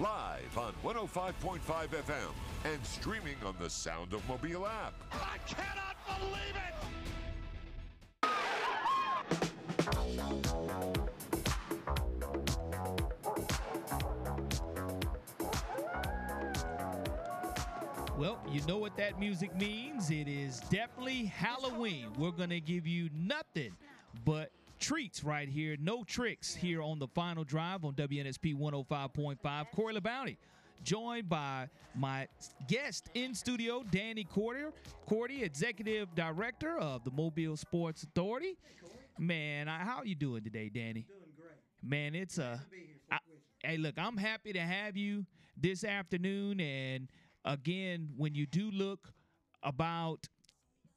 Live on 105.5 FM and streaming on the Sound of Mobile app. I cannot believe it. Well, you know what that music means. It is definitely Halloween. We're going to give you nothing but treats right here. No tricks here on the final drive on WNSP 105.5. Corey LaBounty, joined by my guest in studio, Danny Corte, Corte, Executive Director of the Mobile Sports Authority. Man, I- how you doing today, Danny? Doing great. Man, it's a. Hey, look, I'm happy to have you this afternoon. And again, when you do look about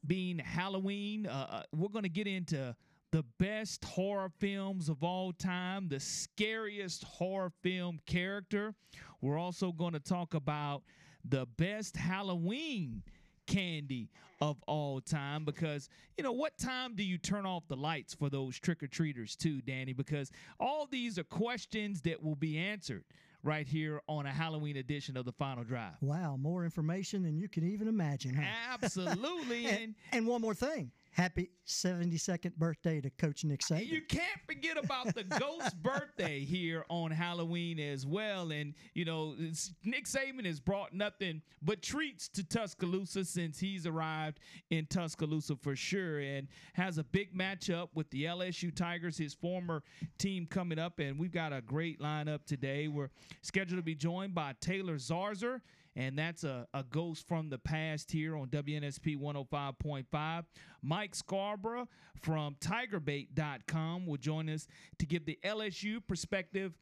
being Halloween, uh, uh, we're going to get into the best horror films of all time, the scariest horror film character. We're also going to talk about the best Halloween candy of all time because you know what time do you turn off the lights for those trick-or-treaters too danny because all these are questions that will be answered right here on a halloween edition of the final drive Wow, more information than you can even imagine, huh? absolutely And, and and one more thing. Happy 72nd birthday to Coach Nick Saban. You can't forget about the ghost birthday here on Halloween as well. And, you know, Nick Saban has brought nothing but treats to Tuscaloosa since he's arrived in Tuscaloosa for sure and has a big matchup with the LSU Tigers, his former team coming up. And we've got a great lineup today. We're scheduled to be joined by Taylor Zarzour and that's a, a ghost from the past here on WNSP 105.5. Mike Scarborough from TigerBait.com will join us to give the LSU perspective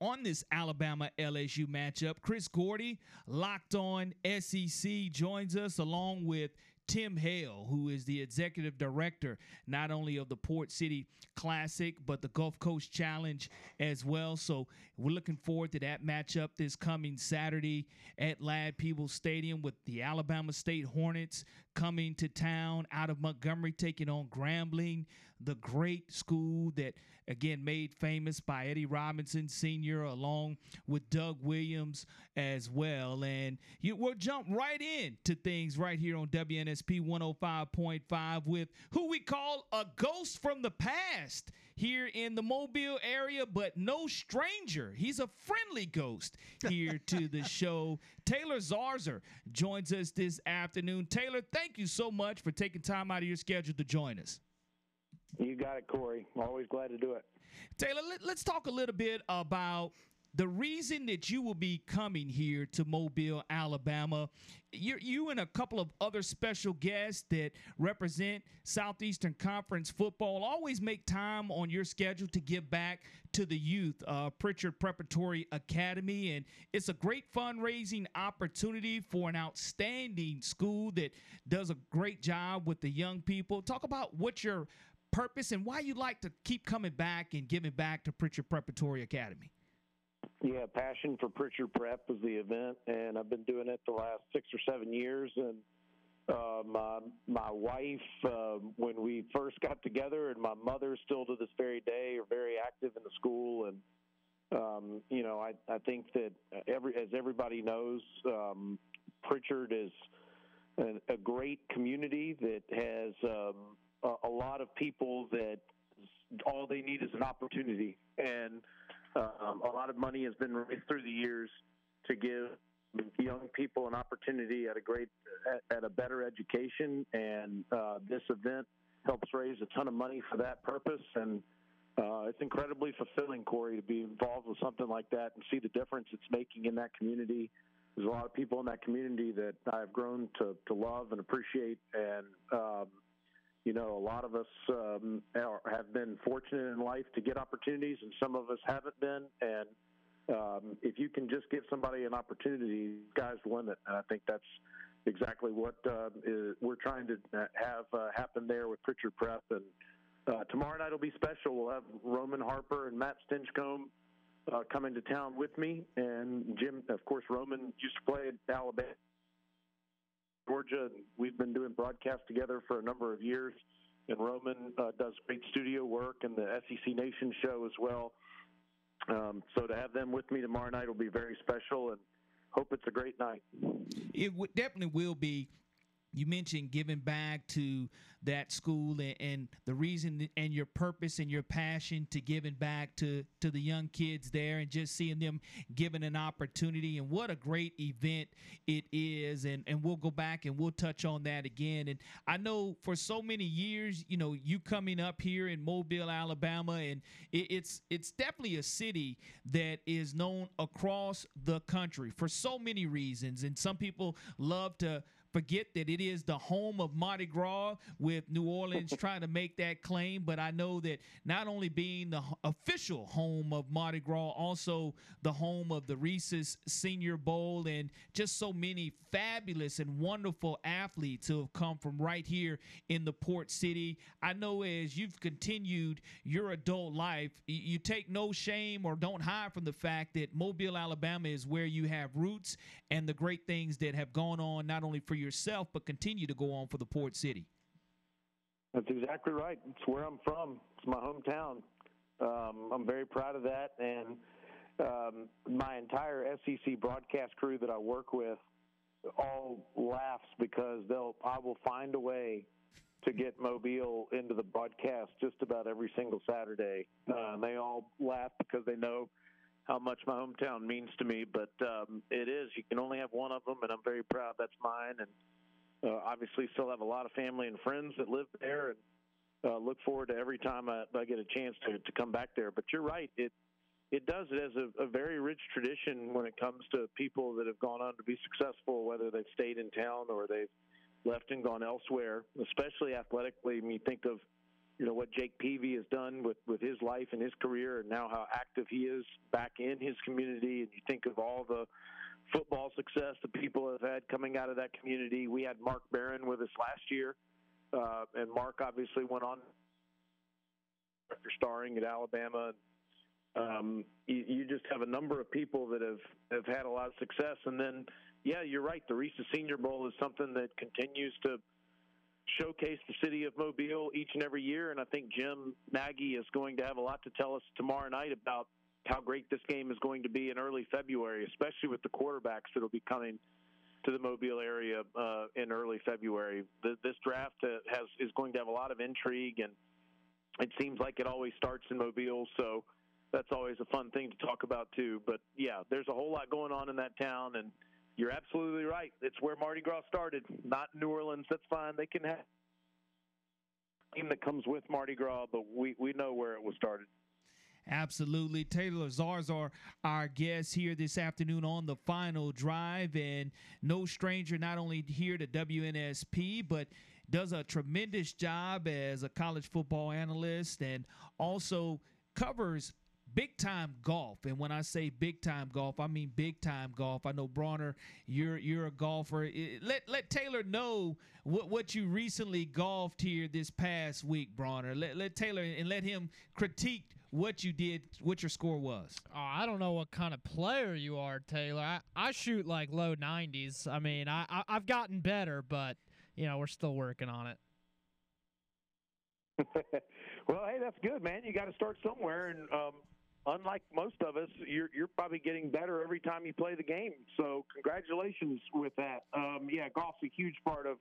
on this Alabama LSU matchup. Chris Gordy, locked on SEC, joins us along with Tim Hale, who is the executive director not only of the Port City Classic, but the Gulf Coast Challenge as well. So we're looking forward to that matchup this coming Saturday at Ladd Peebles Stadium with the Alabama State Hornets coming to town out of Montgomery, taking on Grambling, the great school that again made famous by Eddie Robinson Sr. along with Doug Williams as well. And you, we'll jump right into things right here on WNSP 105.5 with who we call a ghost from the past here in the Mobile area, but no stranger. He's a friendly ghost here to the show. Taylor Zarzour joins us this afternoon. Taylor, thank you so much for taking time out of your schedule to join us. You got it, Corey. Always glad to do it. Taylor, let, us talk a little bit about the reason that you will be coming here to Mobile, Alabama. you you and a couple of other special guests that represent Southeastern Conference football always make time on your schedule to give back to the youth, uh, Prichard Preparatory Academy. And it's a great fundraising opportunity for an outstanding school that does a great job with the young people. Talk about what your purpose and why you like to keep coming back and giving back to Prichard Preparatory Academy. Yeah, passion for Prichard Prep was the event, and I've been doing it the last six or seven years. And uh, my my wife, uh, when we first got together, and my mother, still to this very day, are very active in the school. And um, you know, I I think that every as everybody knows, um, Prichard is a, a great community that has um, a, a lot of people that all they need is an opportunity and um, a lot of money has been raised through the years to give young people an opportunity at a great at, at a better education, and uh, this event helps raise a ton of money for that purpose. And uh, it's incredibly fulfilling, Corey, to be involved with something like that and see the difference it's making in that community. There's a lot of people in that community that I've grown to, to love and appreciate, and um, you know, a lot of us um, are, have been fortunate in life to get opportunities, and some of us haven't been. And um, if you can just give somebody an opportunity, the limit. And I think that's exactly what uh, is, we're trying to have uh, happen there with Prichard Prep. And uh, tomorrow night will be special. We'll have Roman Harper and Matt Stinchcomb uh, coming to town with me, and Jim. Of course, Roman used to play at Alabama, Georgia. We've been doing broadcasts together for a number of years. And Roman uh, does great studio work and the SEC Nation show as well. Um, so to have them with me tomorrow night will be very special, and hope it's a great night. It w- definitely will be you mentioned giving back to that school and, and, the reason and your purpose and your passion to giving back to to the young kids there and just seeing them given an opportunity. And what a great event it is. And and we'll go back and we'll touch on that again. And I know for so many years you know you coming up here in Mobile Alabama and it, it's it's definitely a city that is known across the country for so many reasons. And some people love to forget that it is the home of Mardi Gras with New Orleans trying to make that claim. But I know that not only being the official home of Mardi Gras, also the home of the Reese's Senior Bowl and just so many fabulous and wonderful athletes who have come from right here in the port city. I know as you've continued your adult life, you take no shame or don't hide from the fact that Mobile, Alabama is where you have roots and the great things that have gone on not only for yourself, but continue to go on for the port city. That's exactly right. It's where I'm from. It's my hometown. Um, I'm very proud of that, and um, my entire SEC broadcast crew that I work with all laughs because they'll I will find a way to get Mobile into the broadcast just about every single Saturday. Uh, they all laugh because they know how much my hometown means to me. But um, it is. You can only have one of them, and I'm very proud that's mine. And uh, obviously, still have a lot of family and friends that live there, and uh, look forward to every time I, I get a chance to, to come back there. But you're right. It it does. It has a, a very rich tradition when it comes to people that have gone on to be successful, whether they've stayed in town or they've left and gone elsewhere, especially athletically. I mean, you think of you know what Jake Peavy has done with with his life and his career, and now how active he is back in his community. And you think of all the football success that people have had coming out of that community. We had Mark Barron with us last year, uh, and Mark obviously went on after starring at Alabama. Um, you, you just have a number of people that have have had a lot of success, and then yeah, you're right. The Reese's Senior Bowl is something that continues to showcase the city of Mobile each and every year. And I think Jim Nagy is going to have a lot to tell us tomorrow night about how great this game is going to be in early February, especially with the quarterbacks that will be coming to the Mobile area uh, in early February. The, this draft uh, has is going to have a lot of intrigue, and it seems like it always starts in Mobile. So that's always a fun thing to talk about too. But yeah, there's a whole lot going on in that town, and you're absolutely right. It's where Mardi Gras started, not New Orleans. That's fine. They can have team that comes with Mardi Gras, but we, we know where it was started. Absolutely. Taylor Zarzour, our guest here this afternoon on the final drive, and no stranger not only here to WNSP, but does a tremendous job as a college football analyst and also covers big time golf. And when I say big time golf, I mean big time golf. I know Bronner, you're you're a golfer. Let let Taylor know what what you recently golfed here this past week, Bronner. Let let Taylor and let him critique what you did, what your score was. Oh, I don't know what kind of player you are, Taylor. I, I shoot like low 90s. I mean, I, I I've gotten better, but you know we're still working on it. well, hey, that's good, man. You got to start somewhere, and um, unlike most of us, you're you're probably getting better every time you play the game. So congratulations with that. Um, yeah, golf's a huge part of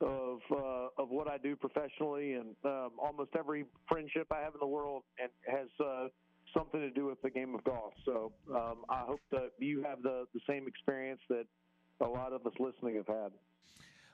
of uh, of what I do professionally, and um, almost every friendship I have in the world and has uh, something to do with the game of golf. So um, I hope that you have the the same experience that a lot of us listening have had.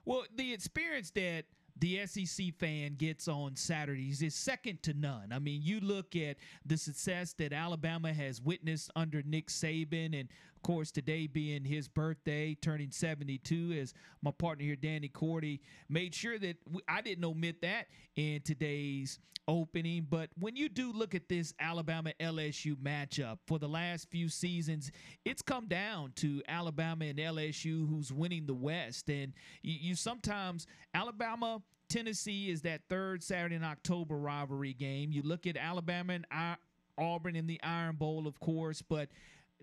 Well, the experience that the SEC fan gets on Saturdays is second to none. I mean, you look at the success that Alabama has witnessed under Nick Saban, and Of course, today being his birthday, turning 72, as my partner here, Danny Corte, made sure that we, I didn't omit that in today's opening. But when you do look at this Alabama LSU matchup for the last few seasons, it's come down to Alabama and LSU who's winning the West. And you, you sometimes, Alabama. Tennessee is that third Saturday in October rivalry game. You look at Alabama and Auburn in the Iron Bowl, of course, but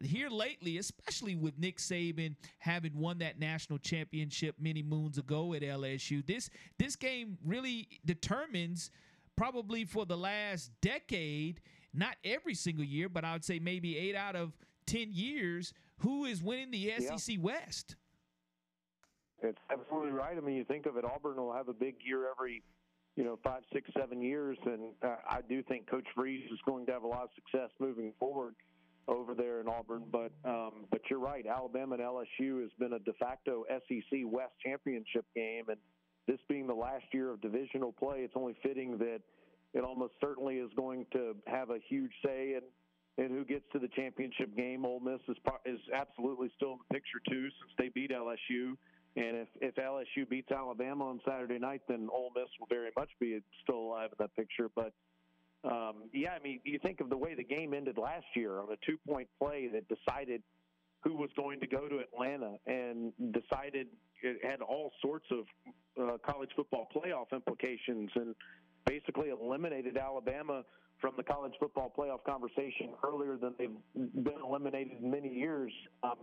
here lately, especially with Nick Saban having won that national championship many moons ago at LSU, this this game really determines probably for the last decade, not every single year, but I would say maybe eight out of ten years, who is winning the SEC yeah. West. It's absolutely right. I mean, you think of it, Auburn will have a big year every, you know, five, six, seven years, and uh, I do think Coach Freeze is going to have a lot of success moving forward over there in Auburn. But um, but you're right. Alabama and LSU has been a de facto SEC West championship game, and this being the last year of divisional play, it's only fitting that it almost certainly is going to have a huge say in in who gets to the championship game. Ole Miss is is absolutely still in the picture too, since they beat LSU. And if, if LSU beats Alabama on Saturday night, then Ole Miss will very much be still alive in that picture. But um, yeah, I mean, you think of the way the game ended last year on a two point play that decided who was going to go to Atlanta and decided it had all sorts of uh, college football playoff implications and basically eliminated Alabama from the college football playoff conversation earlier than they've been eliminated in many years. Um,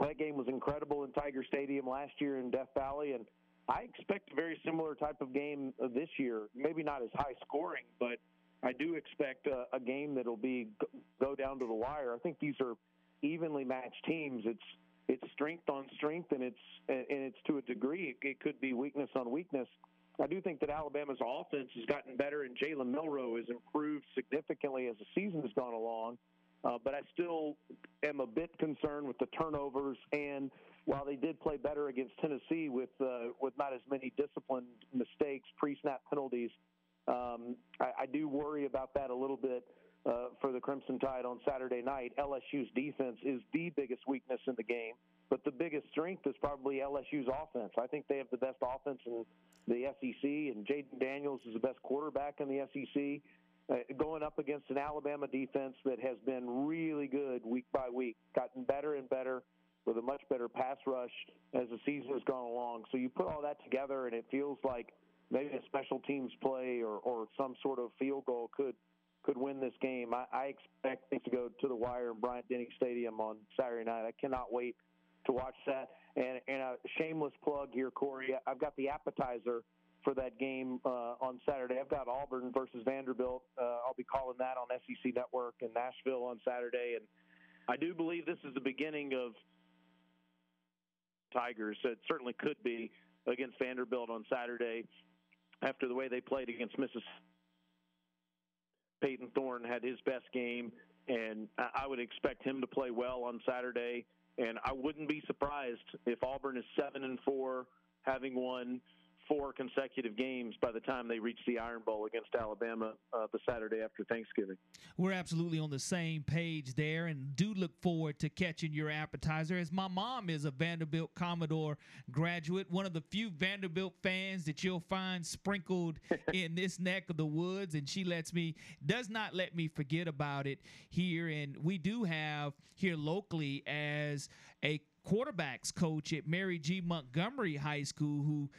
that game was incredible in Tiger Stadium last year in Death Valley, and I expect a very similar type of game this year. Maybe not as high scoring, but I do expect a, a game that'll be go down to the wire. I think these are evenly matched teams. It's it's strength on strength, and it's and it's to a degree it, it could be weakness on weakness. I do think that Alabama's offense has gotten better, and Jalen Milroe has improved significantly as the season has gone along. Uh, but I still am a bit concerned with the turnovers. And while they did play better against Tennessee with uh, with not as many disciplined mistakes, pre-snap penalties, um, I, I do worry about that a little bit. Uh, for the Crimson Tide on Saturday night, LSU's defense is the biggest weakness in the game, but the biggest strength is probably LSU's offense. I think they have the best offense in the SEC, and Jayden Daniels is the best quarterback in the SEC uh, going up against an Alabama defense that has been really good week by week, gotten better and better with a much better pass rush as the season has gone along. So you put all that together, and it feels like maybe a special teams play or, or some sort of field goal could could win this game. I, I expect things to go to the wire in Bryant Denny Stadium on Saturday night. I cannot wait to watch that. And, and a shameless plug here, Corey. I've got the appetizer for that game uh, on Saturday. I've got Auburn versus Vanderbilt. Uh, I'll be calling that on SEC Network in Nashville on Saturday, and I do believe this is the beginning of Tigers. It certainly could be against Vanderbilt on Saturday after the way they played against Mississippi. Payton Thorne had his best game, and I would expect him to play well on Saturday. And I wouldn't be surprised if Auburn is seven and four, having won four consecutive games by the time they reach the Iron Bowl against Alabama uh, the Saturday after Thanksgiving. We're absolutely on the same page there and do look forward to catching your appetizer as my mom is a Vanderbilt Commodore graduate, one of the few Vanderbilt fans that you'll find sprinkled in this neck of the woods and she lets me does not let me forget about it here and we do have here locally as a quarterbacks coach at Mary G. Montgomery High School who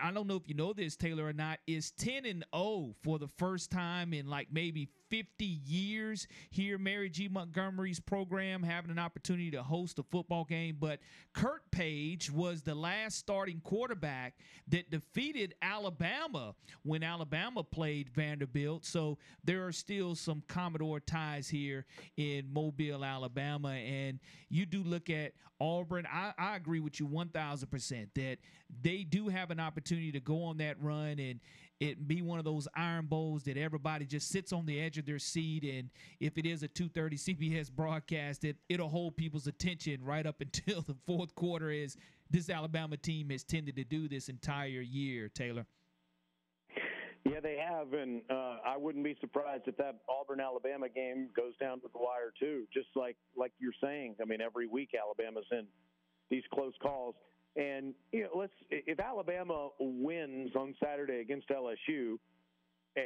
I don't know if you know this, Taylor, or not, is 10 and 0 for the first time in like maybe 50 years here. Mary G. Montgomery's program having an opportunity to host a football game. But Kurt Page was the last starting quarterback that defeated Alabama when Alabama played Vanderbilt. So there are still some Commodore ties here in Mobile, Alabama. And you do look at Auburn. I, I agree with you 1,000% that they do have an opportunity to go on that run and it be one of those iron bowls that everybody just sits on the edge of their seat and if it is a 2:30 CBS broadcast it it'll hold people's attention right up until the fourth quarter is this Alabama team has tended to do this entire year Taylor Yeah, they have, and uh, I wouldn't be surprised if that Auburn Alabama game goes down to the wire too. Just like like you're saying, I mean, every week Alabama's in these close calls, and you know, let's if Alabama wins on Saturday against LSU,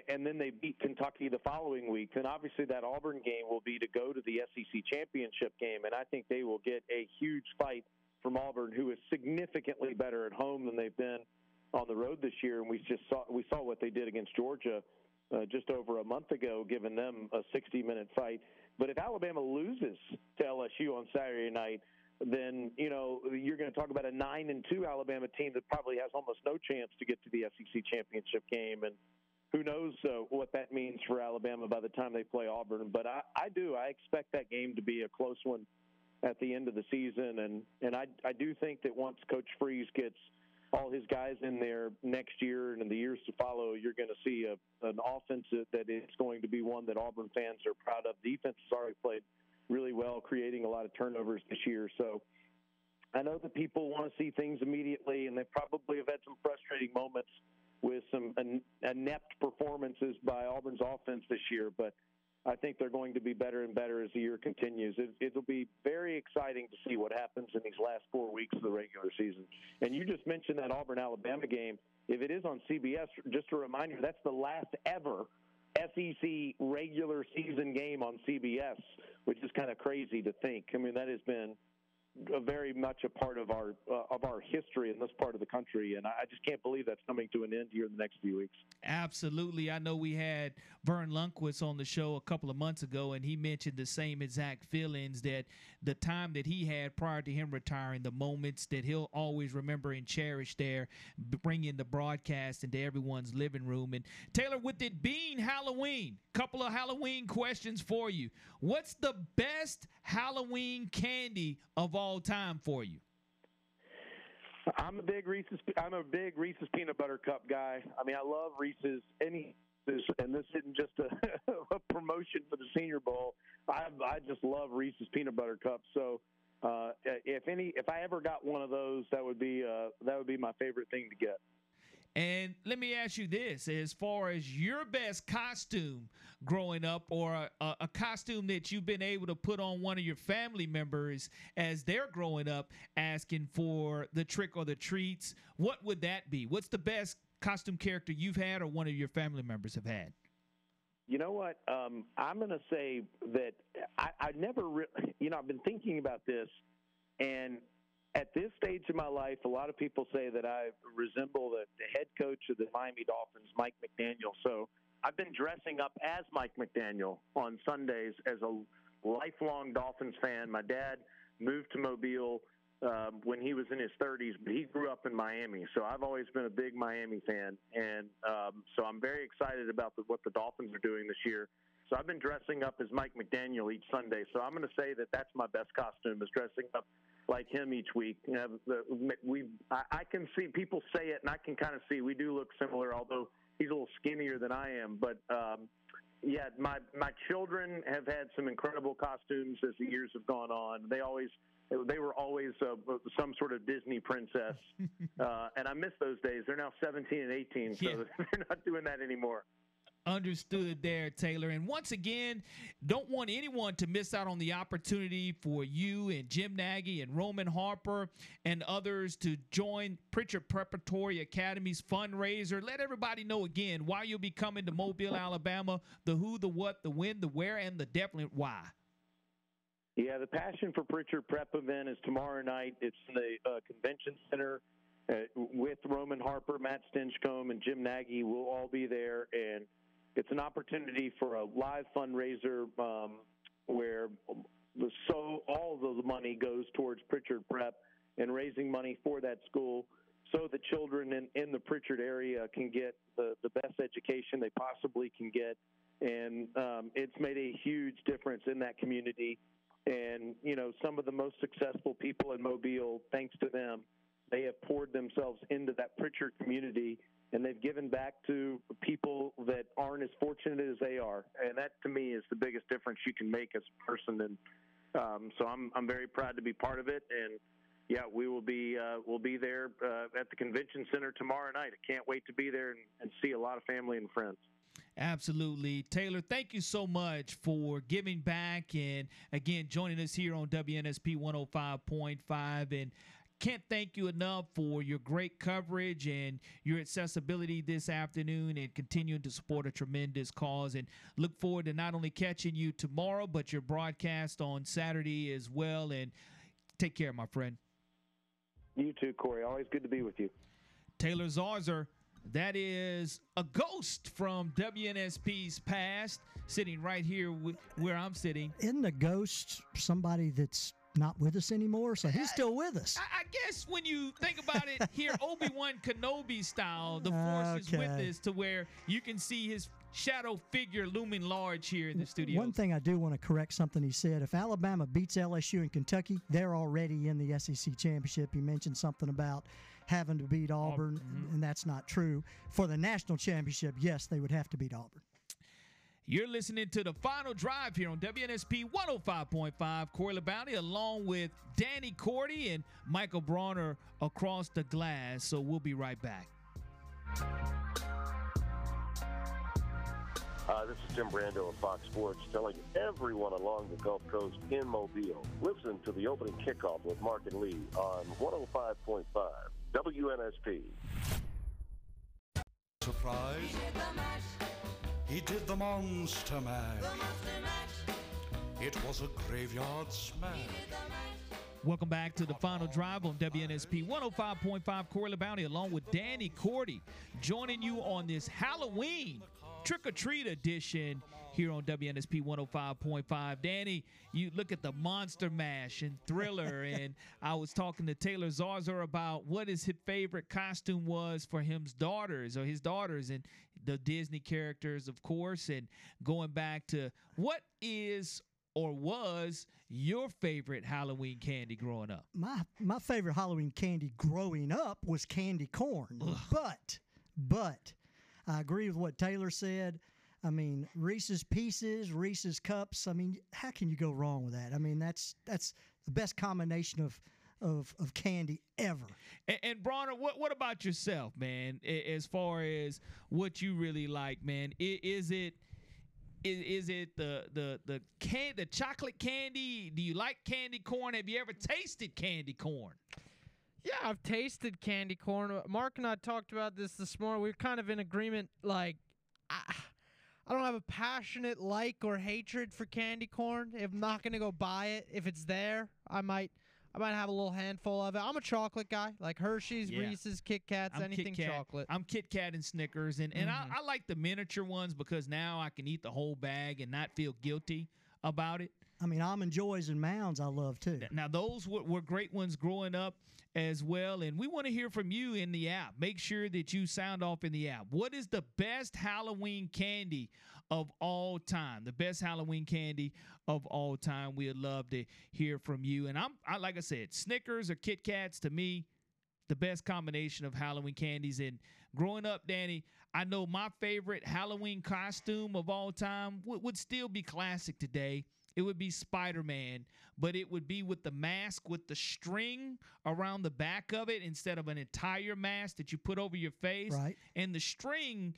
and then they beat Kentucky the following week, then obviously that Auburn game will be to go to the SEC championship game, and I think they will get a huge fight from Auburn, who is significantly better at home than they've been on the road this year, and we just saw we saw what they did against Georgia uh, just over a month ago, giving them a 60-minute fight. But if Alabama loses to LSU on Saturday night, then you know you're going to talk about a nine and two Alabama team that probably has almost no chance to get to the SEC championship game, and who knows uh, what that means for Alabama by the time they play Auburn. But I, I do I expect that game to be a close one at the end of the season, and and I I do think that once Coach Freeze gets all his guys in there next year and in the years to follow, you're going to see a, an offense that is going to be one that Auburn fans are proud of. Defense has already played really well, creating a lot of turnovers this year. So I know that people want to see things immediately, and they probably have had some frustrating moments with some inept performances by Auburn's offense this year, but I think they're going to be better and better as the year continues. It, will be very exciting to see what happens in these last four weeks of the regular season. And you just mentioned that Auburn Alabama game. If it is on CBS, just a reminder, that's the last ever SEC regular season game on CBS, which is kind of crazy to think. I mean, that has been very much a part of our uh, of our history in this part of the country, and I just can't believe that's coming to an end here in the next few weeks. Absolutely, I know we had Verne Lundquist on the show a couple of months ago, and he mentioned the same exact feelings that the time that he had prior to him retiring, the moments that he'll always remember and cherish there, bringing the broadcast into everyone's living room. And Taylor, with it being Halloween, couple of Halloween questions for you. What's the best Halloween candy of all time for you? I'm a big Reese's. I'm a big Reese's peanut butter cup guy. I mean, I love Reese's. Any and this isn't just a, a promotion for the Senior Bowl. I I just love Reese's peanut butter cups. So uh, if any, if I ever got one of those, that would be uh, that would be my favorite thing to get. And let me ask you this as far as your best costume growing up, or a, a, costume that you've been able to put on one of your family members as they're growing up asking for the trick or the treats, what would that be? What's the best costume character you've had or one of your family members have had? You know what? Um, I'm going to say that I, I never, really, you know, I've been thinking about this, and at this stage of my life, a lot of people say that I resemble the, the head coach of the Miami Dolphins, Mike McDaniel. So I've been dressing up as Mike McDaniel on Sundays as a lifelong Dolphins fan. My dad moved to Mobile um, when he was in his 30s, but he grew up in Miami. So I've always been a big Miami fan, and um, so I'm very excited about the, what the Dolphins are doing this year. So I've been dressing up as Mike McDaniel each Sunday. So I'm going to say that that's my best costume is dressing up like him each week. You know, we I, I can see people say it, and I can kind of see we do look similar, although he's a little skinnier than I am. But um, yeah, my my children have had some incredible costumes as the years have gone on. They always they were always uh, some sort of Disney princess, uh, and I miss those days. They're now 17 and 18, so yeah. they're not doing that anymore. Understood there, Taylor. And once again, don't want anyone to miss out on the opportunity for you and Jim Nagy and Roman Harper and others to join Prichard Preparatory Academy's fundraiser. Let everybody know again why you'll be coming to Mobile, Alabama, the who, the what, the when, the where, and the definite why. Yeah, the Passion for Prichard Prep event is tomorrow night. It's in the uh, convention center. Uh, with Roman Harper, Matt Stinchcomb, and Jim Nagy, we'll all be there, and it's an opportunity for a live fundraiser um, where the, so all of the money goes towards Prichard Prep and raising money for that school so the children in, in the Prichard area can get the, the best education they possibly can get. And um, it's made a huge difference in that community. And, you know, some of the most successful people in Mobile, thanks to them, they have poured themselves into that Prichard community and they've given back to people that aren't as fortunate as they are. And that to me is the biggest difference you can make as a person. And um, so I'm I'm very proud to be part of it. And yeah, we will be uh, we'll be there uh, at the convention center tomorrow night. I can't wait to be there and, and see a lot of family and friends. Absolutely. Taylor, thank you so much for giving back and again joining us here on WNSP 105.5 and can't thank you enough for your great coverage and your accessibility this afternoon and continuing to support a tremendous cause and look forward to not only catching you tomorrow but your broadcast on Saturday as well and take care my friend. You too, Corey. Always good to be with you. Taylor Zarzour that is a ghost from WNSP's past, sitting right here where I'm sitting. Isn't a ghost somebody that's not with us anymore? So he's still with us. I, I guess when you think about it here, Obi Wan Kenobi style, the Force okay. is with us to where you can see his shadow figure looming large here in the studio. One thing I do want to correct something he said. If Alabama beats LSU in Kentucky, they're already in the SEC championship. He mentioned something about having to beat Auburn, mm-hmm. and that's not true. For the national championship, yes, they would have to beat Auburn. You're listening to the final drive here on WNSP 105.5. Corey LaBounty along with Danny Corte and Michael Bronner across the glass. So we'll be right back. Uh, this is Tim Brando of Fox Sports telling everyone along the Gulf Coast in Mobile, listen to the opening kickoff with Mark and Lee on 105.5 WNSP. Surprise! He did the Monster Mash. It was a graveyard smash. Welcome back to the final drive on WNSP 105.5 Corey Bounty along with Danny Corte joining you on this Halloween trick or treat edition here on WNSP 105.5. Danny, you look at the Monster Mash and Thriller, and I was talking to Taylor Zarzour about what his favorite costume was for him's daughters or his daughters and the Disney characters, of course, and going back to what is or was your favorite Halloween candy growing up? My my favorite Halloween candy growing up was candy corn. Ugh. But but I agree with what Taylor said. I mean, Reese's Pieces, Reese's Cups. I mean, how can you go wrong with that? I mean, that's that's the best combination of of, of candy ever. And, and Bronner, what what about yourself, man? As far as what you really like, man, is it is, is it the the the can the chocolate candy? Do you like candy corn? Have you ever tasted candy corn? Yeah, I've tasted candy corn. Mark and I talked about this this morning. We are kind of in agreement. Like, I, I don't have a passionate like or hatred for candy corn. If I'm not gonna go buy it, if it's there, I might. I might have a little handful of it. I'm a chocolate guy, like Hershey's, yeah. Reese's, Kit Kats, I'm anything Kit Kat. chocolate. I'm Kit Kat and Snickers, and, and mm-hmm. I, I like the miniature ones because now I can eat the whole bag and not feel guilty about it. I mean, almond joys and mounds I love too. Now those were, were great ones growing up as well. And we want to hear from you in the app. Make sure that you sound off in the app. What is the best Halloween candy of all time? The best Halloween candy of all time. We'd love to hear from you. And I'm I, like I said, Snickers or Kit Kats to me, the best combination of Halloween candies. And growing up, Danny, I know my favorite Halloween costume of all time would, would still be classic today it would be Spider Man, but it would be with the mask with the string around the back of it instead of an entire mask that you put over your face. Right. And the string,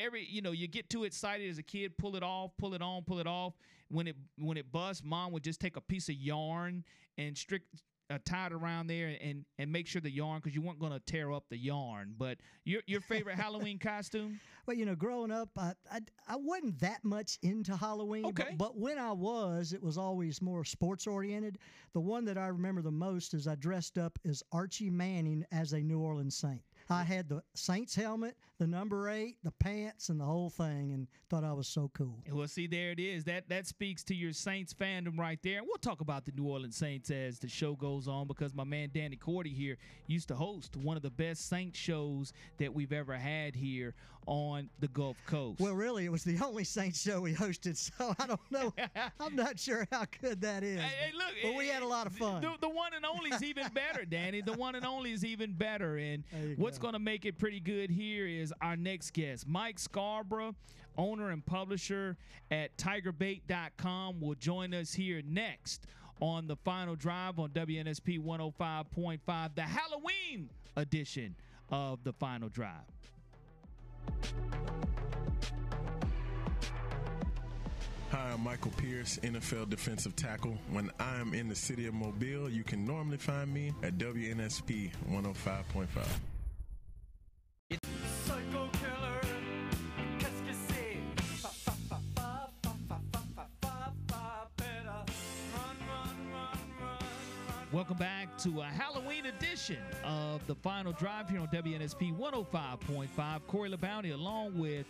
every you know, you get too excited as a kid, pull it off, pull it on, pull it off. When it when it busts, mom would just take a piece of yarn and strict uh, tied around there and and make sure the yarn because you weren't going to tear up the yarn. But your your favorite Halloween costume? Well, you know, growing up, I, I, I wasn't that much into Halloween. Okay. But, but when I was, it was always more sports oriented. The one that I remember the most is I dressed up as Archie Manning as a New Orleans Saint. I had the Saints helmet, the number eight, the pants, and the whole thing, and thought I was so cool. Well, see, there it is. That that speaks to your Saints fandom right there. And we'll talk about the New Orleans Saints as the show goes on because my man Danny Corte here used to host one of the best Saints shows that we've ever had here on the Gulf Coast. Well, really, it was the only Saints show we hosted, so I don't know. I'm not sure how good that is. Hey, hey look, but we had a lot of fun. The, the one and only is even better, Danny. The one and only is even better. And what's going to make it pretty good here is our next guest, Mike Scarborough, owner and publisher at TigerBait.com, will join us here next on the final drive on WNSP 105.5, the Halloween edition of the final drive. Hi, I'm Michael Pierce, NFL defensive tackle. When I am in the city of Mobile, you can normally find me at WNSP 105.5. Welcome back to a Halloween edition of the final drive here on WNSP 105.5. Corey LaBounty along with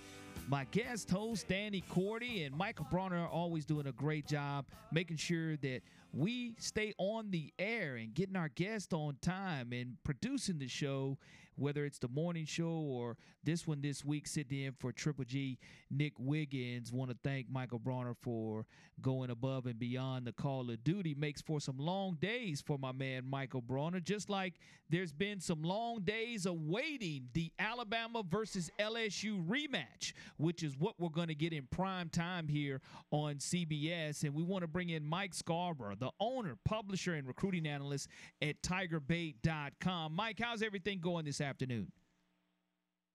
my guest host, Danny Corte, and Michael Bronner are always doing a great job making sure that we stay on the air and getting our guests on time and producing the show whether it's the morning show or this one this week, sitting in for Triple G, Nick Wiggins. Want to thank Michael Bronner for going above and beyond the call of duty. Makes for some long days for my man Michael Bronner, just like there's been some long days awaiting the Alabama versus LSU rematch, which is what we're going to get in prime time here on CBS. And we want to bring in Mike Scarborough, the owner, publisher, and recruiting analyst at TigerBait.com. Mike, how's everything going this afternoon?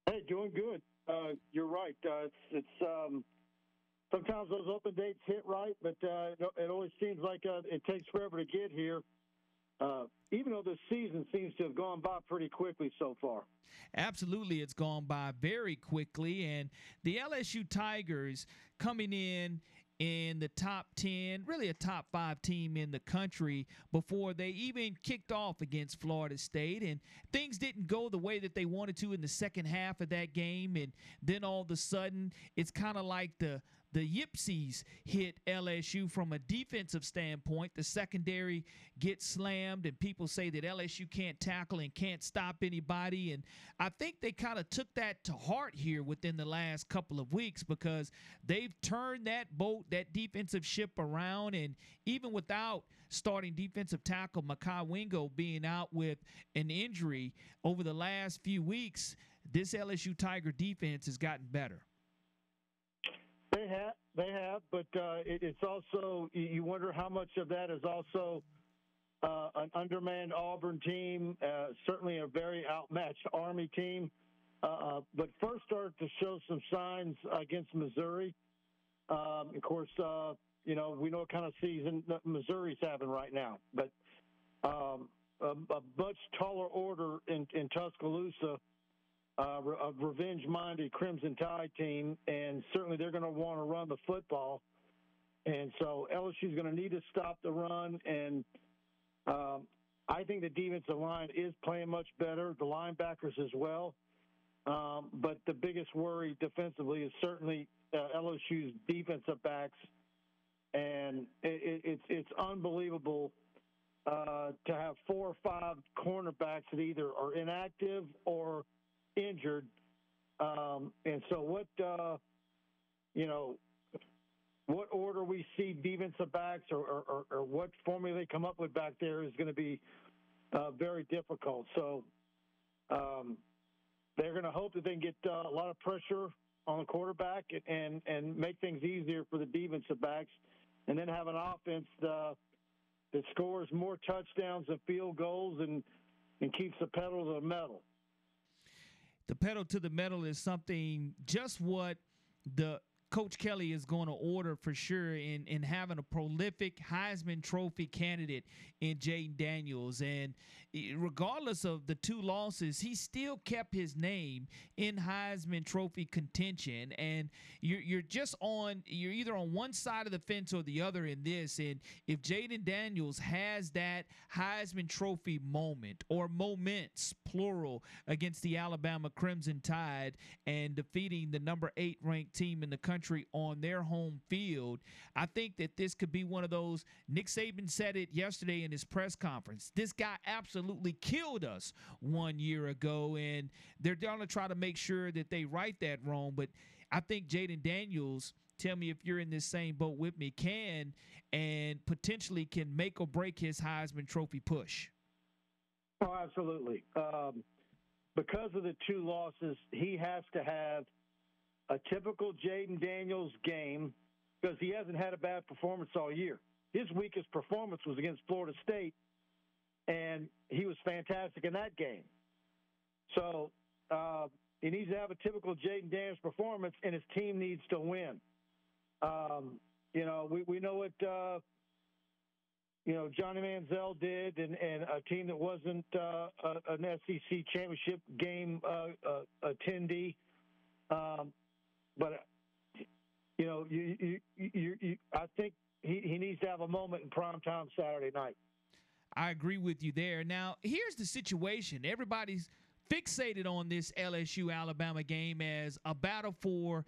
Hey, doing good. Uh, you're right. Uh, it's, it's um, sometimes those open dates hit right, but uh, it always seems like uh, it takes forever to get here. Uh, even though this season seems to have gone by pretty quickly so far. Absolutely, it's gone by very quickly, and the LSU Tigers coming in in the top 10, really a top five team in the country before they even kicked off against Florida State. And things didn't go the way that they wanted to in the second half of that game. And then all of a sudden, it's kind of like the the Yipsies hit LSU from a defensive standpoint. The secondary gets slammed, and people say that LSU can't tackle and can't stop anybody. And I think they kind of took that to heart here within the last couple of weeks because they've turned that boat, that defensive ship around. And even without starting defensive tackle Mekhi Wingo being out with an injury over the last few weeks, this LSU Tiger defense has gotten better. They have, they have, but uh, it, it's also you wonder how much of that is also uh, an undermanned Auburn team, uh, certainly a very outmatched Army team, uh, uh, but first started to show some signs against Missouri. Um, of course, uh, you know we know what kind of season Missouri's having right now, but um, a, a much taller order in, in Tuscaloosa uh, a revenge-minded Crimson Tide team, and certainly they're going to want to run the football. And so LSU is going to need to stop the run, and um, I think the defensive line is playing much better, the linebackers as well. Um, but the biggest worry defensively is certainly uh, LSU's defensive backs, and it, it, it's it's unbelievable uh, to have four or five cornerbacks that either are inactive or – injured. Um, and so, what uh, you know, what order we see defensive backs or, or, or, what formula they come up with back there is going to be uh, very difficult. So um, they're going to hope that they can get uh, a lot of pressure on the quarterback and and make things easier for the defensive backs, and then have an offense uh, that scores more touchdowns and field goals and and keeps the pedal to the metal the pedal to the metal is something just what the Coach Kelly is going to order for sure in, in having a prolific Heisman Trophy candidate in Jayden Daniels. And eh, regardless of the two losses, he still kept his name in Heisman Trophy contention. And you're, you're just on, you're either on one side of the fence or the other in this. And if Jayden Daniels has that Heisman Trophy moment or moments, plural, against the Alabama Crimson Tide and defeating the number eight ranked team in the country, country on their home field. I think that this could be one of those. Nick Saban said it yesterday in his press conference. This guy absolutely killed us one year ago, and they're going to try to make sure that they right that wrong. But I think Jayden Daniels tell me if you're in this same boat with me, can and potentially can make or break his Heisman Trophy push. Oh, absolutely. Um, because of the two losses, he has to have a typical Jayden Daniels game because he hasn't had a bad performance all year. his weakest performance was against Florida State, and he was fantastic in that game. So uh, he needs to have a typical Jayden Daniels performance, and his team needs to win. Um, you know, we, we know what uh, you know Johnny Manziel did, and, and a team that wasn't uh, a, an SEC championship game uh, uh, attendee. Um, but you know, you, you, you, you, I think he, he needs to have a moment in prime time Saturday night. I agree with you there. Now, here's the situation. Everybody's fixated on this LSU Alabama game as a battle for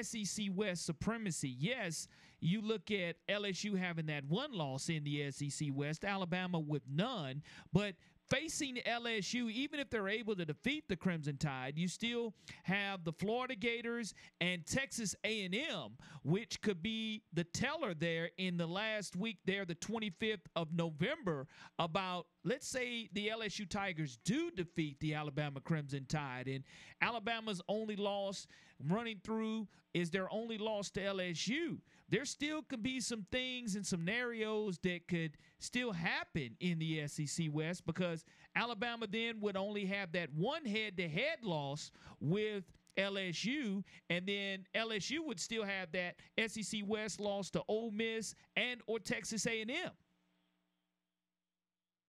SEC West supremacy. Yes, you look at LSU having that one loss in the SEC West, Alabama with none, but facing LSU, even if they're able to defeat the Crimson Tide, you still have the Florida Gators and Texas A&M, which could be the teller there in the last week there, the 25th of November, about let's say the LSU Tigers do defeat the Alabama Crimson Tide, and Alabama's only loss running through is their only loss to LSU. There still could be some things and scenarios that could still happen in the SEC West because Alabama then would only have that one head-to-head loss with LSU, and then LSU would still have that SEC West loss to Ole Miss and or Texas A&M.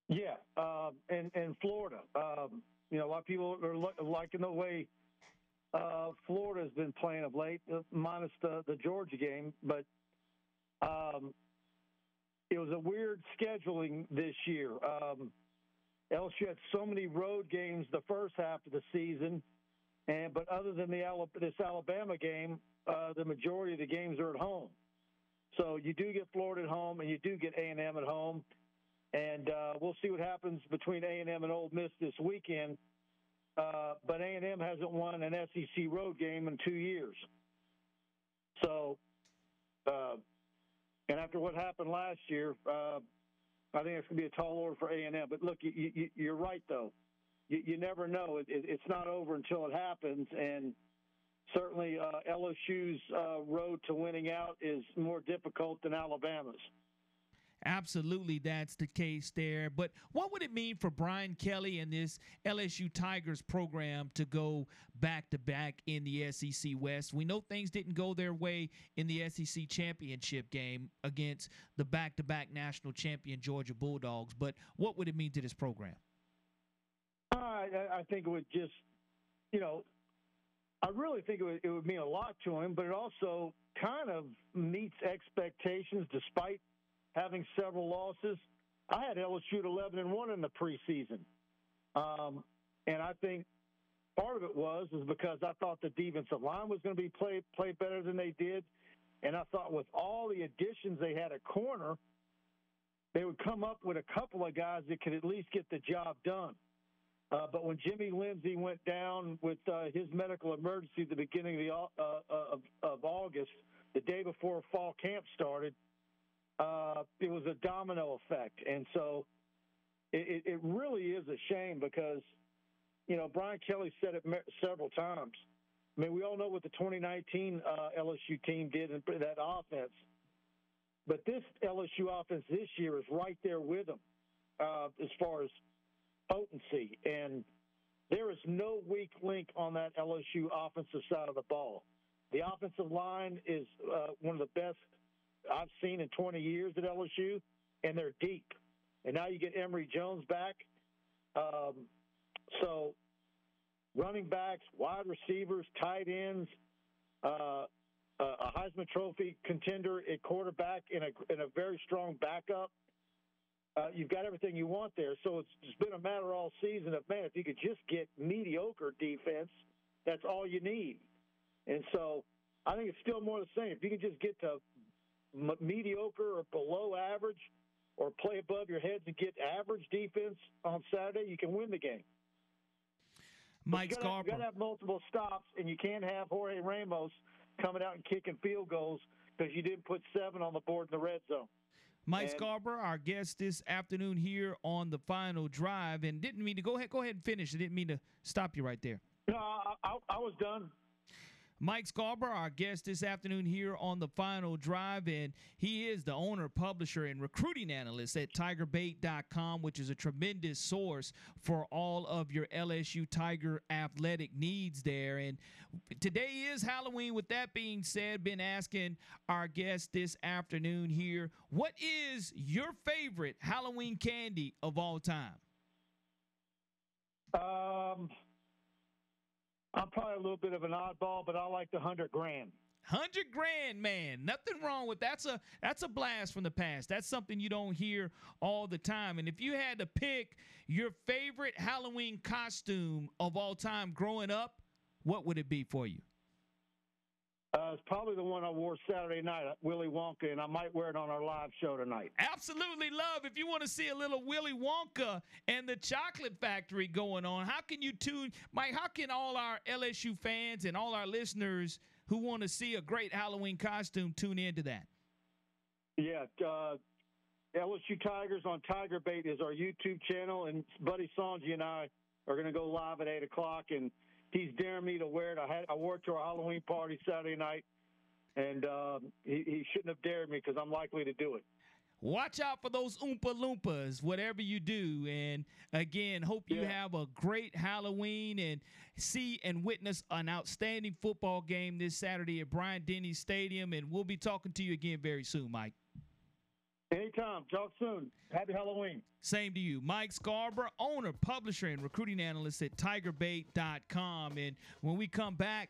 Yeah, um, and and Florida. Um, you know, a lot of people are liking the way uh, Florida's been playing of late, uh, minus the the Georgia game, but um, it was a weird scheduling this year. Um, LSU had so many road games the first half of the season, and but other than the this Alabama game, uh, the majority of the games are at home. So you do get Florida at home, and you do get A and M at home, and uh, we'll see what happens between A and M and Ole Miss this weekend. Uh, but A and M hasn't won an SEC road game in two years. So, uh, and after what happened last year, uh, I think it's going to be a tall order for A and M. But look, you, you, are right though. You, you never know. It, it, it's not over until it happens, and certainly uh, LSU's uh, road to winning out is more difficult than Alabama's. Absolutely, that's the case there. But what would it mean for Brian Kelly and this LSU Tigers program to go back to back in the SEC West? We know things didn't go their way in the SEC championship game against the back to back national champion Georgia Bulldogs. But what would it mean to this program? Uh, I, I think it would just, you know, I really think it would, it would mean a lot to him, but it also kind of meets expectations despite having several losses. I had LSU at 11 and 1 in the preseason. Um, and I think part of it was is because I thought the defensive line was going to be played play better than they did, and I thought with all the additions they had at corner, they would come up with a couple of guys that could at least get the job done. Uh, but when Jimmy Lindsey went down with uh, his medical emergency at the beginning of, the, uh, uh of, of August, the day before fall camp started, uh, it was a domino effect. And so it, it really is a shame because, you know, Brian Kelly said it several times. I mean, we all know what the 2019 uh, LSU team did in that offense. But this LSU offense this year is right there with them uh, as far as potency. And there is no weak link on that LSU offensive side of the ball. The offensive line is uh, one of the best I've seen in 20 years at LSU, and they're deep. And now you get Emery Jones back. Um, so running backs, wide receivers, tight ends, uh, a Heisman Trophy contender at quarterback, and a, and a very strong backup. Uh, you've got everything you want there. So it's, it's been a matter all season of man, if you could just get mediocre defense, that's all you need. And so I think it's still more the same. If you can just get to mediocre or below average or play above your heads and get average defense on Saturday, you can win the game. Mike you Scarborough. You got to have multiple stops, and you can't have Jorge Ramos coming out and kicking field goals because you didn't put seven on the board in the red zone. Mike and, Scarborough, our guest this afternoon here on the final drive, and didn't mean to go ahead. Go ahead and finish. I didn't mean to stop you right there. No, I, I, I was done. Mike Scarborough, our guest this afternoon here on the final drive, and he is the owner, publisher, and recruiting analyst at tigerbait.com, which is a tremendous source for all of your LSU Tiger athletic needs there. And today is Halloween. With that being said, been asking our guest this afternoon here, what is your favorite Halloween candy of all time? Um, I'm probably a little bit of an oddball, but I like the hundred grand. Hundred grand, man. Nothing wrong with that's a that's a blast from the past. That's something you don't hear all the time. And if you had to pick your favorite Halloween costume of all time growing up, what would it be for you? Uh, it's probably the one I wore Saturday night at Willy Wonka, and I might wear it on our live show tonight. Absolutely love. If you want to see a little Willy Wonka and the Chocolate Factory going on, how can you tune, Mike? How can all our LSU fans and all our listeners who want to see a great Halloween costume tune into that? Yeah, uh, LSU Tigers on Tiger Bait is our YouTube channel, and Buddy Sanji and I are going to go live at eight o'clock and he's daring me to wear it. I had I wore it to our Halloween party Saturday night, and um, he, he shouldn't have dared me because I'm likely to do it. Watch out for those Oompa Loompas, whatever you do. And again, hope you yeah. have a great Halloween and see and witness an outstanding football game this Saturday at Bryant-Denny Stadium. And we'll be talking to you again very soon, Mike. Anytime. Talk soon. Happy Halloween. Same to you. Mike Scarborough, owner, publisher, and recruiting analyst at tigerbait.com. And when we come back,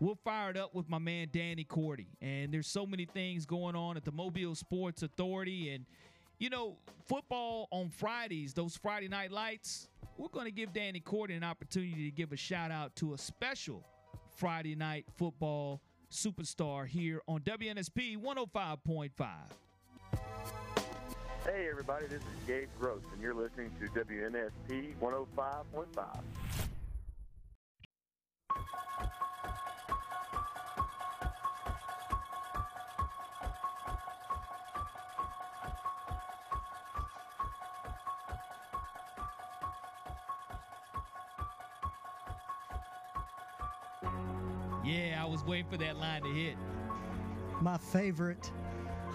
we'll fire it up with my man Danny Corte. And there's so many things going on at the Mobile Sports Authority. And, you know, football on Fridays, those Friday night lights, we're going to give Danny Corte an opportunity to give a shout out to a special Friday night football superstar here on WNSP 105.5. Hey, everybody, this is Gabe Gross, and you're listening to WNSP 105.5. Yeah, I was waiting for that line to hit. My favorite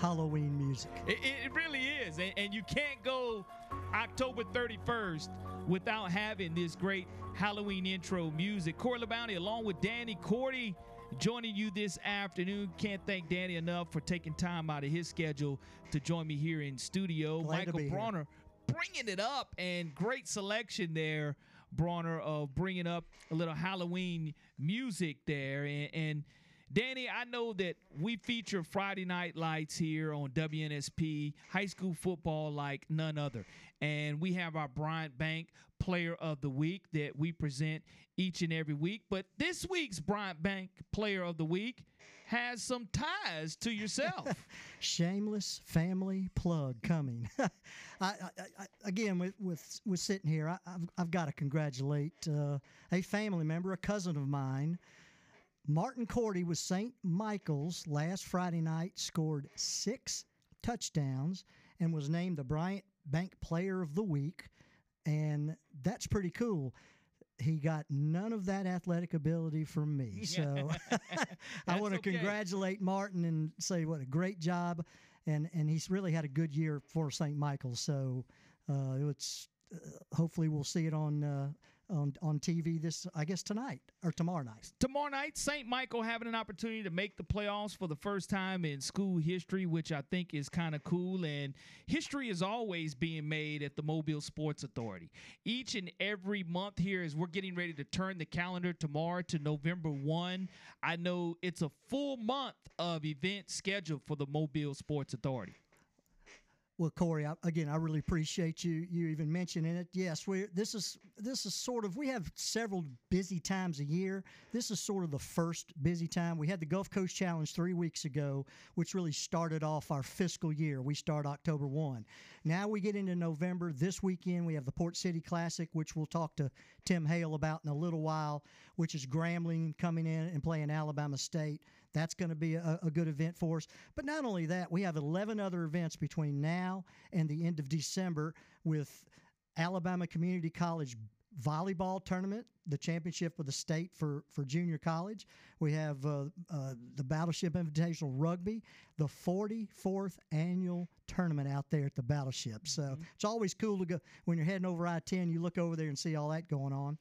Halloween music. It, it really is. And, and, you can't go October 31st without having this great Halloween intro music. Corey LaBounty, along with Danny Corte, joining you this afternoon. Can't thank Danny enough for taking time out of his schedule to join me here in studio. Glad Michael Bronner bringing it up and great selection there, Bronner, of bringing up a little Halloween music there. and, and Danny, I know that we feature Friday Night Lights here on WNSP, high school football like none other. And we have our Bryant Bank Player of the Week that we present each and every week. But this week's Bryant Bank Player of the Week has some ties to yourself. Shameless family plug coming. I, I, I, again, with, with, with sitting here, I, have I've got to congratulate uh, a family member, a cousin of mine Martin Corte with St. Michael's last Friday night scored six touchdowns and was named the Bryant Bank Player of the Week. And that's pretty cool. He got none of that athletic ability from me. So I want to okay. congratulate Martin and say what a great job. And, and he's really had a good year for St. Michael's. So uh, it's uh, hopefully we'll see it on uh, on on TV this I guess tonight or tomorrow night. Tomorrow night, St. Michael having an opportunity to make the playoffs for the first time in school history, which I think is kind of cool. And history is always being made at the Mobile Sports Authority. Each and every month here, as we're getting ready to turn the calendar tomorrow to November 1, I know it's a full month of events scheduled for the Mobile Sports Authority. Well, Corey, I, again, I really appreciate you you even mentioning it. Yes, we this is this is sort of we have several busy times a year. This is sort of the first busy time. We had the Gulf Coast Challenge three weeks ago, which really started off our fiscal year. We start October one. Now we get into November. This weekend we have the Port City Classic, which we'll talk to Tim Hale about in a little while, which is Grambling coming in and playing Alabama State. That's going to be a, a, good event for us. But not only that, we have 11 other events between now and the end of December with Alabama Community College volleyball tournament, the championship of the state for, for junior college. We have uh, uh, the Battleship Invitational Rugby, the 44th annual tournament out there at the Battleship. So Mm-hmm. it's always cool to go when you're heading over I 10, you look over there and see all that going on.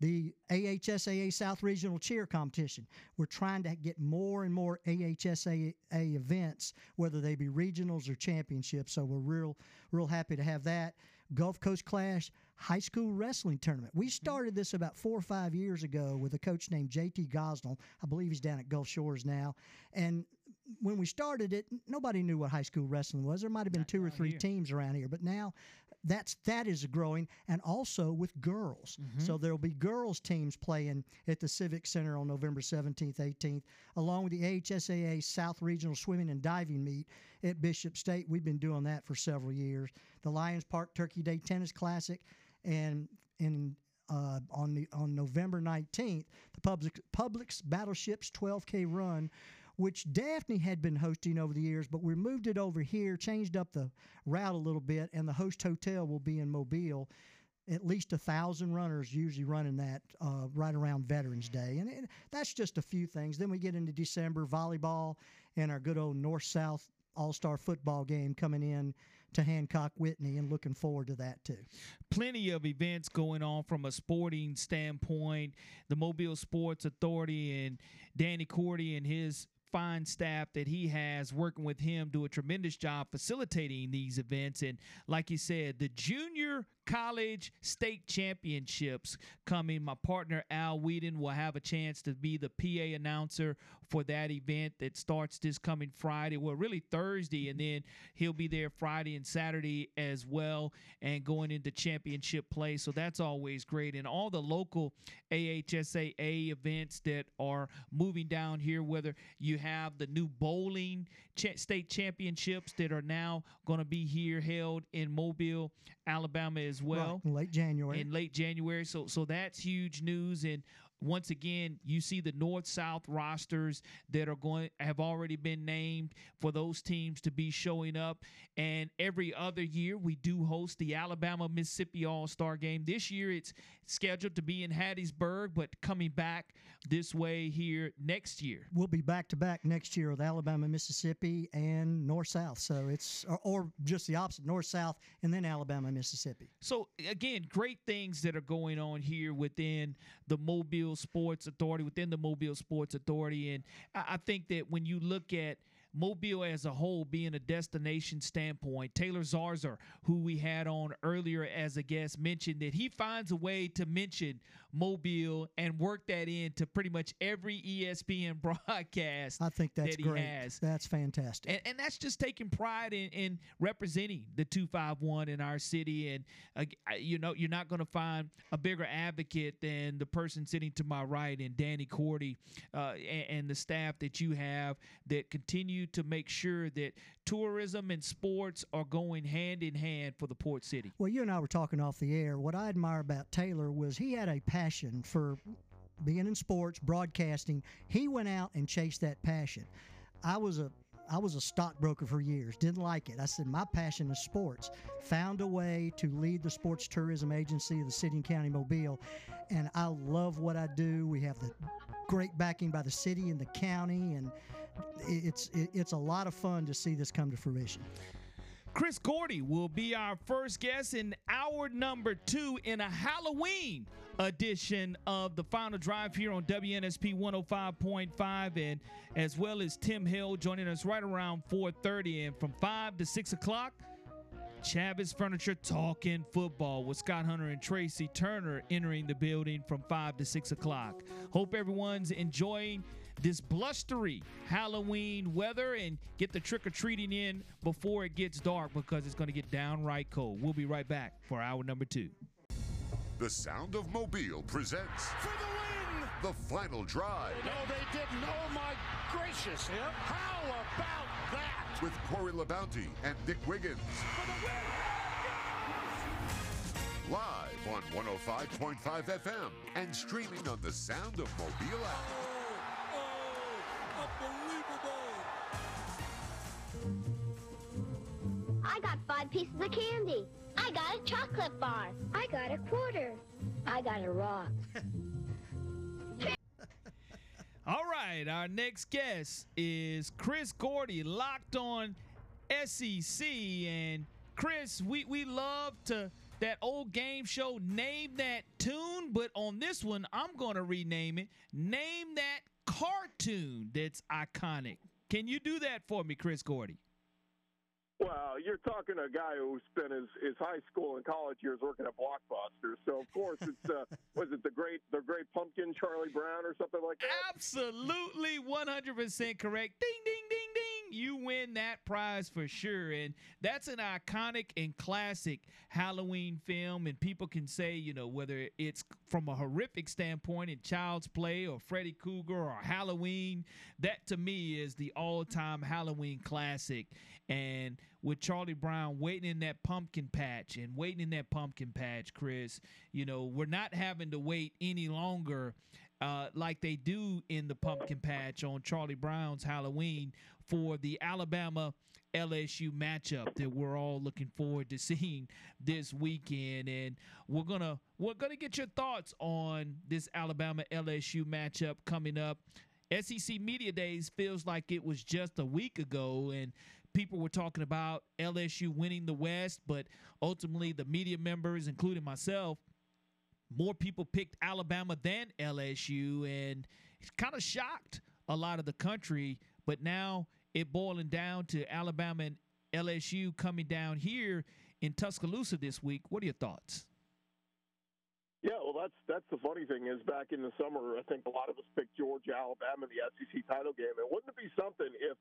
The AHSAA South Regional Cheer Competition. We're trying to get more and more AHSAA events, whether they be regionals or championships. So we're real, real happy to have that. Gulf Coast Clash High School Wrestling Tournament. We started this about four or five years ago with a coach named JT Gosnell. I believe he's down at Gulf Shores now. And when we started it, nobody knew what high school wrestling was. There might have been two or three teams around here, but now that's that is growing, and also with girls. So there'll be girls teams playing at the Civic Center on November 17th, 18th, along with the AHSAA South Regional Swimming and Diving Meet at Bishop State. We've been doing that for several years. The Lions Park Turkey Day Tennis Classic, and in uh, on the on November 19th, the public Publix Battleships 12K Run, which Daphne had been hosting over the years, but we moved it over here, changed up the route a little bit, and the host hotel will be in Mobile. At least a thousand runners usually running that uh, right around Veterans Day, and it, that's just a few things. Then we get into December volleyball and our good old North South All Star football game coming in to Hancock Whitney, and looking forward to that too. plenty of events going on from a sporting standpoint. The Mobile Sports Authority and Danny Corte and his fine staff that he has working with him do a tremendous job facilitating these events. And like you said, the junior college state championships coming. My partner Al Whedon will have a chance to be the PA announcer for that event that starts this coming Friday. Well, really Thursday, and then he'll be there Friday and Saturday as well, and going into championship play. So that's always great. And all the local AHSAA events that are moving down here, whether you have the new bowling cha- state championships that are now going to be here held in Mobile, Alabama as well Right, in late January. in late January. So so that's huge news. And once again, you see the North South rosters that are going have already been named for those teams to be showing up. And every other year, we do host the Alabama Mississippi All Star Game. This year, it's scheduled to be in Hattiesburg, but coming back this way here next year. we'll be back to back next year with Alabama, Mississippi, and North South. So it's or, or just the opposite, North South, and then Alabama, Mississippi. So again, great things that are going on here within the Mobile Sports Authority, within the Mobile Sports Authority, and I, I think that when you look at Mobile as a whole being a destination standpoint, Taylor Zarzour, who we had on earlier as a guest, mentioned that he finds a way to mention Mobile and work that into pretty much every ESPN broadcast I think that's that he great. has. That's fantastic. And, and that's just taking pride in, in representing the 251 in our city. And, uh, you know, you're not going to find a bigger advocate than the person sitting to my right and Danny Corte uh, and, and the staff that you have that continue to make sure that tourism and sports are going hand in hand for the port city. Well, you and I were talking off the air. What I admire about Taylor was he had a passion for being in sports, broadcasting. He went out and chased that passion. I was a I was a stockbroker for years. Didn't like it. I said my passion is sports. Found a way to lead the sports tourism agency of the city and county Mobile, and I love what I do. We have the great backing by the city and the county, and it's it's a lot of fun to see this come to fruition. Chris Gordy will be our first guest in hour number two in a Halloween edition of the final drive here on WNSP 105.5 and as well as Tim Hill joining us right around 4:30 and from 5 to 6 o'clock Chavis Furniture talking football with Scott Hunter and Tracy Turner entering the building from 5 to 6 o'clock. Hope everyone's enjoying this blustery Halloween weather and get the trick or treating in before it gets dark because it's going to get downright cold. We'll be right back for hour number two. The Sound of Mobile presents For the win! the final drive No, they didn't. Oh, my gracious. How about that? with Corey LaBounty and Nick Wiggins. Live on 105.5 FM and streaming on the Sound of Mobile app. I got five pieces of candy. I got a chocolate bar. I got a quarter. I got a rock. All right, our next guest is Chris Gordy, locked on SEC. And Chris, we, we love to that old game show, name that tune, but on this one, I'm going to rename it. Name that cartoon that's iconic. Can you do that for me, Chris Gordy? Well, you're talking to a guy who spent his, his high school and college years working at Blockbuster. So of course it's uh, was it the great the great pumpkin Charlie Brown or something like that? Absolutely 100% correct. Ding ding ding ding. You win that prize for sure. And that's an iconic and classic Halloween film and people can say, you know, whether it's from a horrific standpoint in Child's Play or Freddy Krueger or Halloween, that to me is the all-time Halloween classic. And with Charlie Brown waiting in that pumpkin patch and waiting in that pumpkin patch, Chris, you know, we're not having to wait any longer uh, like they do in the pumpkin patch on Charlie Brown's Halloween for the Alabama LSU matchup that we're all looking forward to seeing this weekend. And we're to we're to get your thoughts on this Alabama LSU matchup coming up. SEC Media Days feels like it was just a week ago and people were talking about LSU winning the West, but ultimately the media members, including myself, more people picked Alabama than LSU, and it's kind of shocked a lot of the country. But now it boiling down to Alabama and LSU coming down here in Tuscaloosa this week. What are your thoughts? Yeah, well, that's that's the funny thing is back in the summer, I think a lot of us picked Georgia, Alabama in the SEC title game. And wouldn't it be something if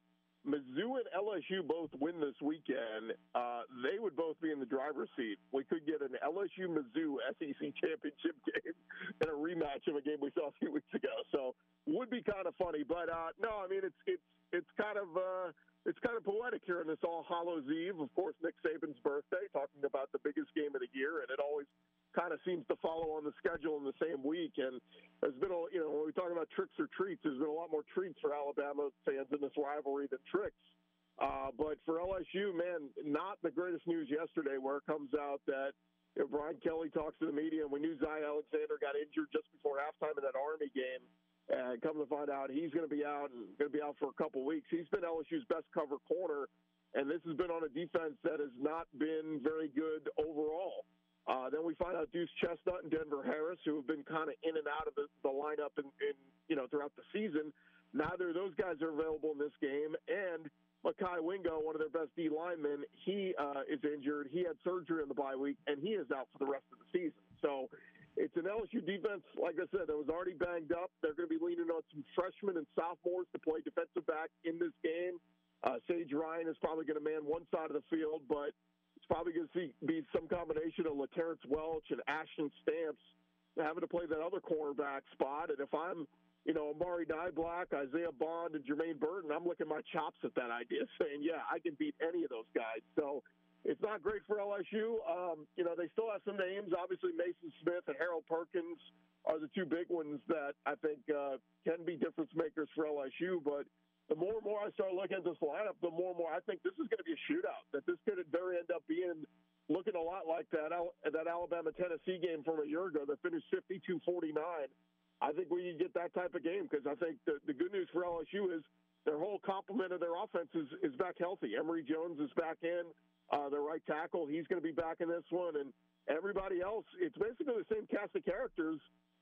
Mizzou and LSU both win this weekend, uh, they would both be in the driver's seat. We could get an LSU Mizzou SEC championship game and a rematch of a game we saw a few weeks ago. So would be kind of funny, but uh, no, I mean it's it's it's kind of uh, it's kind of poetic here on this All Hallows Eve. Of course, Nick Saban's birthday, talking about the biggest game of the year, and it always kind of seems to follow on the schedule in the same week. And there's been a, you know, when we talk about tricks or treats, there's been a lot more treats for Alabama fans in this rivalry than tricks. Uh, but for LSU, man, not the greatest news yesterday where it comes out that you know, Brian Kelly talks to the media, and we knew Zy Alexander got injured just before halftime in that Army game. And come to find out, he's going to be out and going to be out for a couple weeks. He's been LSU's best cover corner, and this has been on a defense that has not been very good overall. Uh, then we find out Duce Chestnut and Denver Harris, who have been kind of in and out of the, the lineup in, in, you know throughout the season. Neither of those guys are available in this game, and Mekhi Wingo, one of their best D linemen, he uh, is injured. He had surgery in the bye week, and he is out for the rest of the season. So it's an LSU defense, like I said, that was already banged up. They're going to be leaning on some freshmen and sophomores to play defensive back in this game. Uh, Sage Ryan is probably going to man one side of the field, but it's probably going to see be some combination of LaTerrence Welch and Ashton Stamps having to play that other cornerback spot. And if I'm, you know, Amari Niblack, Isaiah Bond, and Jermaine Burton, I'm looking my chops at that idea, saying, yeah, I can beat any of those guys. So it's not great for LSU. Um, you know, they still have some names. Obviously, Maason Smith and Harold Perkins are the two big ones that I think uh, can be difference makers for LSU. But the more and more I start looking at this lineup, the more and more I think this is going to be a shootout. That this could very end up being looking a lot like that that Alabama Tennessee game from a year ago that finished 52-49. I think we get that type of game because I think the, the good news for LSU is their whole complement of their offense is, is back healthy. Emery Jones is back in, uh, their right tackle. He's going to be back in this one, and everybody else. It's basically the same cast of characters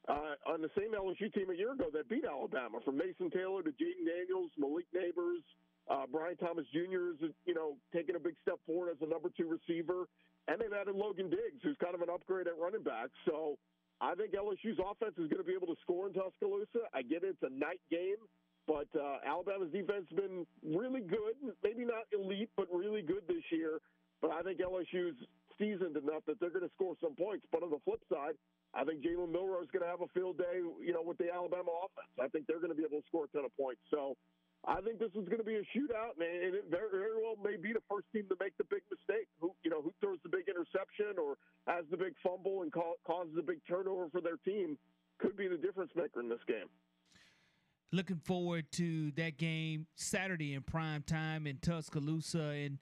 uh, on the same LSU team a year ago that beat Alabama, from Mason Taylor to Jayden Daniels, Malik Nabers. uh, Brian Thomas Jr. is, you know, taking a big step forward as a number two receiver, and they've added Logan Diggs, who's kind of an upgrade at running back. So I think LSU's offense is going to be able to score in Tuscaloosa. I get it; it's a night game, but uh, Alabama's defense has been really good. Maybe not elite, but really good this year. But I think LSU's seasoned enough that they're going to score some points. But on the flip side, I think Jalen Milroe is going to have a field day, you know, with the Alabama offense. I think they're going to be able to score a ton of points. So I think this is going to be a shootout, and it very well may be the first team to make the big mistake. Who, you know, who throws the big interception or has the big fumble and causes a big turnover for their team could be the difference maker in this game. Looking forward to that game Saturday in prime time in Tuscaloosa, and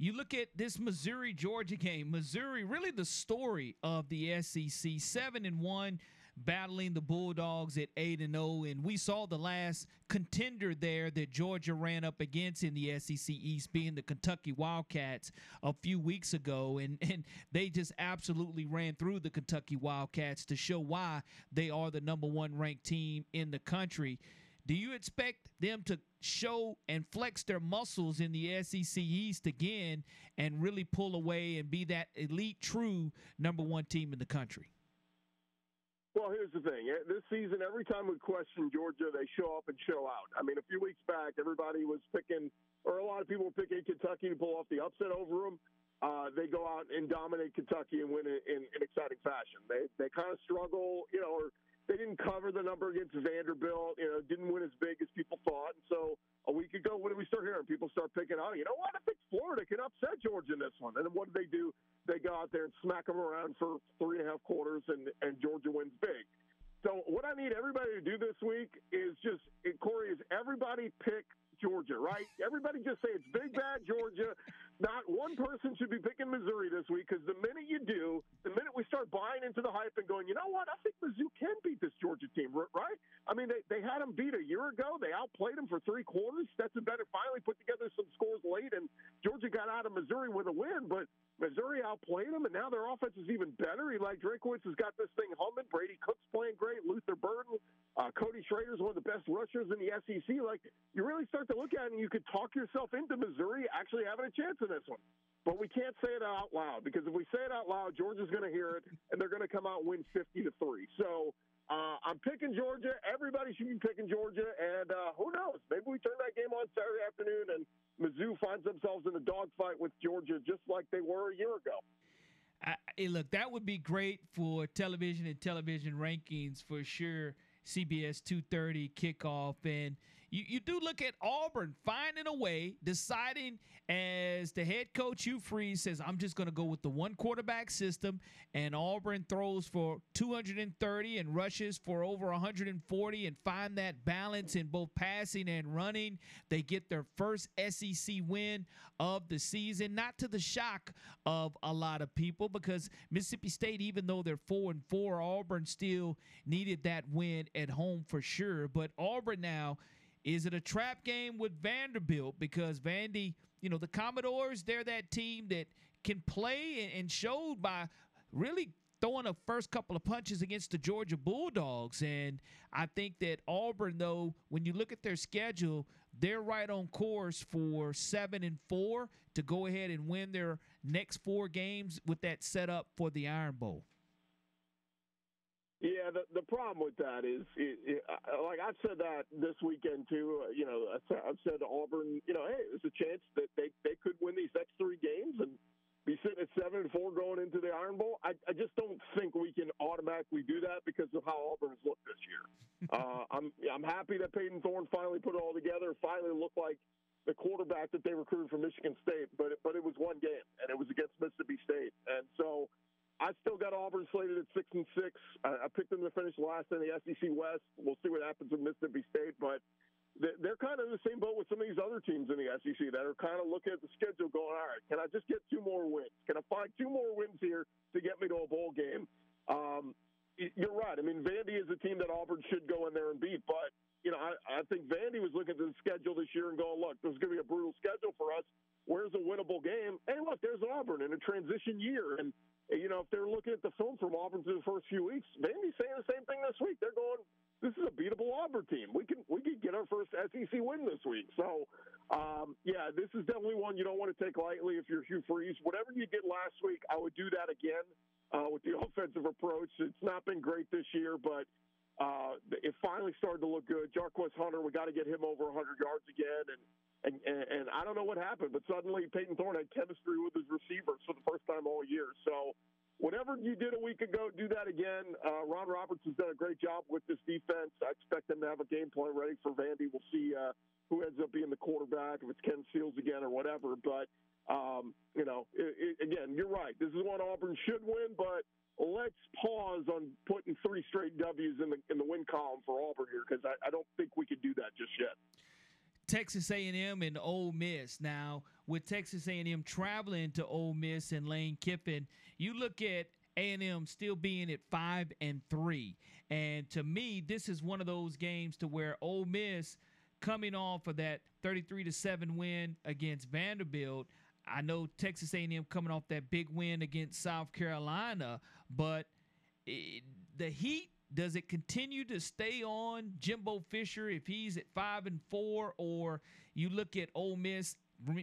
you look at this Missouri Georgia game. Missouri, really the story of the SEC, seven and one, battling the Bulldogs at eight and zero, and we saw the last contender there that Georgia ran up against in the SEC East, being the Kentucky Wildcats a few weeks ago, and and they just absolutely ran through the Kentucky Wildcats to show why they are the number one ranked team in the country. Do you expect them to show and flex their muscles in the SEC East again and really pull away and be that elite, true number one team in the country? Well, here's the thing. This season, every time we question Georgia, they show up and show out. I mean, a few weeks back, everybody was picking, or a lot of people were picking Kentucky to pull off the upset over them. Uh, they go out and dominate Kentucky and win it in, in exciting fashion. They they kind of struggle, you know, or they didn't cover the number against Vanderbilt. You know, didn't win as big as people thought. And so a week ago, what did we start hearing? People start picking out. You know what? I think Florida can upset Georgia in this one. And then what do they do? They go out there and smack them around for three and a half quarters, and and Georgia wins big. So what I need everybody to do this week is just Corey is everybody pick Georgia, right? Everybody just say it's big bad Georgia. Not one person should be picking Missouri this week because the minute you do, the minute we start buying into the hype and going, you know what, I think Mizzou can beat this Georgia team, right? I mean, they, they had them beat a year ago. They outplayed them for three quarters. Stetson Bennett finally put together some scores late, and Georgia got out of Missouri with a win, but Missouri outplayed them, and now their offense is even better. Eli Drinkwitz has got this thing humming. Brady Cook's playing great. Luther Burden, uh, Cody Schrader is one of the best rushers in the SEC. Like, you really start to look at it, and you could talk yourself into Missouri actually having a chance in this one. But we can't say it out loud because if we say it out loud, Georgia's going to hear it and they're going to come out win 50 to 3. So uh, I'm picking Georgia. Everybody should be picking Georgia. And uh, who knows? Maybe we turn that game on Saturday afternoon and Mizzou finds themselves in a dogfight with Georgia just like they were a year ago. I, look, that would be great for television and television rankings for sure. CBS 230 kickoff. And you, you do look at Auburn finding a way, deciding as the head coach Hugh Freeze says, I'm just going to go with the one quarterback system. And Auburn throws for 230 and rushes for over 140 and find that balance in both passing and running. They get their first SEC win of the season, not to the shock of a lot of people because Mississippi State, even though they're four and four, Auburn still needed that win at home for sure. But Auburn now is it a trap game with Vanderbilt? Because Vandy, you know, the Commodores, they're that team that can play and showed by really throwing a first couple of punches against the Georgia Bulldogs. And I think that Auburn, though, when you look at their schedule, they're right on course for seven and four to go ahead and win their next four games with that setup for the Iron Bowl. Yeah, the the problem with that is, it, it, like I've said that this weekend too. Uh, you know, I've said to Auburn, you know, hey, there's a chance that they they could win these next three games and be sitting at seven and four going into the Iron Bowl. I, I just don't think we can automatically do that because of how Auburn's looked this year. uh, I'm I'm happy that Payton Thorne finally put it all together. Finally looked like the quarterback that they recruited from Michigan State, but it, but it was one game and it was against Mississippi State, and so I still got Auburn slated at six and six. I, I picked them to finish last in the SEC West. We'll see what happens with Mississippi State, but they're kind of in the same boat with some of these other teams in the SEC that are kind of looking at the schedule, going, "All right, can I just get two more wins? Can I find two more wins here to get me to a bowl game?" Um, you're right. I mean, Vandy is a team that Auburn should go in there and beat, but you know, I, I think Vandy was looking at the schedule this year and going, "Look, this is going to be a brutal schedule for us. Where's a winnable game?" Hey, look, there's Auburn in a transition year, and you know, if they're looking at the film from Auburn through the first few weeks, they may be saying the same thing this week. They're going, this is a beatable Auburn team. We can we can get our first SEC win this week. So, um, yeah, this is definitely one you don't want to take lightly if you're Hugh Freeze. Whatever you did last week, I would do that again uh, with the offensive approach. It's not been great this year, but uh, it finally started to look good. Jarquez Hunter, we got to get him over 100 yards again, and and, and, I don't know what happened, but suddenly Payton Thorne had chemistry with his receivers for the first time all year. So, whatever you did a week ago, do that again. Uh, Ron Roberts has done a great job with this defense. I expect them to have a game plan ready for Vandy. We'll see uh, who ends up being the quarterback, if it's Ken Seals again or whatever. But, um, you know, it, it, again, you're right. This is one Auburn should win, but let's pause on putting three straight W's in the in the win column for Auburn here because I, I don't think we could do that just yet. Texas A&M and Ole Miss. Now, with Texas A&M traveling to Ole Miss and Lane Kiffin, you look at A&M still being at five and three, and to me, this is one of those games to where Ole Miss coming off of that 33 to seven win against Vanderbilt. I know Texas A&M coming off that big win against South Carolina, but it, the Heat does it continue to stay on Jimbo Fisher if he's at five and four, or you look at Ole Miss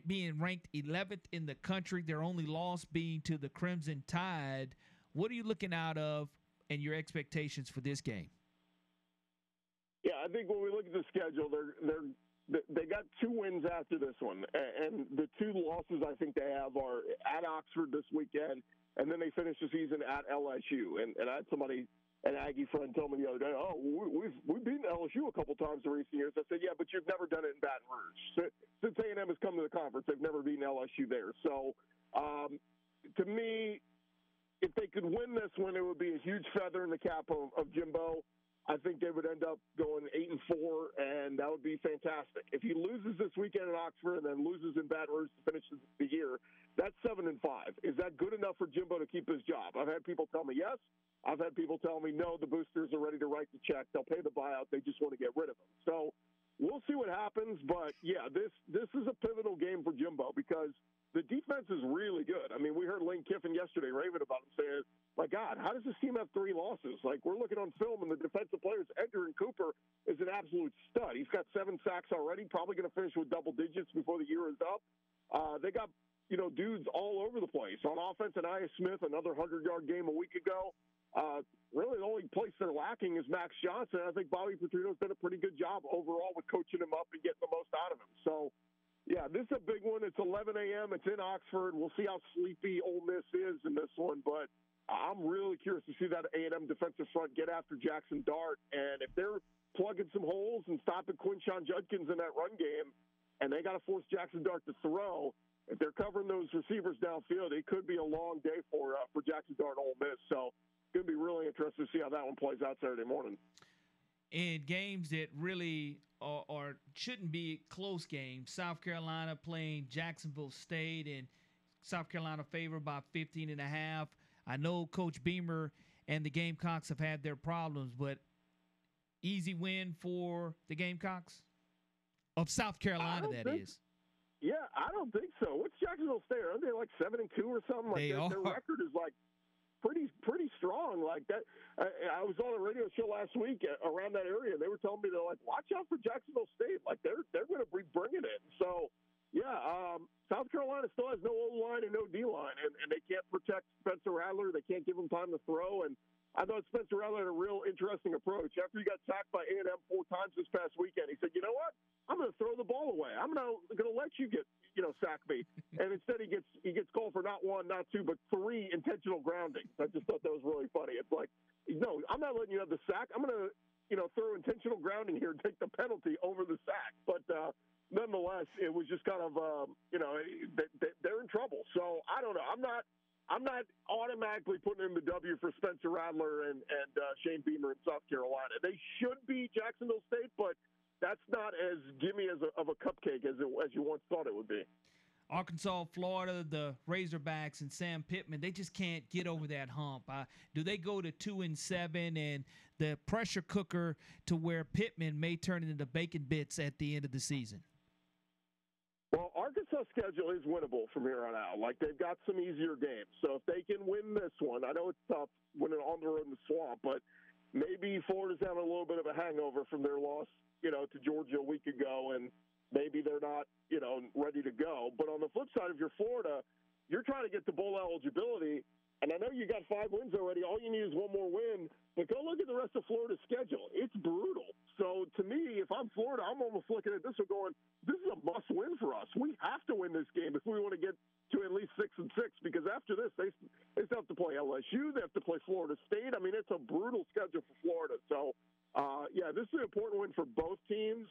being ranked 11th in the country, their only loss being to the Crimson Tide. What are you looking out of and your expectations for this game? Yeah, I think when we look at the schedule, they're they're they got two wins after this one, and the two losses I think they have are at Oxford this weekend, and then they finish the season at LSU. And, and I had somebody an Aggie friend told me the other day, "Oh, we've we've beaten LSU a couple times in recent years." I said, "Yeah, but you've never done it in Baton Rouge. Since A and M has come to the conference, they've never beaten LSU there." So, um, to me, if they could win this one, it would be a huge feather in the cap of, of Jimbo. I think they would end up going eight and four, and that would be fantastic. If he loses this weekend in Oxford and then loses in Baton Rouge to finish the year, that's seven and five. Is that good enough for Jimbo to keep his job? I've had people tell me yes. I've had people tell me no. The boosters are ready to write the check. They'll pay the buyout. They just want to get rid of him. So we'll see what happens. But yeah, this this is a pivotal game for Jimbo because the defense is really good. I mean, we heard Lane Kiffin yesterday raving about him saying, "My God, how does this team have three losses? Like we're looking on film, and the defensive players, Edgerrin Cooper is an absolute stud. He's got seven sacks already. Probably going to finish with double digits before the year is up. Uh, they got you know dudes all over the place on offense. And Ainias Smith, another hundred yard game a week ago. Uh, really, the only place they're lacking is Max Johnson. I think Bobby Petrino's done a pretty good job overall with coaching him up and getting the most out of him. So, yeah, this is a big one. It's 11 a.m. It's in Oxford. We'll see how sleepy Ole Miss is in this one, but I'm really curious to see that A&M defensive front get after Jackson Dart, and if they're plugging some holes and stopping Quinshon Judkins in that run game, and they got to force Jackson Dart to throw. If they're covering those receivers downfield, it could be a long day for uh, for Jackson Dart and Ole Miss. So going to be really interesting to see how that one plays out Saturday morning. In games that really are shouldn't be close games, South Carolina playing Jacksonville State and South Carolina favored by 15 and a half. I know Coach Beamer and the Gamecocks have had their problems, but easy win for the Gamecocks of South Carolina. That think, is. Yeah, I don't think so. What's Jacksonville State? Are they like seven and two or something? Like they their, are. their record is like pretty pretty strong like that. I, I was on a radio show last week uh, around that area, and they were telling me they're like, watch out for Jacksonville State, like they're they're going to be bringing it. So yeah, um, South Carolina still has no O line and no D line, and, and they can't protect Spencer Rattler. They can't give him time to throw, and I thought Spencer Rattler had a real interesting approach. After he got sacked by A and M four times this past weekend, he said, "You know what? I'm going to throw the ball away. I'm going to going to let you get you know sack me." and instead, he gets he gets called for not one, not two, but three intentional groundings. I just thought that was really funny. It's like, no, I'm not letting you have the sack. I'm going to you know throw intentional grounding here and take the penalty over the sack. But uh, nonetheless, it was just kind of um, you know they, they're in trouble. So I don't know. I'm not. I'm not automatically putting in the W for Spencer Rattler and, and uh, Shane Beamer in South Carolina. They should be Jacksonville State, but that's not as gimme as a, of a cupcake as it, as you once thought it would be. Arkansas, Florida, the Razorbacks, and Sam Pittman, they just can't get over that hump. Uh, do they go to two and seven and the pressure cooker to where Pittman may turn into bacon bits at the end of the season? Arkansas' schedule is winnable from here on out. Like they've got some easier games, so if they can win this one, I know it's tough winning on the road in the swamp, but maybe Florida's having a little bit of a hangover from their loss, you know, to Georgia a week ago, and maybe they're not, you know, ready to go. But on the flip side, if you're Florida, you're trying to get the bowl eligibility. And I know you got five wins already. All you need is one more win. But go look at the rest of Florida's schedule. It's brutal. So to me, if I'm Florida, I'm almost looking at this and going, this is a must win for us. We have to win this game if we want to get to at least six and six because after this, they, they still have to play LSU. They have to play Florida State. I mean, it's a brutal schedule for Florida. So, uh, yeah, this is an important win for both teams.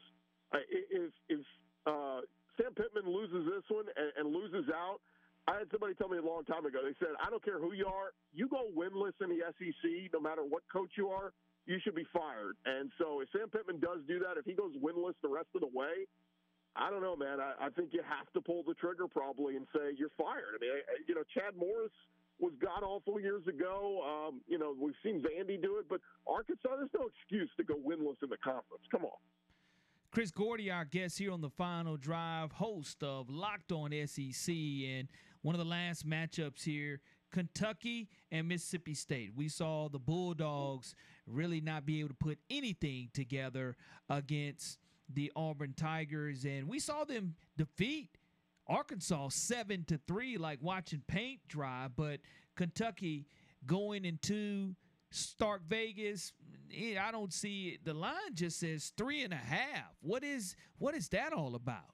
Uh, if if uh, Sam Pittman loses this one and, and loses out, I had somebody tell me a long time ago. They said, I don't care who you are, you go winless in the SEC, no matter what coach you are, you should be fired. And so if Sam Pittman does do that, if he goes winless the rest of the way, I don't know, man. I, I think you have to pull the trigger probably and say you're fired. I mean, I, you know, Chad Morris was god awful years ago. Um, you know, we've seen Vandy do it, but Arkansas, there's no excuse to go winless in the conference. Come on. Chris Gordy, our guest here on the final drive, host of Locked On SEC, and one of the last matchups here Kentucky and Mississippi State. We saw the Bulldogs really not be able to put anything together against the Auburn Tigers, and we saw them defeat Arkansas seven to three, like watching paint dry. But Kentucky going into Stark Vegas, eh, I don't see it. The line just says three and a half. What is what is that all about?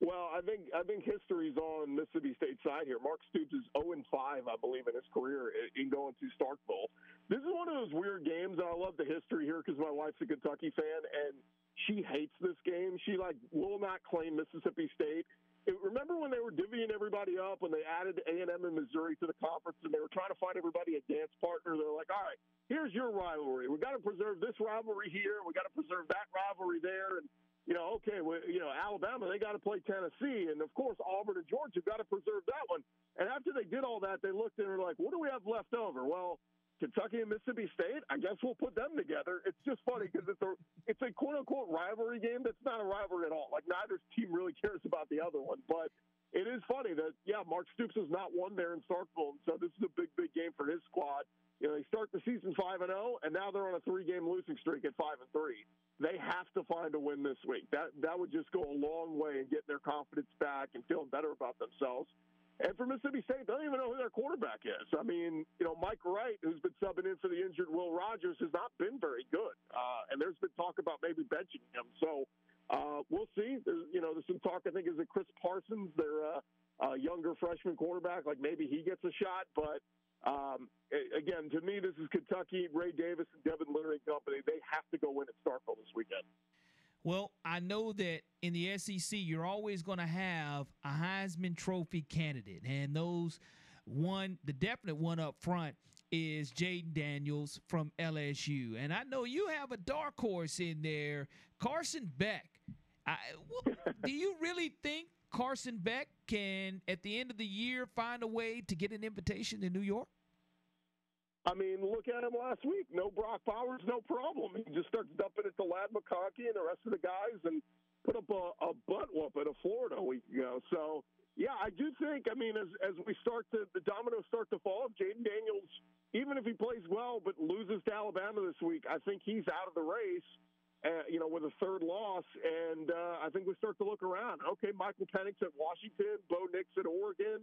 Well, I think I think history's on Mississippi State side here. Mark Stoops is 0 and 5, I believe, in his career in going to Starkville. This is one of those weird games. I love the history here because my wife's a Kentucky fan, and she hates this game. She like will not claim Mississippi State. It, remember when they were divvying everybody up when they added A and M and Missouri to the conference, and they were trying to find everybody a dance partner? They're like, all right, here's your rivalry. We got to preserve this rivalry here. We got to preserve that rivalry there, and you know, okay, well, you know, Alabama, they got to play Tennessee. And of course, Auburn and Georgia got to preserve that one. And after they did all that, they looked and were like, what do we have left over? Well, Kentucky and Mississippi State, I guess we'll put them together. It's just funny because it's a it's a quote unquote rivalry game that's not a rivalry at all. Like neither team really cares about the other one, but it is funny that yeah, Mark Stoops has not won there in Starkville, and so this is a big big game for his squad. You know, they start the season five and zero, and now they're on a three game losing streak at five and three. They have to find a win this week. That that would just go a long way in getting their confidence back and feeling better about themselves. And for Mississippi State, they don't even know who their quarterback is. I mean, you know, Mike Wright, who's been subbing in for the injured Will Rogers, has not been very good. Uh, and there's been talk about maybe benching him. So uh, we'll see. There's, you know, there's some talk, I think, is it Chris Parsons, their uh, uh, younger freshman quarterback, like maybe he gets a shot. But um, again, to me, this is Kentucky, Ray Davis, and Devin Leary and company. They have to go win at Starkville this weekend. Well, I know that in the SEC, you're always going to have a Heisman Trophy candidate, and those one, the definite one up front is Jayden Daniels from LSU, and I know you have a dark horse in there, Carson Beck. I, well, do you really think Carson Beck can, at the end of the year, find a way to get an invitation to New York? I mean, look at him last week. No Brock Bowers, no problem. He just starts dumping it to Ladd McConkey and the rest of the guys and put up a, a butt whooping at Florida a week ago. So, yeah, I do think, I mean, as, as we start to, the dominoes start to fall, if Jayden Daniels, even if he plays well but loses to Alabama this week, I think he's out of the race. Uh, you know, with a third loss, and uh, I think we start to look around. Okay, Michael Penix at Washington, Bo Nix at Oregon,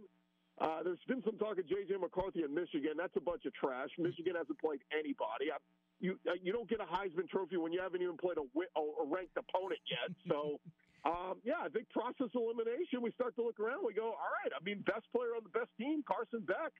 uh, there's been some talk of J.J. McCarthy in Michigan. That's a bunch of trash. Michigan hasn't played anybody. I, you uh, you don't get a Heisman Trophy when you haven't even played a, a ranked opponent yet. So, um, yeah, I think process elimination. We start to look around. We go, all right. I mean, best player on the best team, Carson Beck,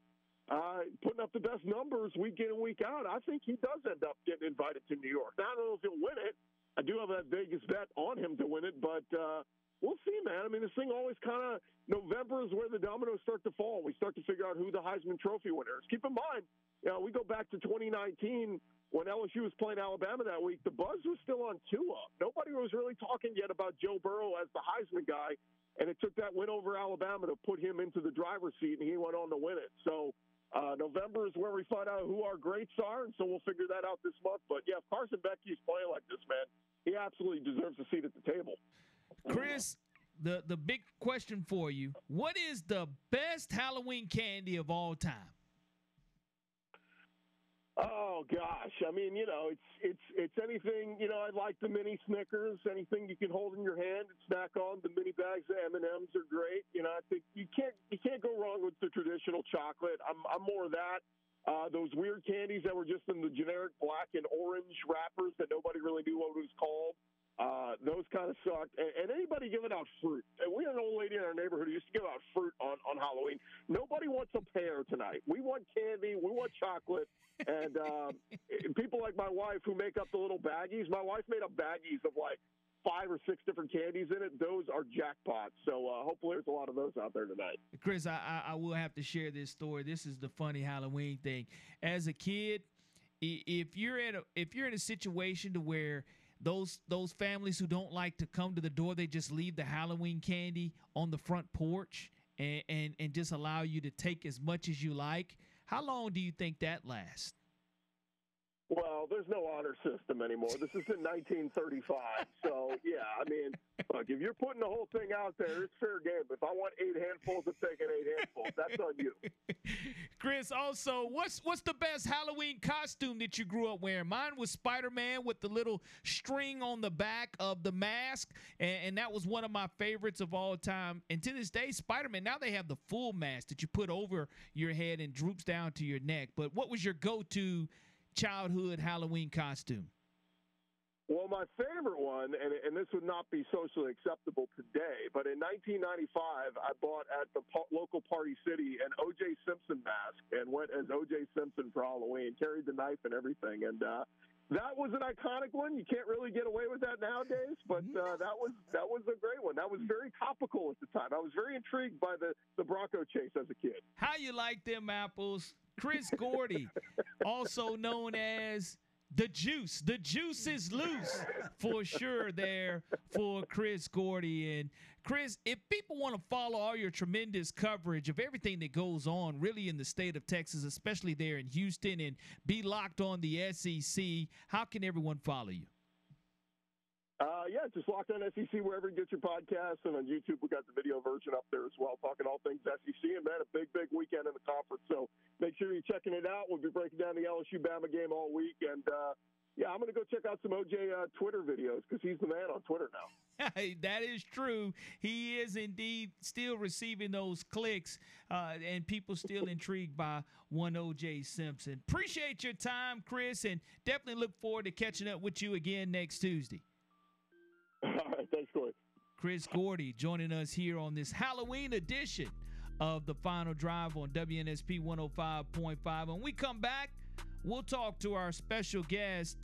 uh, putting up the best numbers week in and week out. I think he does end up getting invited to New York. Now, I don't know if he'll win it. I do have that Vegas bet on him to win it, but. Uh, we'll see, man. I mean, this thing always kind of November is where the dominoes start to fall. We start to figure out who the Heisman Trophy winner is. Keep in mind, you know, we go back to 2019 when LSU was playing Alabama that week. The buzz was still on Tua. Nobody was really talking yet about Joe Burrow as the Heisman guy, and it took that win over Alabama to put him into the driver's seat, and he went on to win it. So. Uh, November is where we find out who our greats are, and so we'll figure that out this month. But yeah, if Carson Beck playing like this, man, he absolutely deserves a seat at the table. Chris, the the big question for you: What is the best Halloween candy of all time? Oh gosh, I mean, you know, it's it's it's anything. You know, I like the mini Snickers. Anything you can hold in your hand and snack on. The mini bags of M and M's are great. You know, I think you can't you can't go wrong with the traditional chocolate. I'm I'm more of that. Uh, those weird candies that were just in the generic black and orange wrappers that nobody really knew what it was called. Uh, those kind of sucked. And, and anybody giving out fruit. We had an old lady in our neighborhood who used to give out fruit on, on Halloween. Nobody wants a pear tonight. We want candy. We want chocolate. And um, people like my wife who make up the little baggies. My wife made up baggies of like five or six different candies in it. Those are jackpots. So uh, hopefully there's a lot of those out there tonight. Chris, I, I, I will have to share this story. This is the funny Halloween thing. As a kid, if you're in a if you're in a situation to where those those families who don't like to come to the door, they just leave the Halloween candy on the front porch and and, and just allow you to take as much as you like. How long do you think that lasts? Well, there's no honor system anymore. This is in 1935. So, yeah, I mean, look, if you're putting the whole thing out there, it's fair game. If I want eight handfuls, I'm taking eight handfuls. That's on you. Chris, also, what's what's the best Halloween costume that you grew up wearing? Mine was Spider Man with the little string on the back of the mask, and, and that was one of my favorites of all time. And to this day, Spider Man. Now they have the full mask that you put over your head and droops down to your neck. But what was your go to childhood Halloween costume? Well, my favorite one, and, and this would not be socially acceptable today, but in 1995, I bought at the po- local Party City an O.J. Simpson mask and went as O.J. Simpson for Halloween, carried the knife and everything. And uh, that was an iconic one. You can't really get away with that nowadays, but uh, that was that was a great one. That was very topical at the time. I was very intrigued by the, the Bronco chase as a kid. How you like them apples? Chris Gordy, also known as the juice. The juice is loose for sure there for Chris Gordy. And Chris, if people want to follow all your tremendous coverage of everything that goes on really in the state of Texas, especially there in Houston, and be locked on the SEC, how can everyone follow you? Uh, yeah, just locked on SEC wherever you get your podcasts, and on YouTube we got the video version up there as well, talking all things SEC. And man, a big, big weekend in the conference, so make sure you're checking it out. We'll be breaking down the LSU Bama game all week, and uh, yeah, I'm going to go check out some OJ uh, Twitter videos because he's the man on Twitter now. that is true. He is indeed still receiving those clicks, uh, and people still intrigued by one OJ Simpson. Appreciate your time, Chris, and definitely look forward to catching up with you again next Tuesday. All right, thanks, Corey. Chris Gordy joining us here on this Halloween edition of the Final Drive on WNSP 105.5. When we come back, we'll talk to our special guest,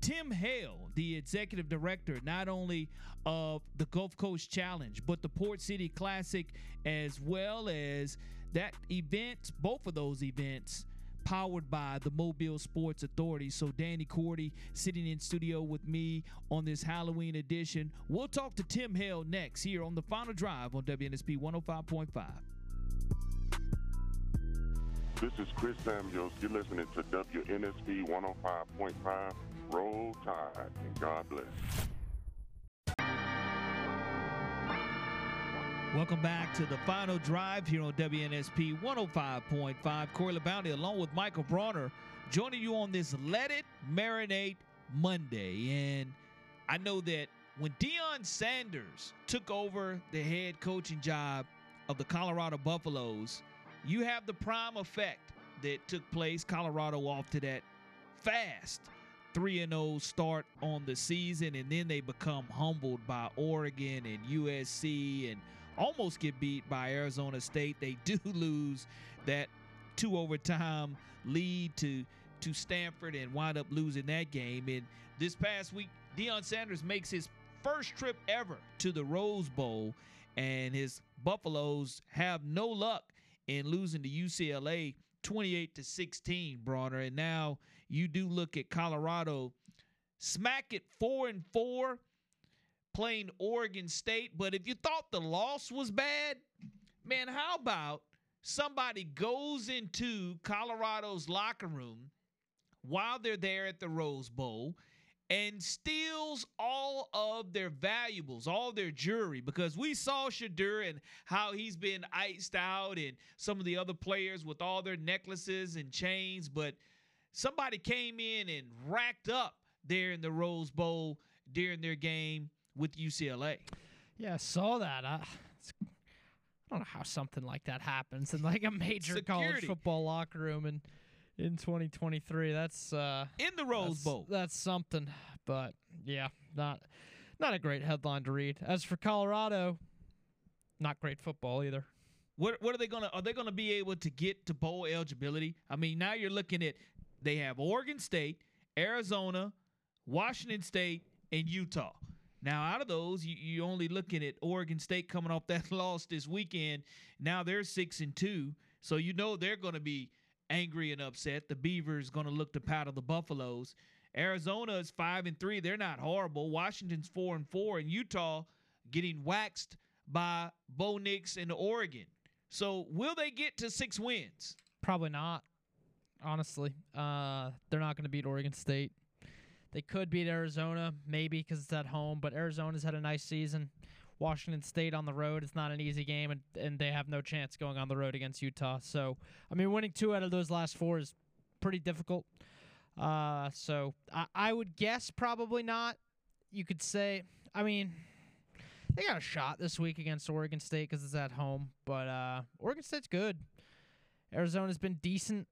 Tim Hale, the executive director not only of the Gulf Coast Challenge, but the Port City Classic, as well as that event, both of those events powered by the Mobile Sports Authority. So Danny Corte sitting in studio with me on this Halloween edition. We'll talk to Tim Hale next here on the Final Drive on WNSP 105.5. This is Chris Samuels. You're listening to WNSP 105.5. Roll Tide and God bless. Welcome back to the final drive here on WNSP 105.5. Corey LaBounty along with Michael Bronner joining you on this Let It Marinate Monday. And I know that when Deion Sanders took over the head coaching job of the Colorado Buffaloes, you have the prime effect that took place. Colorado off to that fast 3 0 start on the season, and then they become humbled by Oregon and USC and almost get beat by Arizona State. They do lose that two overtime lead to to Stanford and wind up losing that game. And this past week, Deion Sanders makes his first trip ever to the Rose Bowl, and his Buffaloes have no luck in losing to UCLA 28 to 16, Bronner. And now you do look at Colorado, smack it four and four playing Oregon State. But if you thought the loss was bad, man, how about somebody goes into Colorado's locker room while they're there at the Rose Bowl and steals all of their valuables, all their jewelry, because we saw Shedeur and how he's been iced out and some of the other players with all their necklaces and chains, but somebody came in and racked up there in the Rose Bowl during their game with UCLA. Yeah, I saw that. I, I don't know how something like that happens in like a major Security. college football locker room in in 2023. That's uh, in the Rose that's, Bowl. That's something, but yeah, not not a great headline to read. As for Colorado, not great football either. What what are they gonna are they gonna be able to get to bowl eligibility? I mean, now you're looking at they have Oregon State, Arizona, Washington State, and Utah. Now, out of those, you, you're only looking at Oregon State coming off that loss this weekend. Now they're six and two, so you know they're going to be angry and upset. The Beavers going to look to paddle the Buffaloes, Arizona is five and three. They're not horrible. Washington's four and four, and Utah getting waxed by Bo Nix and Oregon. So will they get to six wins? Probably not. Honestly, uh, they're not going to beat Oregon State. They could beat Arizona, maybe because it's at home. But Arizona's had a nice season. Washington State on the road. It's not an easy game, and, and they have no chance going on the road against Utah. So, I mean, winning two out of those last four is pretty difficult. Uh, so I, I would guess probably not. You could say, I mean, they got a shot this week against Oregon State because it's at home. But uh, Oregon State's good. Arizona's been decent.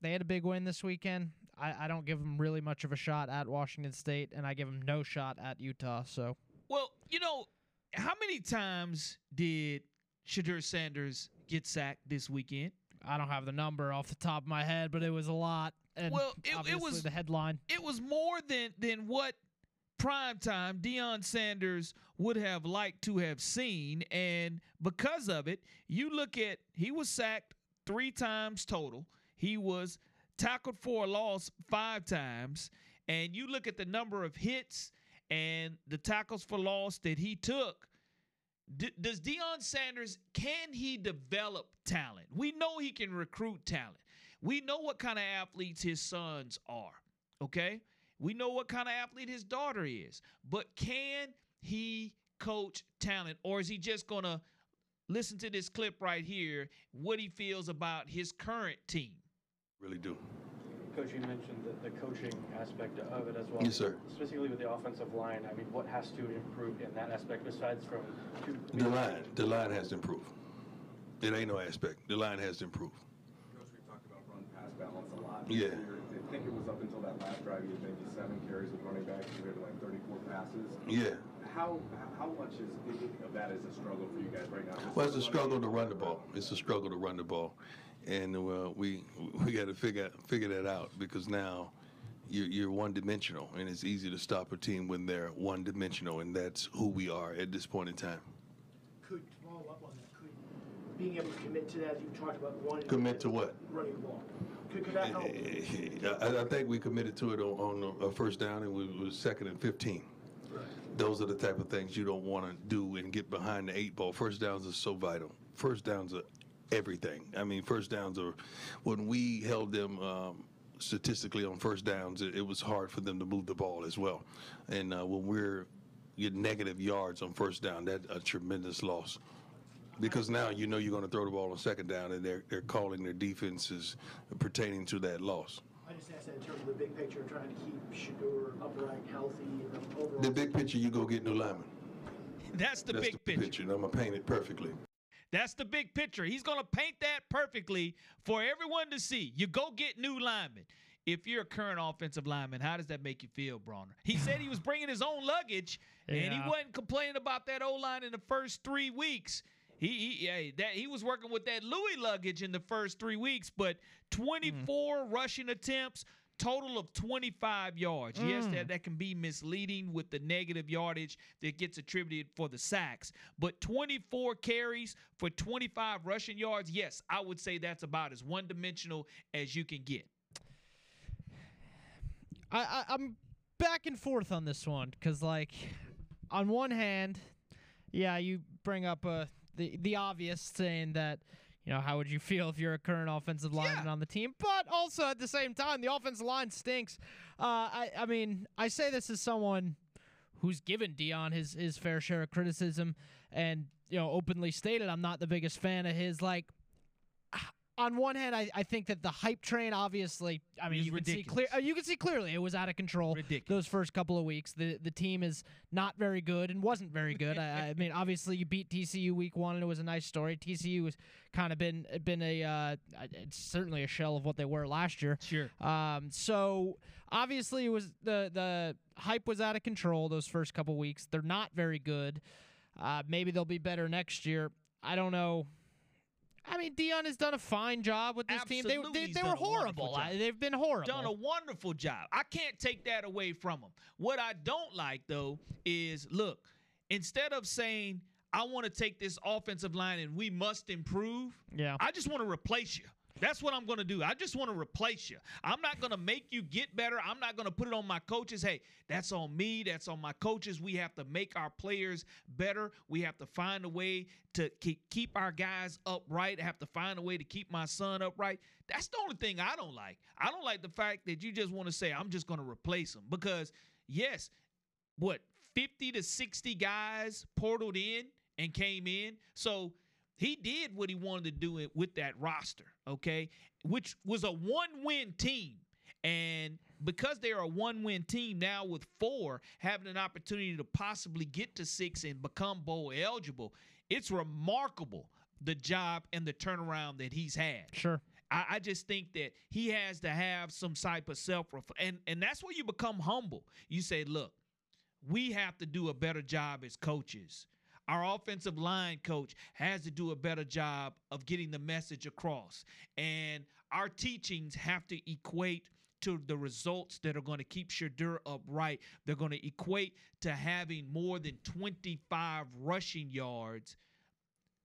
They had a big win this weekend. I, I don't give them really much of a shot at Washington State, and I give them no shot at Utah. So, Well, you know, how many times did Shedeur Sanders get sacked this weekend? I don't have the number off the top of my head, but it was a lot. And well, it, it was the headline. It was more than than what prime time Deion Sanders would have liked to have seen, and because of it, you look at he was sacked three times total. He was tackled for a loss five times, and you look at the number of hits and the tackles for loss that he took. D- does Deion Sanders can he develop talent? We know he can recruit talent. We know what kind of athletes his sons are. Okay? We know what kind of athlete his daughter is. But can he coach talent or is he just to listen to this clip right here what he feels about his current team? Really do. Coach, you mentioned the, the coaching aspect of it as well. Yes, sir. Specifically with the offensive line, I mean, what has to improve in that aspect besides from two? The line, the line has to improve. It ain't no aspect. The line has to improve. Coach, we talked about run pass balance a lot. Yeah. I think it was up until that last drive, you had maybe seven carries with running backs compared to like 34 passes. Yeah. How how much is of that is a struggle for you guys right now? Well, it's a struggle to run the ball. It's a struggle to run the ball, and uh, we we got to figure figure that out because now you're, you're one dimensional, and it's easy to stop a team when they're one dimensional, and that's who we are at this point in time. Could follow up on that, could being able to commit to that, you talked about wanting Commit to what? running the ball. Could, could that help? I, I think we committed to it on, on a first down, and we was second and 15. Those are the type of things you don't want to do and get behind the eight ball. First downs are so vital. First downs are everything. I mean, first downs are when we held them um, statistically on first downs, it, it was hard for them to move the ball as well. And uh, when we're getting negative yards on first down, that's a tremendous loss. Because now you know you're going to throw the ball on second down, and they're they're calling their defenses pertaining to that loss. I just asked that in terms of the big picture, trying to keep Shedeur upright, healthy, and the overall. The big picture, you go get new linemen. That's the That's big the picture. picture, and I'm gonna paint it perfectly. That's the big picture. He's going to paint that perfectly for everyone to see. You go get new linemen. If you're a current offensive lineman, how does that make you feel, Bronner? He said he was bringing his own luggage, and he wasn't complaining about that O line in the first three weeks. He he, hey, that, he was working with that Louis luggage in the first three weeks, but mm-hmm. 24 rushing attempts, total of 25 yards. Yes, Mm. that, that can be misleading with the negative yardage that gets attributed for the sacks, but 24 carries for 25 rushing yards, yes, I would say that's about as one dimensional as you can get. I, I I'm back and forth on this one because like on one hand, yeah, you bring up uh, the the obvious saying that you know how would you feel if you're a current offensive lineman on the team, but also at the same time the offensive line stinks. Uh, I I mean I say this as someone who's given Deion his his fair share of criticism and you know openly stated I'm not the biggest fan of his. Like on one hand, I, I think that the hype train, obviously, I mean, you can see clear, you can see clearly it was out of control. Those first couple of weeks, the the team is not very good and wasn't very good. I, I mean, obviously, you beat TCU week one, and it was a nice story. TCU has kind of been been a uh, it's certainly a shell of what they were last year. Sure. Um, so obviously, it was the the hype was out of control those first couple weeks. They're not very good. Uh, maybe they'll be better next year. I don't know. I mean, Deion has done a fine job with this team. They, they, they were horrible. I- they've been horrible. Done a wonderful job. I can't take that away from him. What I don't like though is look, instead of saying I want to take this offensive line and we must improve, Yeah. I just want to replace you. That's what I'm going to do. I just want to replace you. I'm not going to make you get better. I'm not going to put it on my coaches. Hey, that's on me. That's on my coaches. We have to make our players better. We have to find a way to keep our guys upright. I have to find a way to keep my son upright. That's the only thing I don't like. I don't like the fact that you just want to say, I'm just going to replace them because, yes, what, 50 to 60 guys portaled in and came in. So, he did what he wanted to do it with that roster, okay? Which was a one-win team. And because they're a one-win team now with four having an opportunity to possibly get to six and become bowl eligible, it's remarkable the job and the turnaround that he's had. Sure. I, I just think that he has to have some type of self and and that's where you become humble. You say, look, we have to do a better job as coaches our offensive line coach has to do a better job of getting the message across. And our teachings have to equate to the results that are going to keep Shedeur upright. They're going to equate to having more than 25 rushing yards.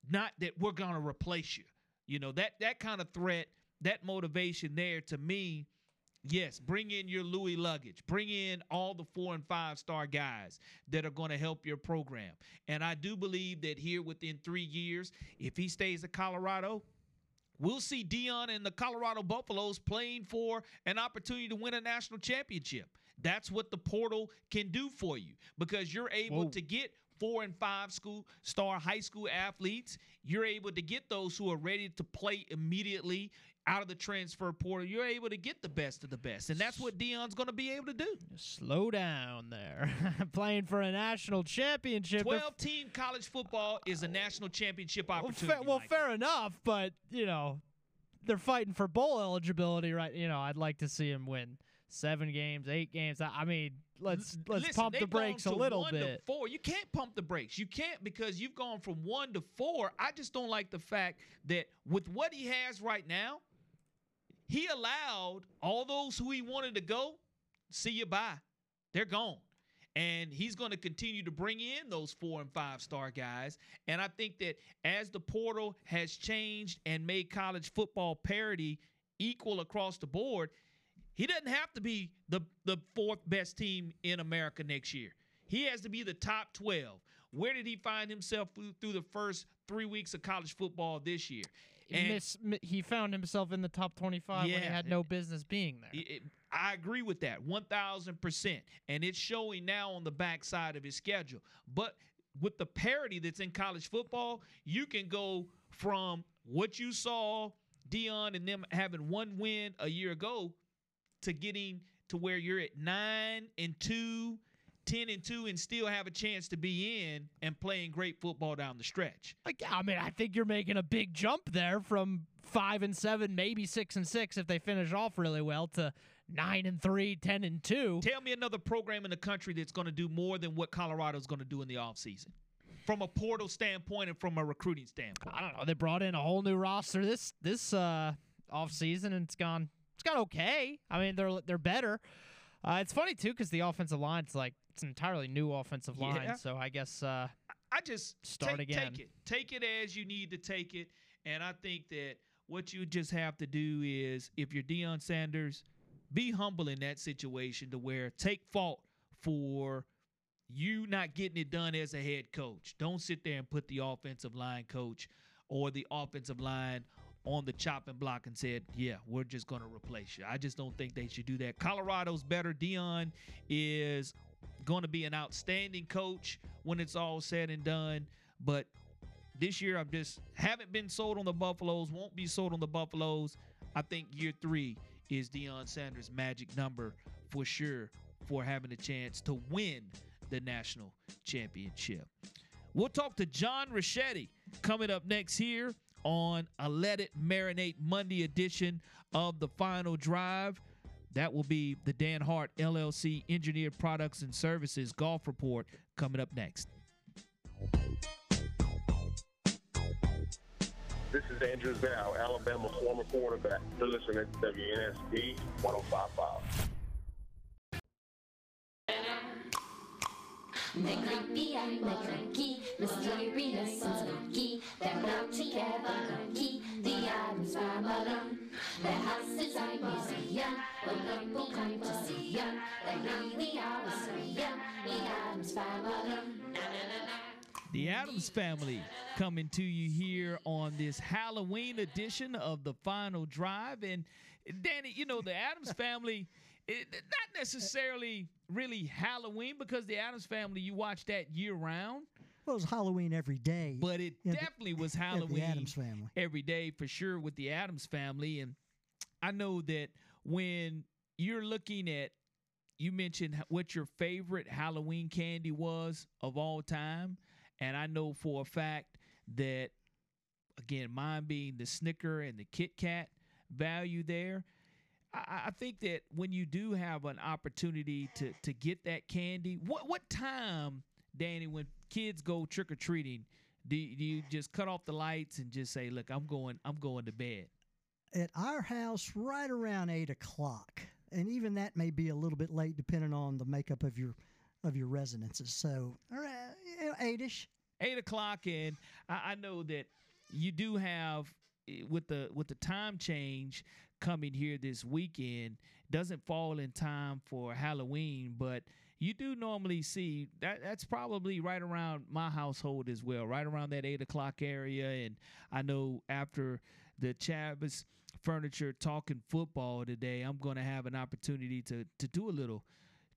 Not that we're going to replace you. You know, that that kind of threat, that motivation there to me Yes, bring in your Louis luggage. Bring in all the four and five star guys that are going to help your program. And I do believe that here within three years, if he stays at Colorado, we'll see Deion and the Colorado Buffaloes playing for an opportunity to win a national championship. That's what the portal can do for you because you're able Whoa. to get four and five school star high school athletes. You're able to get those who are ready to play immediately out of the transfer portal, you're able to get the best of the best. And that's what Deion's going to be able to do. Slow down there. Playing for a national championship. 12 team college football is a national championship opportunity. Well, fa- well fair enough, but, you know, they're fighting for bowl eligibility, right? You know, I'd like to see him win seven games, eight games. I mean, let's let's Listen, pump the brakes a little bit. four, you can't pump the brakes. You can't because you've gone from one to four. I just don't like the fact that with what he has right now, he allowed all those who he wanted to go, see you bye. They're gone. And he's going to continue to bring in those four and five star guys. And I think that as the portal has changed and made college football parity equal across the board, he doesn't have to be the, the fourth best team in America next year. He has to be the top 12. Where did he find himself through the first three weeks of college football this year? Miss, he found himself in the top 25 yeah, when he had no business being there. It, I agree with that 1000%. And it's showing now on the backside of his schedule. But with the parity that's in college football, you can go from what you saw Deion and them having one win a year ago to getting to where you're at 9 and 2 10 and 2 and still have a chance to be in and playing great football down the stretch. Like, I mean, I think you're making a big jump there from 5 and 7, maybe 6 and 6 if they finish off really well to 9 and 3, 10 and 2. Tell me another program in the country that's going to do more than what Colorado's going to do in the offseason. From a portal standpoint and from a recruiting standpoint. I don't know. They brought in a whole new roster this this uh offseason and it's gone it's gone okay. I mean, they're they're better. Uh, it's funny too because the offensive line's like it's an entirely new offensive line. Yeah. So I guess uh, I just start take, again. Take it, take it as you need to take it, and I think that what you just have to do is, if you're Deion Sanders, be humble in that situation to where take fault for you not getting it done as a head coach. Don't sit there and put the offensive line coach or the offensive line on the chopping block and said, "Yeah, we're just going to replace you." I just don't think they should do that. Colorado's better. Deion is going to be an outstanding coach when it's all said and done. But this year, I've just haven't been sold on the Buffaloes, won't be sold on the Buffaloes. I think year three is Deion Sanders' magic number for sure for having a chance to win the national championship. We'll talk to John Rachetti coming up next here on a Let It Marinate Monday edition of the Final Drive. That will be the Dan Hart LLC Engineered Products and Services Golf Report coming up next. This is Andrew Zow, Alabama former quarterback. You're listening to WNSP 1055. They creepy and they cranky, mystery renaissance monkey. They're not together, monkey. The Addams family. Their house is a museum come to see ya. They really are a savior. The Addams family. The Addams Family coming to you here on this Halloween edition of the Final Drive. And Danny, you know, the Addams Family, it, not necessarily really Halloween because the Addams Family, you watch that year round. Well, it was Halloween every day. But it Yeah, the- definitely was yeah, Halloween the Addams family. every day for sure with the Addams family. And I know that when you're looking at, you mentioned what your favorite Halloween candy was of all time. And I know for a fact that, again, mine being the Snicker and the Kit Kat value there. I, think that when you do have an opportunity to to get that candy, what what time, Danny, when kids go trick or treating, do, do you just cut off the lights and just say, "Look, I'm going, I'm going to bed." At our house, right around eight o'clock, and even that may be a little bit late depending on the makeup of your of your residences. So, around eight-ish. eight o'clock and I, I know that you do have eh, with the with the time change coming here this weekend doesn't fall in time for halloween but you do normally see that that's probably right around my household as well right around that eight o'clock area and i know after the Chavez furniture talking football today i'm going to have an opportunity to to do a little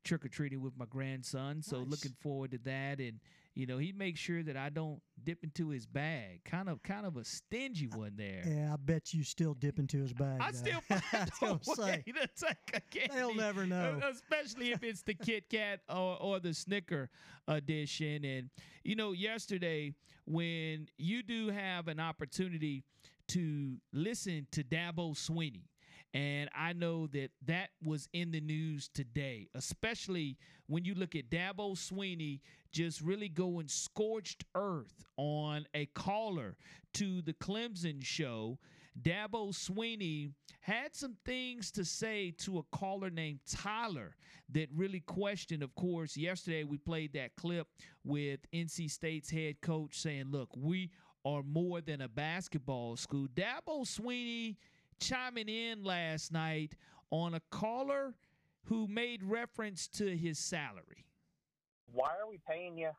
trick or treating with my grandson. So Nice. looking forward to that. And you know, he makes sure that I don't dip into his bag. Kind of, kind of a stingy one there. Yeah, I bet you still dip into his bag. I though. still find a gonna say, way to take a candy. They'll never know. Especially if it's the Kit Kat or, or the Snicker edition. And, you know, yesterday, when you do have an opportunity to listen to Dabo Swinney, and I know that that was in the news today, especially when you look at Dabo Swinney just really going scorched earth on a caller to the Clemson show. Dabo Swinney had some things to say to a caller named Tyler that really questioned. Of course, yesterday we played that clip with NC State's head coach saying, Look, we are more than a basketball school. Dabo Swinney chiming in last night on a caller who made reference to his salary. why are we paying you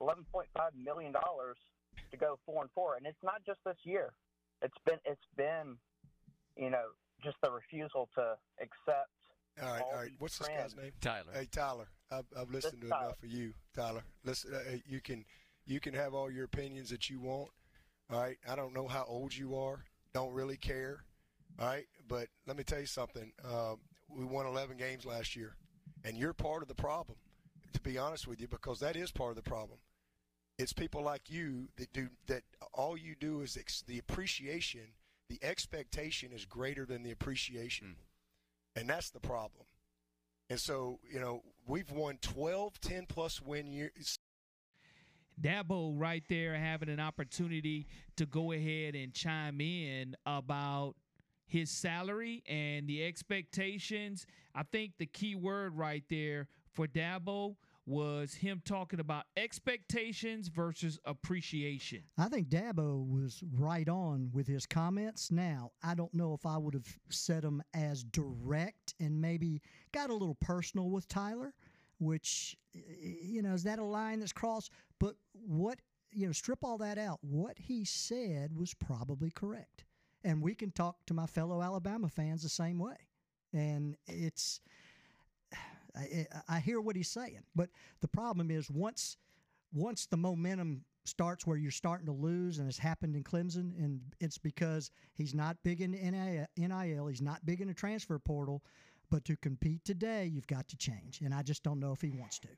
eleven point five million dollars to go four and four? And it's not just this year. It's been it's been, you know, just the refusal to accept. All right, all all right. these What's this guy's name? Tyler. Hey, Tyler. I've, I've listened to Tyler. enough of you, Tyler. Listen, uh, you can you can have all your opinions that you want. All right. I don't know how old you are. Don't really care. All right. But let me tell you something. Um, we won 11 games last year, and you're part of the problem. To be honest with you, because that is part of the problem. It's people like you that do that. All you do is ex- the appreciation. The expectation is greater than the appreciation, and that's the problem. And so, you know, we've won 12, 10 plus win years. Dabo right there having an opportunity to go ahead and chime in about his salary and the expectations. I think the key word right there for Dabo was him talking about expectations versus appreciation. I think Dabo was right on with his comments. Now, I don't know if I would have said them as direct and maybe got a little personal with Tyler, which, you know, is that a line that's crossed? But what, you know, strip all that out. What he said was probably correct. And we can talk to my fellow Alabama fans the same way. And it's, I, I hear what he's saying, but the problem is once once the momentum starts where you're starting to lose, and it's happened in Clemson, and it's because he's not big in NIL, he's not big in the transfer portal, but to compete today, you've got to change, and I just don't know if he wants to.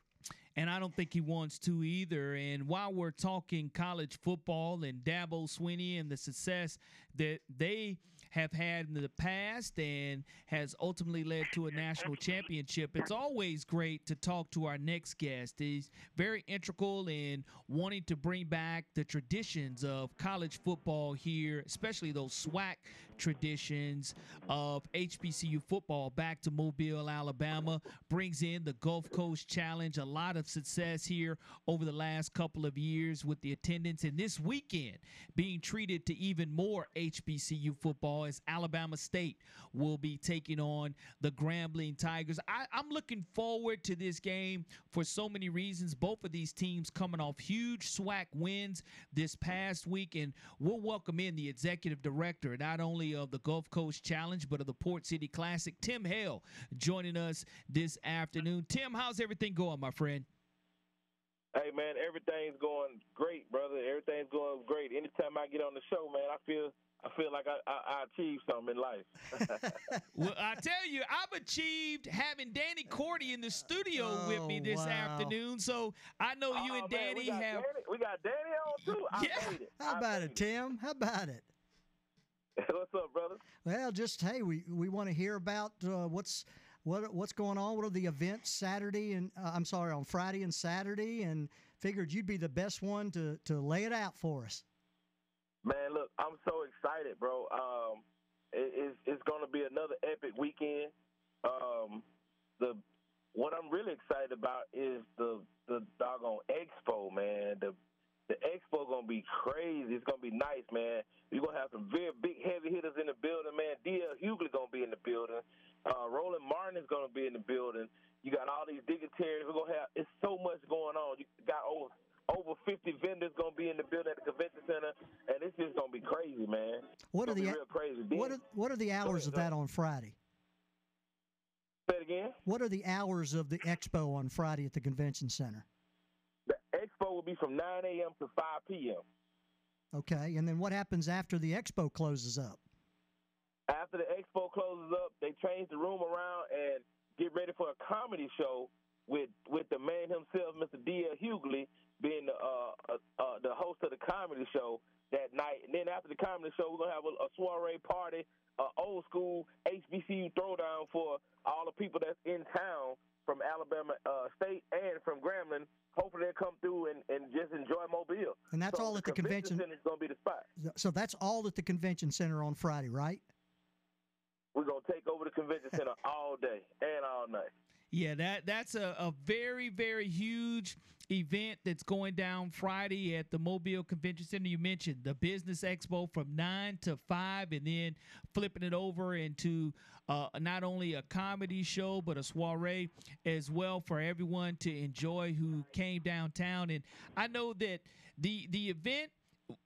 And I don't think he wants to either. And while we're talking college football and Dabo Swinney and the success that they have had in the past and has ultimately led to a national championship. It's always great to talk to our next guest. He's very integral in wanting to bring back the traditions of college football here, especially those SWAC traditions of HBCU football back to Mobile, Alabama. Brings in the Gulf Coast Challenge, a lot of success here over the last couple of years with the attendance. And this weekend, being treated to even more HBCU football as Alabama State will be taking on the Grambling Tigers. I, I'm looking forward to this game for so many reasons. Both of these teams coming off huge SWAC wins this past week, and we'll welcome in the executive director, not only of the Gulf Coast Challenge, but of the Port City Classic, Tim Hale, joining us this afternoon. Tim, how's everything going, my friend? Hey man, everything's going great, brother. Everything's going great. Anytime I get on the show, man, I feel I feel like I, I, I achieved something in life. well, I tell you, I've achieved having Danny Corte in the studio Oh, with me this wow. afternoon. So I know you Oh, and man, Danny we have. Danny, we got Danny on too. I Yeah. made it. How I about made it, Tim? How about it? What's up, brother? Well, just hey, we, we want to hear about uh, what's what what's going on. What are the events Saturday and uh, I'm sorry on Friday and Saturday, and figured you'd be the best one to to lay it out for us. Man, look, I'm so excited, bro. Um, it, it's it's going to be another epic weekend. Um, the what I'm really excited about is the the doggone expo, man. The the expo gonna be crazy. It's gonna be nice, man. You're gonna have some very big heavy hitters in the building, man. DL Hughley gonna be in the building. Uh, Roland Martin is gonna be in the building. You got all these dignitaries. We're gonna have. It's so much going on. You got over over 50 vendors gonna be in the building at the convention center, and it's just gonna be crazy, man. What are the real crazy? what are what are the hours of that on Friday? Say it again. What are the hours of the expo on Friday at the convention center? The expo will be from 9 a.m. to 5 p.m. Okay, and then what happens after the expo closes up? After the expo closes up, they change the room around and get ready for a comedy show with with the man himself, Mr. D.L. Hughley, being the uh, uh, uh, the host of the comedy show that night. And then after the comedy show, we're gonna have a, a soiree party, uh, old school HBCU throwdown for all the people that's in town from Alabama uh, State and from Grambling. Hopefully they'll come through and, and just enjoy Mobile. And that's So all at the convention- center is gonna be the spot. So that's all at the convention center on Friday, right? We're gonna take over the convention center all day and all night. Yeah, that that's a, a very very huge event that's going down Friday at the Mobile Convention Center. You mentioned the Business Expo from nine to five, and then flipping it over into uh, not only a comedy show but a soiree as well for everyone to enjoy who came downtown. And I know that the the event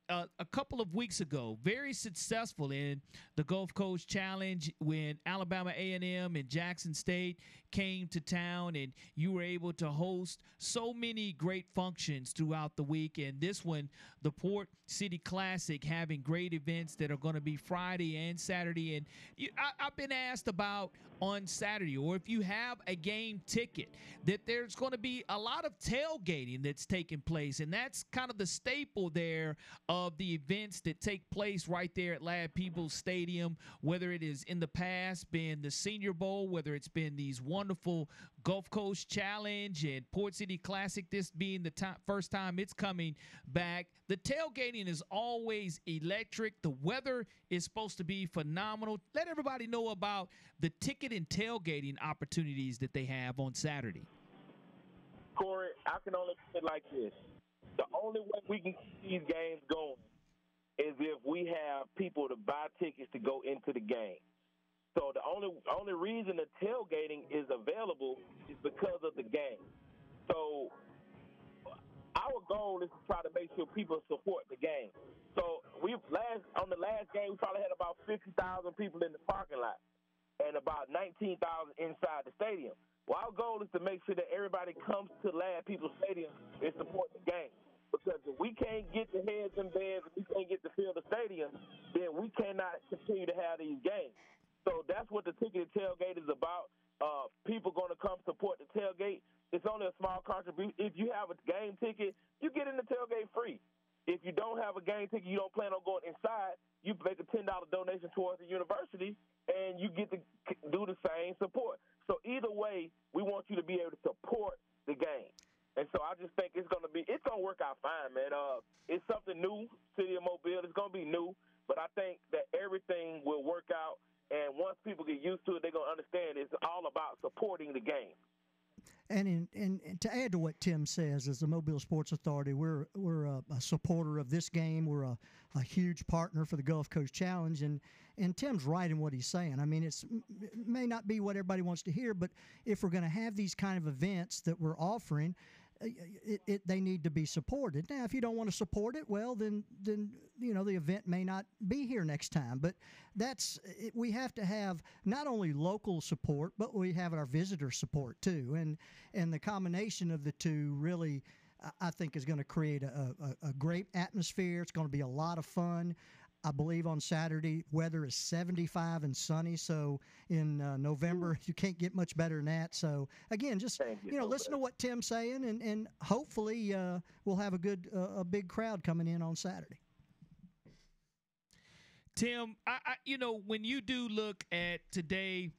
uh, a couple of weeks ago, very successful in the Gulf Coast Challenge when Alabama A&M and Jackson State came to town, and you were able to host so many great functions throughout the week. And this one, the Port City Classic, having great events that are going to be Friday and Saturday. And you, I, I've been asked about on Saturday, or if you have a game ticket, that there's going to be a lot of tailgating that's taking place, and that's kind of the staple there of the events that take place right there at Ladd Peebles Stadium, whether it is in the past been the Senior Bowl, whether it's been these wonderful Gulf Coast Challenge and Port City Classic, this being the ti- first time it's coming back. The tailgating is always electric. The weather is supposed to be phenomenal. Let everybody know about the ticket and tailgating opportunities that they have on Saturday. Corey, I can only put it like this. The only way we can keep these games going is if we have people to buy tickets to go into the game. So the only only reason the tailgating is available is because of the game. So our goal is to try to make sure people support the game. So we last on the last game we probably had about fifty thousand people in the parking lot and about nineteen thousand inside the stadium. Well, our goal is to make sure that everybody comes to Ladd Peebles Stadium and support the game. Because if we can't get the heads and bands, if we can't get to fill the stadium, then we cannot continue to have these games. So that's what the ticket and tailgate is about. Uh, people going to come support the tailgate. It's only a small contribution. If you have a game ticket, you get in the tailgate free. if you don't have a game ticket, you don't plan on going inside, you make a ten dollar donation towards the university, and you get to do the same support. So either way, we want you to be able to support the game. And so I just think it's gonna be it's gonna work out fine, man. Uh, it's something new, City of Mobile. It's gonna be new, but I think that everything will work out. And once people get used to it, they're gonna understand it's all about supporting the game. And, in, to add to what Tim says, as the Mobile Sports Authority, we're we're a, a supporter of this game. We're a, a huge partner for the Gulf Coast Challenge, and and Tim's right in what he's saying. I mean, it's it may not be what everybody wants to hear, but if we're going to have these kind of events that we're offering, Uh, it, it, they need to be supported. Now, if you don't want to support it, well, then then you know the event may not be here next time. But that's it, we have to have not only local support, but we have our visitor support too, and and the combination of the two really. I- I think is going to create a, a, a great atmosphere. It's going to be a lot of fun. I believe on Saturday weather is 75 and sunny. So in uh, November you can't get much better than that. So again, just you know, listen to what Tim's saying, and and hopefully uh, we'll have a good uh, a big crowd coming in on Saturday. Tim, I, I you know when you do look at today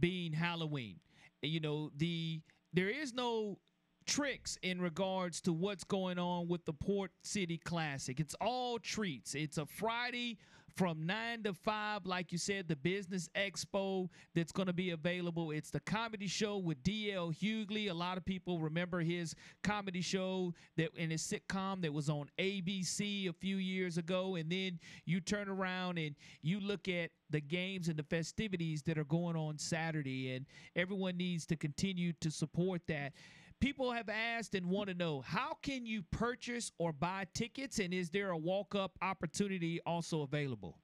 being Halloween, you know the there is no tricks in regards to what's going on with the Port City Classic. It's all treats. It's a Friday from 9 to 5 like you said the business expo that's going to be available. It's the comedy show with dl hughley. A lot of people remember his comedy show that in his sitcom that was on abc a few years ago. And then you turn around and you look at the games and the festivities that are going on saturday. And everyone needs to continue to support that people have asked and want to know how can you purchase or buy tickets and is there a walk-up opportunity also available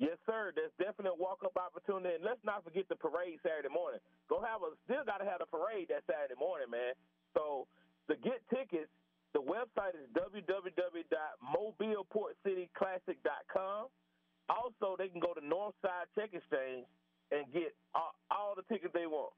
Yes, sir. There's definitely a walk up opportunity. And let's not forget the parade Saturday morning. Go have a still gotta have a parade that Saturday morning, man. So to get tickets, the website is www.mobileportcityclassic.com. Also, they can go to Northside Check Exchange and get all, all the tickets they want.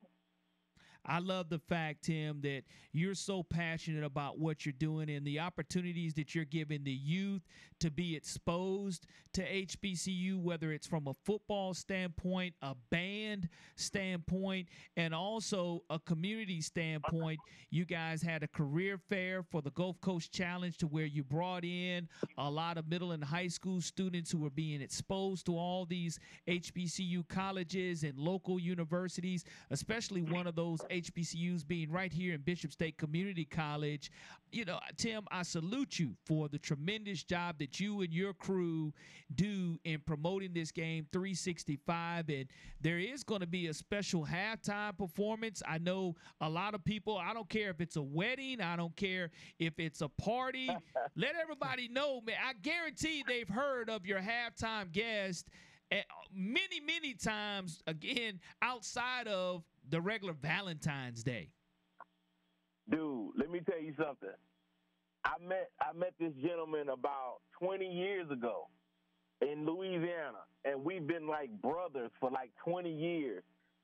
I love the fact, Tim, that you're so passionate about what you're doing and the opportunities that you're giving the youth to be exposed to HBCU, whether it's from a football standpoint, a band standpoint, and also a community standpoint. You guys had a career fair for the Gulf Coast Challenge to where you brought in a lot of middle and high school students who were being exposed to all these HBCU colleges and local universities, especially one of those HBCUs being right here in Bishop State Community College. You know, Tim, I salute you for the tremendous job that you and your crew do in promoting this game 365. And there is going to be a special halftime performance. I know a lot of people, I don't care if it's a wedding, I don't care if it's a party. Let everybody know, man. I guarantee they've heard of your halftime guest eh, many, many times, again, outside of the regular Valentine's Day. Dude, let me tell you something. I met I met this gentleman about 20 years ago in Louisiana, and we've been like brothers for like 20 years.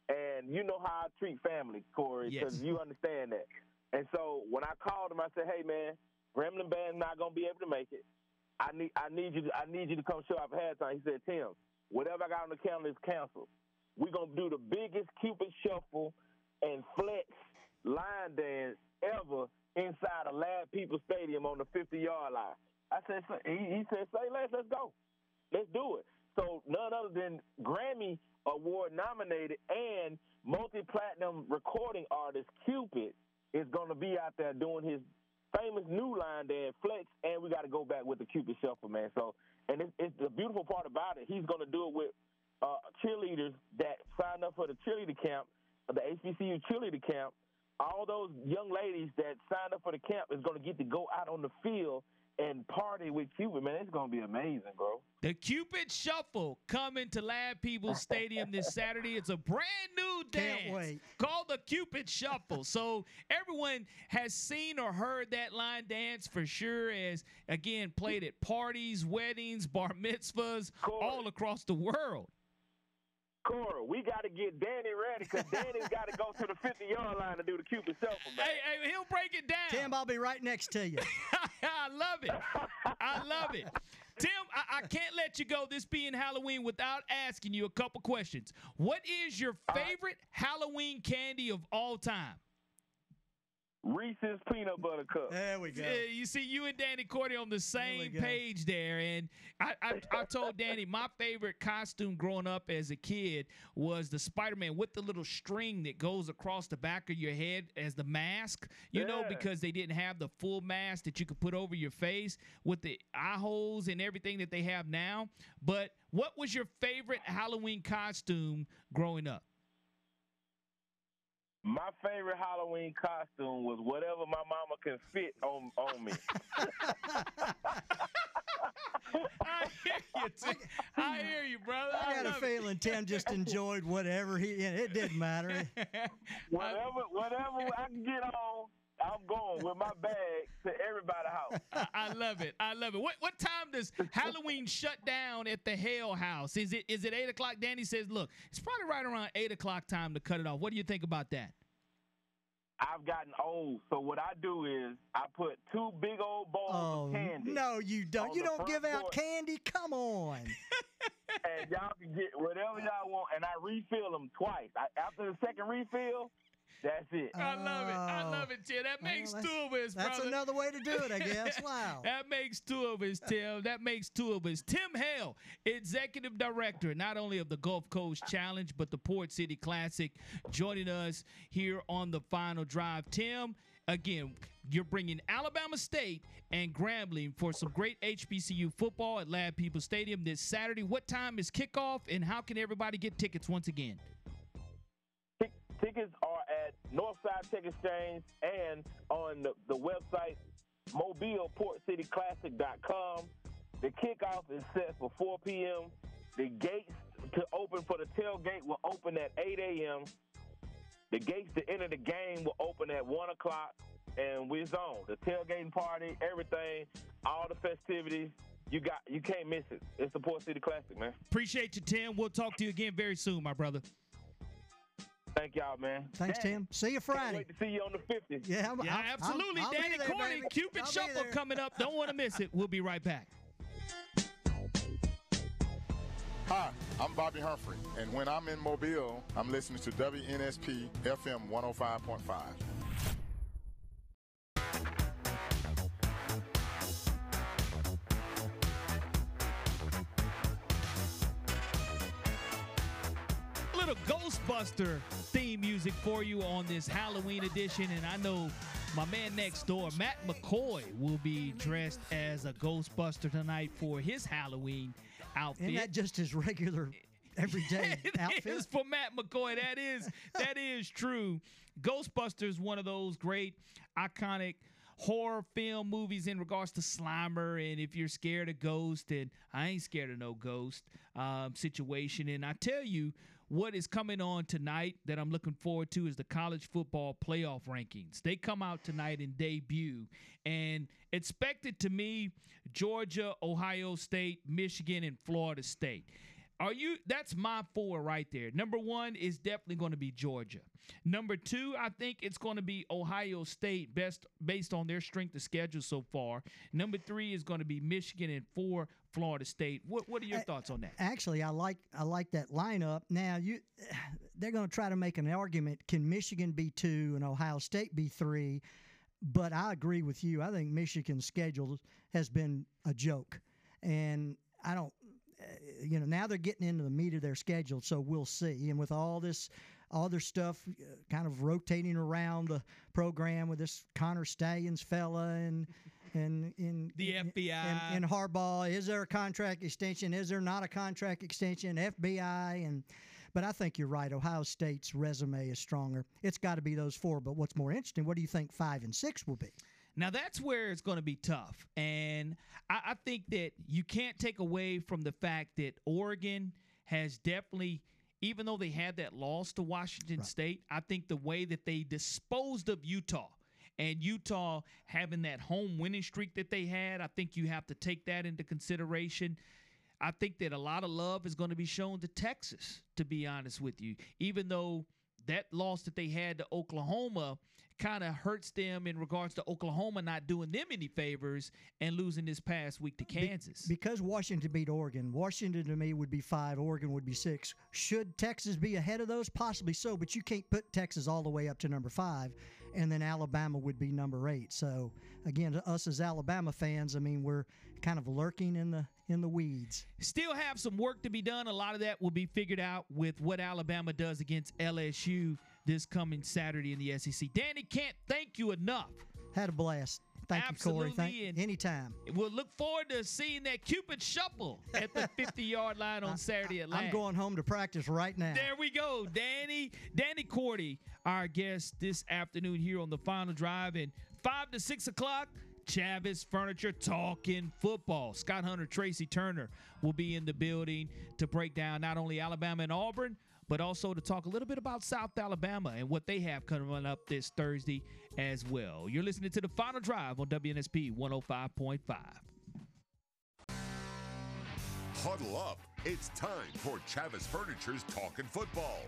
And you know how I treat family, Corey, because Yes. you understand that. And so when I called him, I said, "Hey, man, Grambling Band's not gonna be able to make it. I need I need you to, I need you to come show up at halftime." He said, "Tim, whatever I got on the calendar is canceled. We're gonna do the biggest Cupid shuffle and flex line dance ever inside a Ladd Peebles Stadium on the 50 yard line. I said, he, he said, say less, let's go. Let's do it. So none other than Grammy Award nominated and multi platinum recording artist Cupid is going to be out there doing his famous new line dance flex, and we got to go back with the Cupid Shuffle, man. So, and it's, it's the beautiful part about it. He's going to do it with uh, cheerleaders that signed up for the cheerleader camp, the HBCU cheerleader camp. All those young ladies that signed up for the camp is going to get to go out on the field and party with Cupid, man. It's going to be amazing, bro. The Cupid Shuffle coming to Ladd Peebles Stadium this Saturday. It's a brand new dance Can't wait. called the Cupid Shuffle. So everyone has seen or heard that line dance for sure. As again played at parties, weddings, bar mitzvahs, all across the world. Cora, we got to get Danny ready because Danny's got to go to the 50 yard line to do the Cupid shuffle, man. Hey, hey, he'll break it down. Tim, I'll be right next to you. I love it. I love it. Tim, I, I can't let you go this being Halloween without asking you a couple questions. What is your favorite Halloween candy of all time? Reese's peanut butter cup. There we go. Yeah, you see, you and Danny Corte on the same go. page there, and I, I, I told Danny my favorite costume growing up as a kid was the Spider-Man with the little string that goes across the back of your head as the mask. You know, because they didn't have the full mask that you could put over your face with the eye holes and everything that they have now. But what was your favorite Halloween costume growing up? My favorite Halloween costume was whatever my mama can fit on on me. I hear you, Tim. I hear you, brother. I got a love it. feeling Tim just enjoyed whatever he. It didn't matter. whatever whatever I can get on, I'm going with my bag to everybody's house. I, I love it. I love it. What what time does Halloween shut down at the Hell House? Is it is it eight o'clock? Danny says, look, it's probably right around eight o'clock time to cut it off. What do you think about that? I've gotten old, so what I do is I put two big old balls Oh of candy. no, you don't. You don't give out porch. candy. Come on. and y'all can get whatever y'all want, and I refill them twice. I, after the second refill, that's it. I love it. I love it, Tim. That makes Well, two of us, That's brother. another way to do it, I guess. Wow. that makes two of us, Tim. That makes two of us. Tim Hale, executive director, not only of the Gulf Coast Challenge, but the Port City Classic, joining us here on the final drive. Tim, again, you're bringing Alabama State and Grambling for some great HBCU football at Ladd Peebles Stadium this Saturday. What time is kickoff, and how can everybody get tickets once again? Tickets are at Northside Ticket Exchange and on the, the website mobileportcityclassic.com. The kickoff is set for 4 p.m. The gates to open for the tailgate will open at 8 a.m. The gates to enter the game will open at 1 o'clock, and we're on. The tailgating party, everything, all the festivities. You got, you can't miss it. It's the Port City Classic, man. Appreciate you, Tim. We'll talk to you again very soon, my brother. Thank y'all, man. Thanks, Danny, Tim. See you Can't Friday. wait to see you on the 50. Yeah, I'm, Yeah, I'm- absolutely. I'll, I'll Danny be there, Corny, baby. Cupid I'll Shuffle coming up. Don't want to miss it. We'll be right back. Hi, I'm Bobby Humphrey, and when I'm in Mobile, I'm listening to WNSP FM 105.5. little Ghostbuster theme music for you on this Halloween edition. And I know my man next door, Matt McCoy, will be dressed as a Ghostbuster tonight for his Halloween outfit. Isn't that just his regular everyday outfit? is for Matt McCoy. That is that is true. Ghostbusters, one of those great iconic horror film movies in regards to Slimer. And if you're scared of ghost, and I ain't scared of no ghost um, situation. And I tell you, what is coming on tonight that I'm looking forward to is the college football playoff rankings. They come out tonight and debut, and expected to me Georgia, Ohio State, Michigan, and Florida State. Are you? That's my four right there. Number one is definitely going to be Georgia. Number two, I think it's going to be Ohio State, best based on their strength of schedule so far. Number three is going to be Michigan, and four Florida State. What What are your thoughts on that? Actually, I like I like that lineup. Now you, they're going to try to make an argument: can Michigan be two and Ohio State be three? But I agree with you. I think Michigan's schedule has been a joke, and I don't. You know, now they're getting into the meat of their schedule, so we'll see. And with all this, all their stuff uh, kind of rotating around the program with this Connor Stalions fella and and in The FBI. and, and Harbaugh. Is there a contract extension? Is there not a contract extension? FBI and but I think you're right. Ohio State's resume is stronger. It's got to be those four. But what's more interesting? What do you think five and six will be? Now that's where it's going to be tough, and I, I think that you can't take away from the fact that Oregon has definitely, even though they had that loss to Washington State, I think the way that they disposed of Utah and Utah having that home winning streak that they had, I think you have to take that into consideration. I think that a lot of love is going to be shown to Texas, to be honest with you, even though that loss that they had to Oklahoma kind of hurts them in regards to Oklahoma not doing them any favors and losing this past week to Kansas. Be- because Washington beat Oregon. Washington to me would be five, Oregon would be six. Should Texas be ahead of those? Possibly so, but you can't put Texas all the way up to number five, and then Alabama would be number eight. So again, to us as Alabama fans, I mean, we're kind of lurking in the in the weeds. Still have some work to be done. A lot of that will be figured out with what Alabama does against LSU this coming Saturday in the SEC. Danny can't thank you enough. Had a blast. Thank Absolutely, you, Corey. Thank, anytime. We'll look forward to seeing that Cupid shuffle at the 50 yard line on Saturday at I'm going home to practice right now. There we go. Danny, Danny Corte, our guest this afternoon here on the final drive. And five to six o'clock, Chavis Furniture talking football. Scott Hunter, Tracy Turner will be in the building to break down not only Alabama and Auburn, but also to talk a little bit about South Alabama and what they have coming up this Thursday as well. You're listening to the final drive on WNSP 105.5. Huddle up. It's time for Chavis Furniture's Talking Football.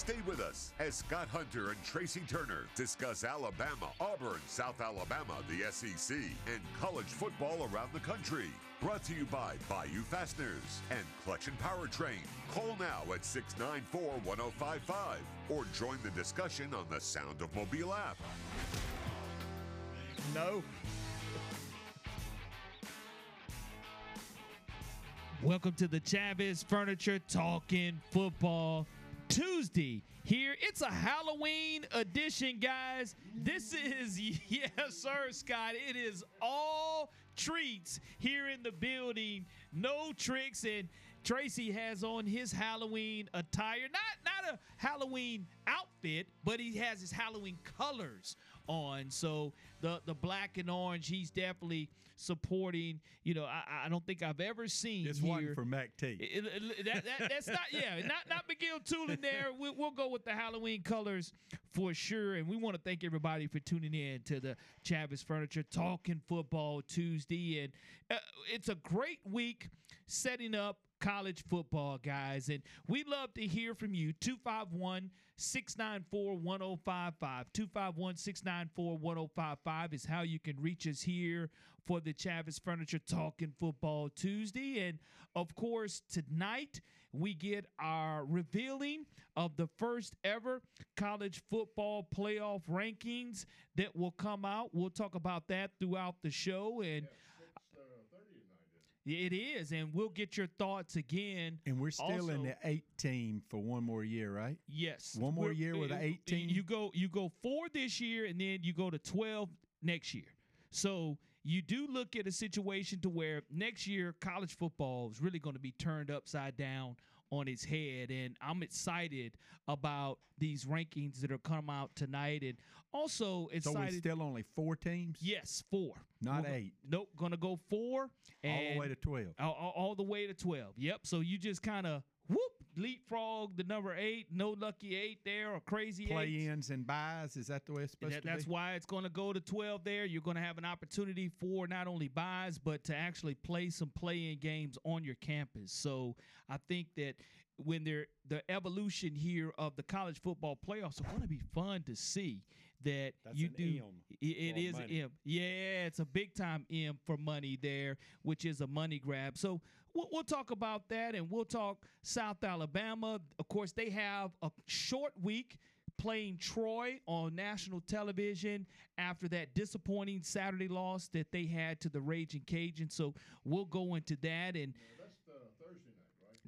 Stay with us as Scott Hunter and Tracy Turner discuss Alabama, Auburn, South Alabama, the SEC, and college football around the country. Brought to you by Bayou Fasteners and Clutch and Powertrain. Call now at 694 1055 or join the discussion on the Sound of Mobile app. No. Welcome to the Chavis Furniture Talking Football Tuesday. Here, it's a Halloween edition, guys. This is, yes, sir, Scott. It is all treats here in the building. No tricks. And Tracy has on his Halloween attire. Not not a Halloween outfit, but he has his Halloween colors on. So the the black and orange, he's definitely supporting. You know, I, I don't think I've ever seen This one for Mac T. It- it- that, that- that's not yeah not not McGill Tulin there we'll, we'll go with the Halloween colors for sure and we want to thank everybody for tuning in to the Chavis Furniture Talking Football Tuesday and uh, it's a great week setting up college football guys and we love to hear from you 251 694 1055 251 694 1055 is how you can reach us here for the Chavis Furniture Talking Football Tuesday. And of course, tonight we get our revealing of the first ever college football playoff rankings that will come out. We'll talk about that throughout the show. And it is. And we'll get your thoughts again. And we're still in the eight team for one more year, right? Yes. One more We're- year with an eight team. You go you go four this year and then you go to 12 next year. So you do look at a situation to where next year college football is really going to be turned upside down on its head and I'm excited about these rankings that are come out tonight and also so excited we're still only four teams. Yes, four. Not We're eight. Nope, gonna go four All the way to twelve. all, all- all the way to 12. Yep. So you just kind of leapfrog the number eight, no lucky eight there or crazy eight. Play-ins and buys. Is that the way it's supposed That, to that's be? That's why it's going to go to 12 there. You're going to have an opportunity for not only buys, but to actually play some play in games on your campus. So I think that when they're the evolution here of the college football playoffs are going to be fun to see that That's you an do M it- it for is an. M. Yeah, it's a big time M for money there, which is a money grab. So we'll, we'll talk about that and we'll talk South Alabama. Of course, they have a short week playing Troy on national television after that disappointing Saturday loss that they had to the Raging Cajuns. So we'll go into that and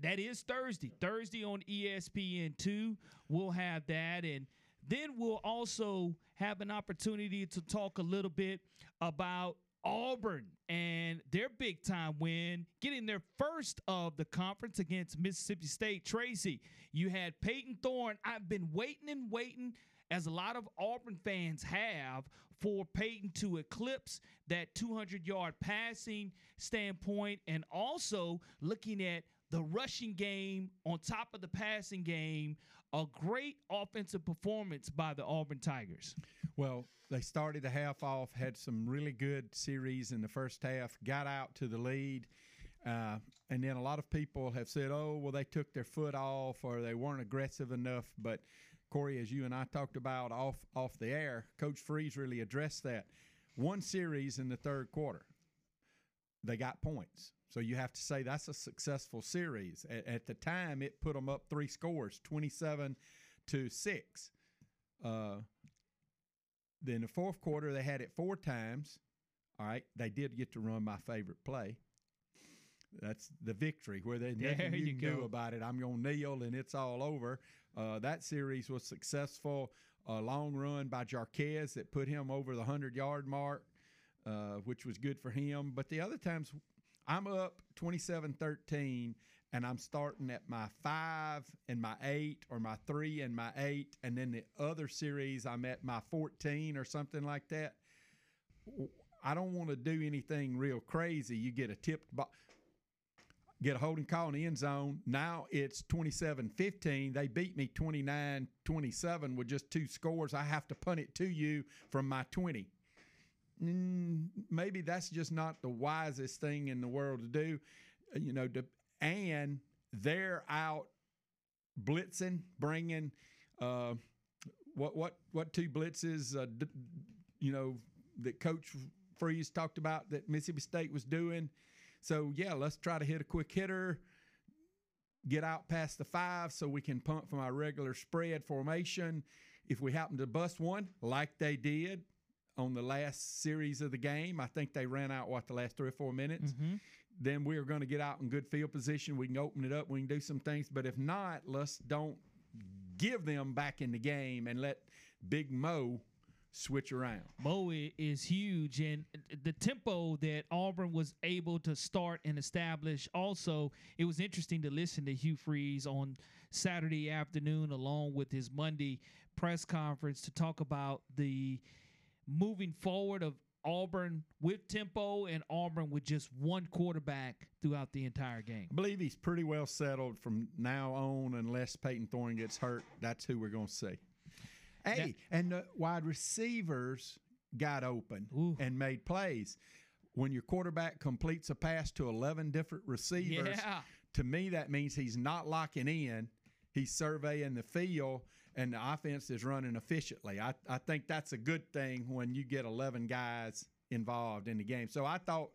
that is Thursday. Thursday on E ESPN2. We'll have that. And then we'll also have an opportunity to talk a little bit about Auburn and their big time win, getting their first of the conference against Mississippi State. Tracy, you had Payton Thorne. I've been waiting and waiting, as a lot of Auburn fans have, for Payton to eclipse that 200 yard passing standpoint and also looking at the rushing game on top of the passing game. A great offensive performance by the Auburn Tigers. Well, they started the half off, had some really good series in the first half, got out to the lead. Uh, and then a lot of people have said, oh, well, they took their foot off or they weren't aggressive enough. But Corey, as you and I talked about off off the air, Coach Freeze really addressed that. One series in the third quarter, they got points. So you have to say that's a successful series. At, at the time, it put them up three scores, twenty-seven to six. Uh, then the fourth quarter, they had it four times. All right, they did get to run my favorite play. That's the victory where they nothing you, you can do about it. I'm gonna kneel and it's all over. Uh, that series was successful. A long run by Jarquez that put him over the hundred yard mark, uh, which was good for him. But the other times, I'm up 27-13 and I'm starting at my five and my eight or my three and my eight, and then the other series I'm at my 14 or something like that. I don't want to do anything real crazy. You get a tipped ball, get a holding call in the end zone. Now it's 27 15. They beat me 29 27 with just two scores. I have to punt it to you from my 20. Mm, maybe that's just not the wisest thing in the world to do. You know, to, and they're out blitzing, bringing uh, what what what two blitzes, uh, d- you know, that Coach Freeze talked about that Mississippi State was doing. So yeah, let's try to hit a quick hitter, get out past the five, so we can punt from our regular spread formation. If we happen to bust one, like they did on the last series of the game, I think they ran out what the last three or four minutes. Mm-hmm. Then we are going to get out in good field position. We can open it up. We can do some things. But if not, let's don't give them back in the game and let Big Mo switch around. Mo is huge, and the tempo that Auburn was able to start and establish. Also, it was interesting to listen to Hugh Freeze on Saturday afternoon, along with his Monday press conference, to talk about the moving forward of Auburn with tempo and Auburn with just one quarterback throughout the entire game. I believe he's pretty well settled from now on, unless Payton Thorne gets hurt. That's who we're going to see. Hey, and the wide receivers got open and made plays. When your quarterback completes a pass to 11 different receivers, Yeah. to me, that means he's not locking in. He's surveying the field, and the offense is running efficiently. I, I think that's a good thing when you get 11 guys involved in the game. So I thought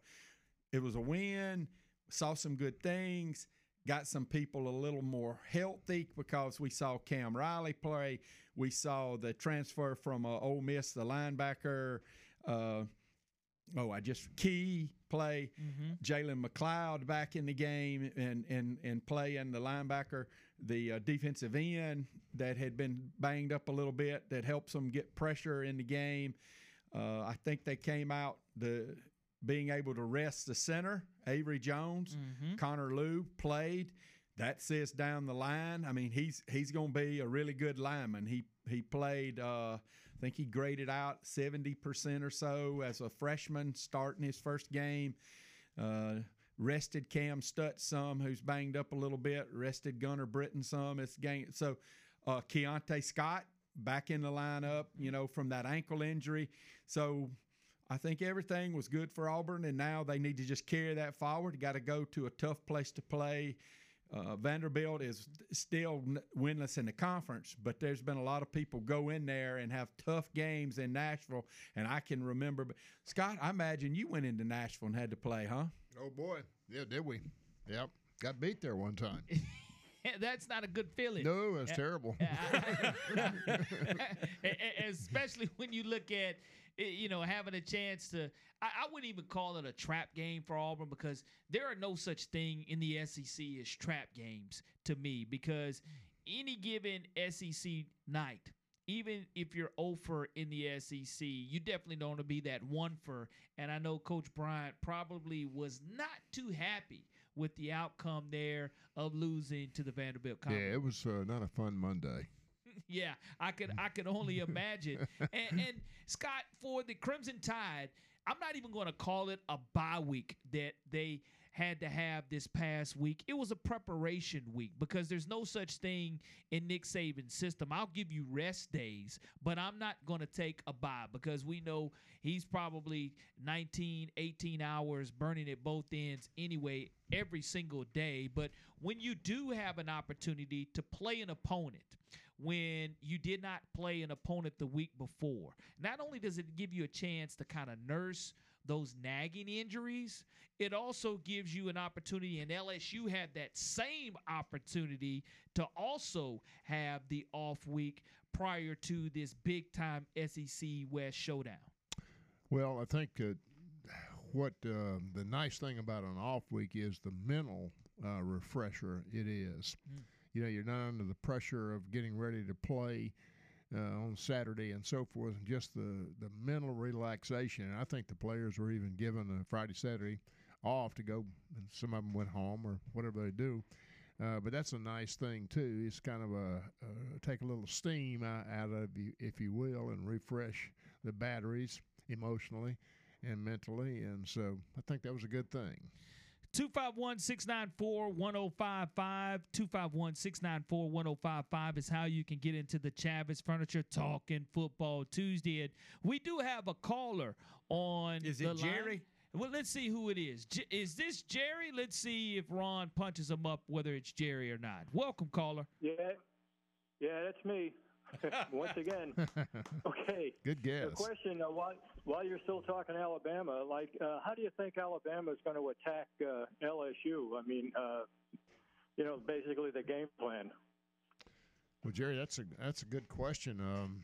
it was a win, saw some good things, got some people a little more healthy because we saw Cam Riley play. We saw the transfer from uh, Ole Miss, the linebacker. Uh, oh, I just key play. Jalen McLeod back in the game and and and playing the linebacker, the uh, defensive end that had been banged up a little bit that helps them get pressure in the game. Uh, I think they came out the being able to rest the center, Avery Jones, Connor Lew played. That says down the line. I mean, he's he's going to be a really good lineman. He he played. Uh, I think he graded out seventy percent or so as a freshman, starting his first game. Uh, rested Cam Stutz some, who's banged up a little bit. Rested Gunner Britton some. It's game. So uh, Keontae Scott back in the lineup. You know from that ankle injury. So I think everything was good for Auburn, and now they need to just carry that forward. Got to go to a tough place to play. Uh, Vanderbilt is still winless in the conference, but there's been a lot of people go in there and have tough games in Nashville. And I can remember, Scott, I imagine you went into Nashville and had to play, huh? Oh boy, yeah, did we? Yep, got beat there one time. That's not a good feeling. No, that's Uh, terrible. Especially when you look at eh, you know having a chance to I, I wouldn't even call it a trap game for auburn because there are no such thing in the sec as trap games to me because any given sec night even if you're over in the SEC, you definitely don't want to be that one for. And I know Coach Bryant probably was not too happy with the outcome there of losing to the Vanderbilt yeah, it was uh, not a fun Monday. yeah, I could I could only imagine. and, and Scott, for the Crimson Tide, I'm not even going to call it a bye week that they had to have this past week. It was a preparation week because there's no such thing in Nick Saban's system. I'll give you rest days, but I'm not going to take a bye because we know he's probably 19, 18 hours burning at both ends anyway every single day. But when you do have an opportunity to play an opponent, when you did not play an opponent the week before. Not only does it give you a chance to kind of nurse those nagging injuries, it also gives you an opportunity, and LSU had that same opportunity to also have the off week prior to this big time SEC West showdown. Well, I think uh, what uh, the nice thing about an off week is the mental uh, refresher it is. Mm. You know, you're not under the pressure of getting ready to play uh, on Saturday and so forth, and just the, the mental relaxation. And I think the players were even given a Friday, Saturday off to go, and some of them went home or whatever they do. Uh, but that's a nice thing too. It's kind of a uh, take a little steam out of you, if you will, and refresh the batteries emotionally and mentally. And so I think that was a good thing. 251 694 1055. 251 694 1055 is how you can get into the Chavis Furniture Talking Football Tuesday. And we do have a caller on. Is the it line. Jerry? Well, let's see who it is. J- is this Jerry? Let's see if Ron punches him up, whether it's Jerry or not. Welcome, caller. Yeah, yeah, that's me. Once again. Okay. Good guess. The question, uh, while, while you're still talking Alabama, like, uh, how do you think Alabama is going to attack uh, LSU? I mean, uh, you know, basically the game plan. Well, Jerry, that's a that's a good question. Um,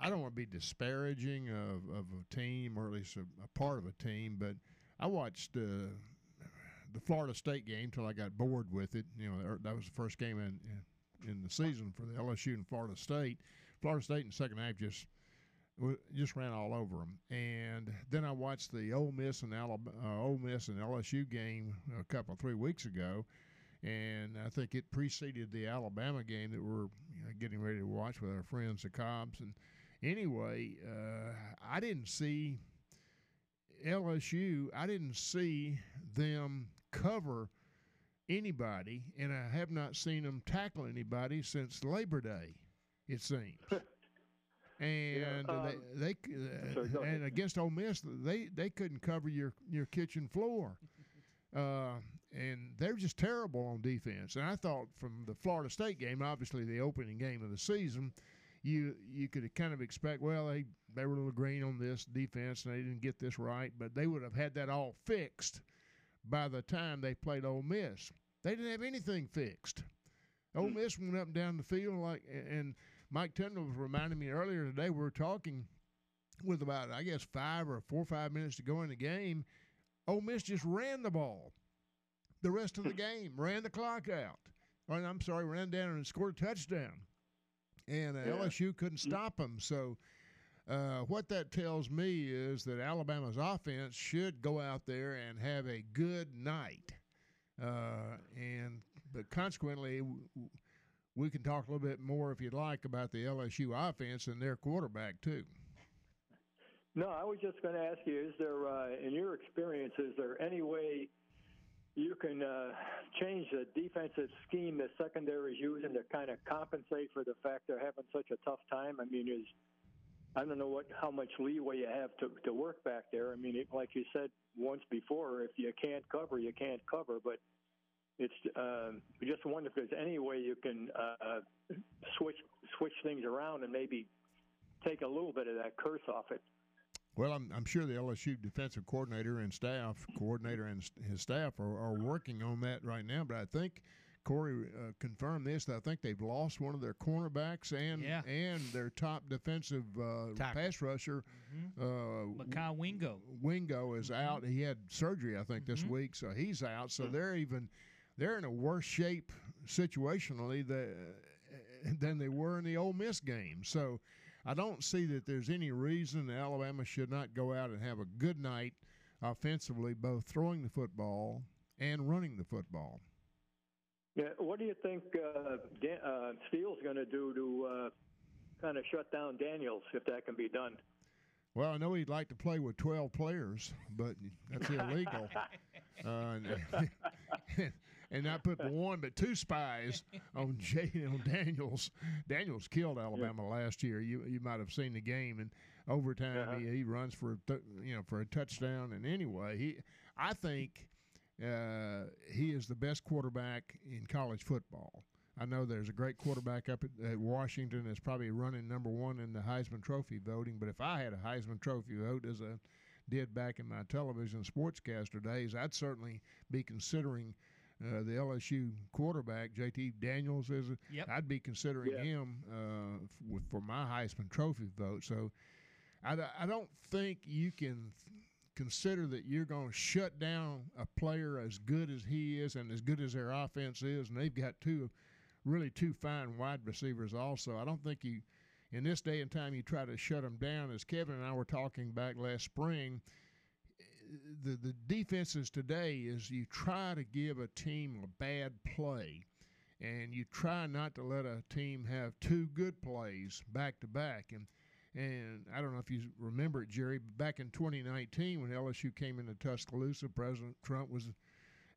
I don't want to be disparaging of, of a team or at least a, a part of a team, but I watched uh, the Florida State game till I got bored with it. You know, that was the first game in, in in the season for the LSU and Florida State. Florida State in the second half just just ran all over them. And then I watched the Ole Miss and Alabama, uh, Ole Miss and LSU game a couple three weeks ago, and I think it preceded the Alabama game that we're getting ready to watch with our friends the Cobbs. And anyway, uh, I didn't see LSU. I didn't see them cover anybody, and I have not seen them tackle anybody since Labor Day. It seems. And um, they, they uh, sorry, and against Ole Miss, they they couldn't cover your your kitchen floor, uh, and they're just terrible on defense. And I thought from the Florida State game, obviously the opening game of the season, you you could kind of expect well they they were a little green on this defense and they didn't get this right, but they would have had that all fixed by the time they played Ole Miss. They didn't have anything fixed. Ole Miss went up and down the field like, and Mike Tindall was reminding me earlier today. We were talking with about I guess five or four or five minutes to go in the game. Ole Miss just ran the ball the rest of the game, ran the clock out. Or, I'm sorry, ran down and scored a touchdown, and uh, Yeah. LSU couldn't stop them. So. Uh, what that tells me is that Alabama's offense should go out there and have a good night, uh, and but consequently, we can talk a little bit more if you'd like about the LSU offense and their quarterback too. No, I was just going to ask you: Is there, uh, in your experience, is there any way you can uh, change the defensive scheme the secondary is using to kind of compensate for the fact they're having such a tough time? I mean, is I don't know what how much leeway you have to to work back there. I mean, it, like you said once before, if you can't cover, you can't cover. But it's um, we just wonder if there's any way you can uh, switch switch things around and maybe take a little bit of that curse off it. Well, I'm, I'm sure the LSU defensive coordinator and staff coordinator and his staff are, are working on that right now. But I think Corey uh, confirmed this. That I think they've lost one of their cornerbacks and Yeah. and their top defensive uh, pass rusher. Uh, Mekhi Wingo. Wingo is out. He had surgery, I think, this week, so he's out. So they're even they're in a worse shape situationally than they were in the Ole Miss game. So I don't see that there's any reason Alabama should not go out and have a good night offensively, both throwing the football and running the football. Yeah, what do you think uh, Dan, uh, Steele's going to do to uh, kind of shut down Daniels if that can be done? Well, I know he'd like to play with 12 players, but that's illegal. uh, and, and not put one but two spies on Jay on Daniels. Daniels killed Alabama last year. You you might have seen the game and overtime Uh-huh. he, he runs for th- you know for a touchdown. And anyway, he I think uh, he is the best quarterback in college football. I know there's a great quarterback up at, at Washington that's probably running number one in the Heisman Trophy voting. But if I had a Heisman Trophy vote, as I did back in my television sportscaster days, I'd certainly be considering uh, the LSU quarterback JT Daniels. Is a, Yep. I'd be considering Yeah. him uh, f- for my Heisman Trophy vote. So I, I don't think you can consider that you're going to shut down a player as good as he is and as good as their offense is, and they've got two really two fine wide receivers also. I don't think you in this day and time you try to shut them down. As Kevin and I were talking back last spring, the the defenses today is you try to give a team a bad play and you try not to let a team have two good plays back to back. And and I don't know if you remember it, Jerry, but back in 2019 when LSU came into Tuscaloosa, President Trump was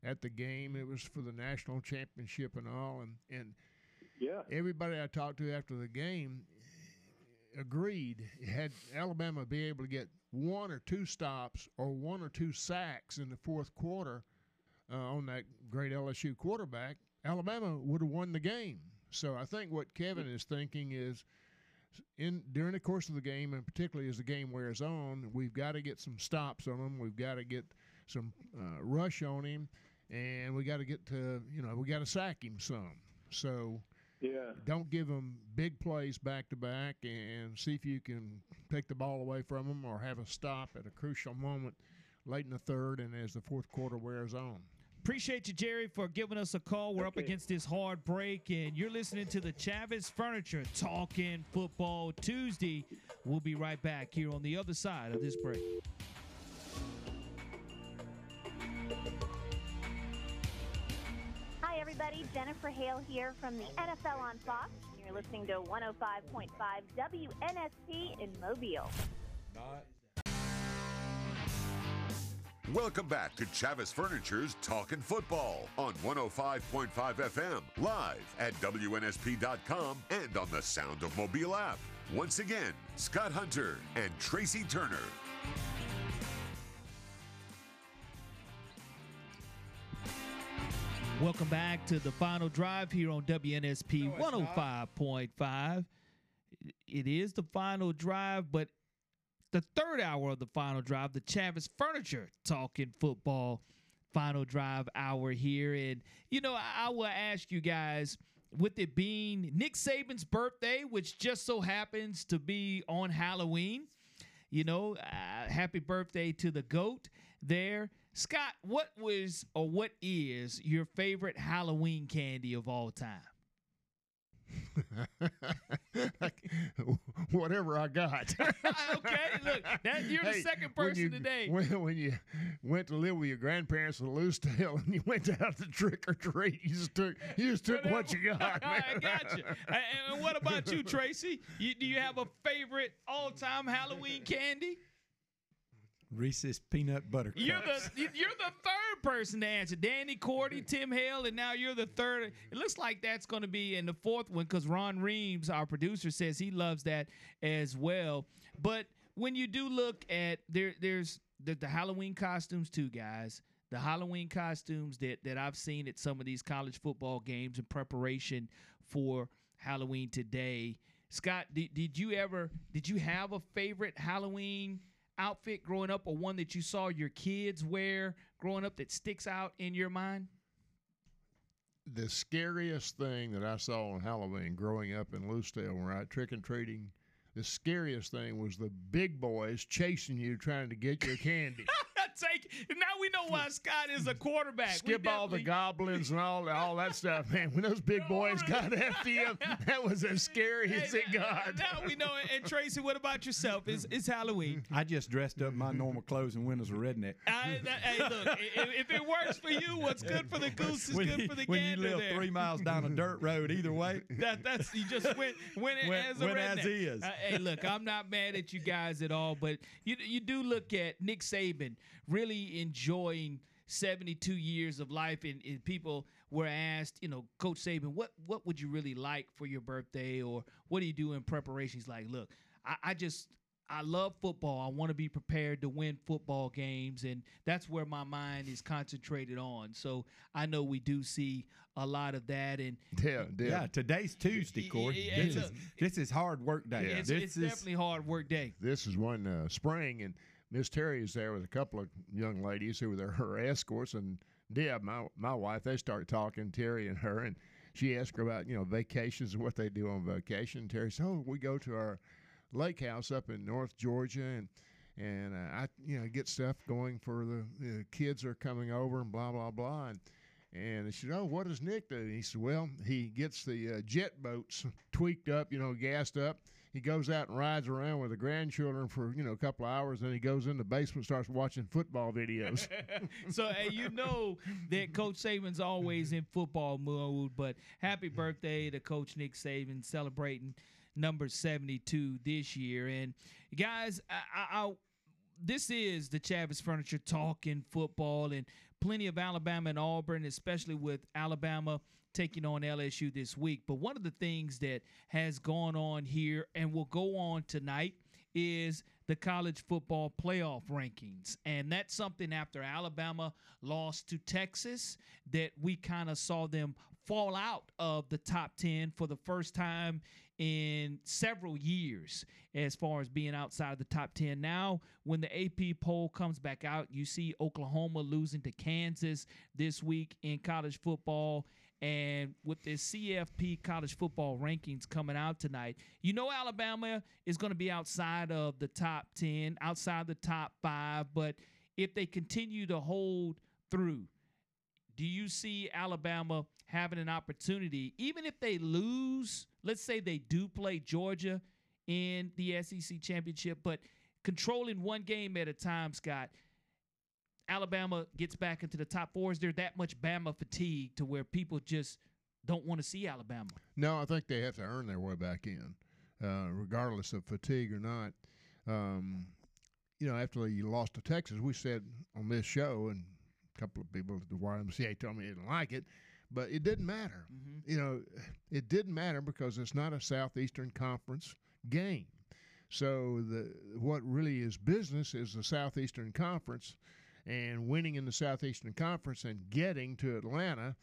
at the game. It was for the national championship and all, and and yeah, everybody I talked to after the game agreed had Alabama be able to get one or two stops or one or two sacks in the fourth quarter uh, on that great LSU quarterback, Alabama would have won the game. So I think what Kevin is thinking is in during the course of the game, and particularly as the game wears on, we've got to get some stops on him. We've got to get some uh, rush on him, and we got to get to you know we got to sack him some. So yeah, don't give them big plays back to back, and see if you can take the ball away from them or have a stop at a crucial moment late in the third and as the fourth quarter wears on. Appreciate you, Jerry, for giving us a call. We're up against this hard break, and you're listening to the Chavis Furniture Talking Football Tuesday. We'll be right back here on the other side of this break. Everybody. Jennifer Hale here from the NFL on Fox. You're listening to 105.5 WNSP in Mobile. Welcome back to Chavis Furniture's Talking Football on 105.5 FM, live at WNSP.com and on the Sound of Mobile app. Once again, Scott Hunter and Tracy Turner. Welcome back to the final drive here on WNSP 105.5. It is the final drive, but the third hour of the final drive, the Chavis Furniture Talking Football final drive hour here. And, you know, I, I will ask you guys, with it being Nick Saban's birthday, which just so happens to be on Halloween, you know, uh, happy birthday to the GOAT there. Scott, what was or what is your favorite Halloween candy of all time? Whatever I got. okay, look, that you're the Hey, second when person you- today. When, when you went to live with your grandparents in Lucedale and you went out to trick or treat, you just took you just took what you got. I got you. And, and what about you, Tracy? You, do you have a favorite all-time Halloween candy? Reese's peanut butter cups. You're the you- you're the third person to answer. Danny Corte, Tim Hale, and now you're the third. It looks like that's going to be in the fourth one because Ron Reams, our producer, says he loves that as well. But when you do look at there, there's the, the Halloween costumes too, guys. The Halloween costumes that that I've seen at some of these college football games in preparation for Halloween today. Scott, did, did you ever did you have a favorite Halloween outfit growing up or one that you saw your kids wear growing up that sticks out in your mind? the scariest thing that I saw on Halloween growing up in Lucedale, where I trick and treating, the scariest thing was the big boys chasing you, trying to get your candy. Take now we know why Scott is a quarterback. We Skip all the goblins and all all that stuff, man. When those big boys got after you, that was as scary as it got. Now we know. And Tracy, what about yourself? It's, it's Halloween. I just dressed up my normal clothes and went as a redneck. I, that, hey, look, if, if it works for you, what's good for the goose is when good you, for the when you gander live there. three miles down a dirt road, either way. That that's you just went went Went- as a went as redneck. is. Uh, hey, look, I'm not mad at you guys at all, but you you do look at Nick Saban really enjoying 72 years of life, and, and people were asked, you know, Coach Saban, what what would you really like for your birthday, or what do you do in preparation? He's like, look, I, I just I love football. I want to be prepared to win football games, and that's where my mind is concentrated on. So I know we do see a lot of that, and Yeah, Yeah, today's Tuesday, Corey. Yeah, This is a- this is hard work day. it's, This it's is- definitely hard work day. This is one uh, spring, and Miss Terry is there with a couple of young ladies who were their, her escorts, and Deb, my my wife, they started talking Terry and her, and she asked her about you know vacations and what they do on vacation. Terry said, "Oh, we go to our lake house up in North Georgia, and and uh, I you know get stuff going for the, the kids are coming over and blah blah blah." And, and she said, "Oh, what does Nick do?" And he said, "Well, he gets the uh, jet boats tweaked up, you know, gassed up. He goes out and rides around with the grandchildren for you know a couple of hours. And he goes in the basement, starts watching football videos. so hey, you know that Coach Saban's always in football mode. But happy birthday to Coach Nick Saban, celebrating number seventy-two this year. And guys, I, I, I this is the Chavis Furniture talking football and plenty of Alabama and Auburn, especially with Alabama taking on LSU this week. But one of the things that has gone on here and will go on tonight is the college football playoff rankings. And that's something after Alabama lost to Texas that we kind of saw them fall out of the top 10 for the first time in several years as far as being outside of the top 10. Now, when the AP poll comes back out, you see Oklahoma losing to Kansas this week in college football. And with the CFP college football rankings coming out tonight, you know Alabama is going to be outside of the top 10, outside the top five. But if they continue to hold through, do you see Alabama having an opportunity, even if they lose? Let's say they do play Georgia in the SEC championship, but controlling one game at a time, Scott. Alabama gets back into the top four. Is there that much Bama fatigue to where people just don't want to see Alabama? No, I think they have to earn their way back in, uh, regardless of fatigue or not. Um, you know, after you lost to Texas, we said on this show, and a couple of people at the YMCA told me they didn't like it, but it didn't matter. You know, it didn't matter because it's not a Southeastern Conference game. So the what really is business is the Southeastern Conference, and winning in the Southeastern Conference and getting to Atlanta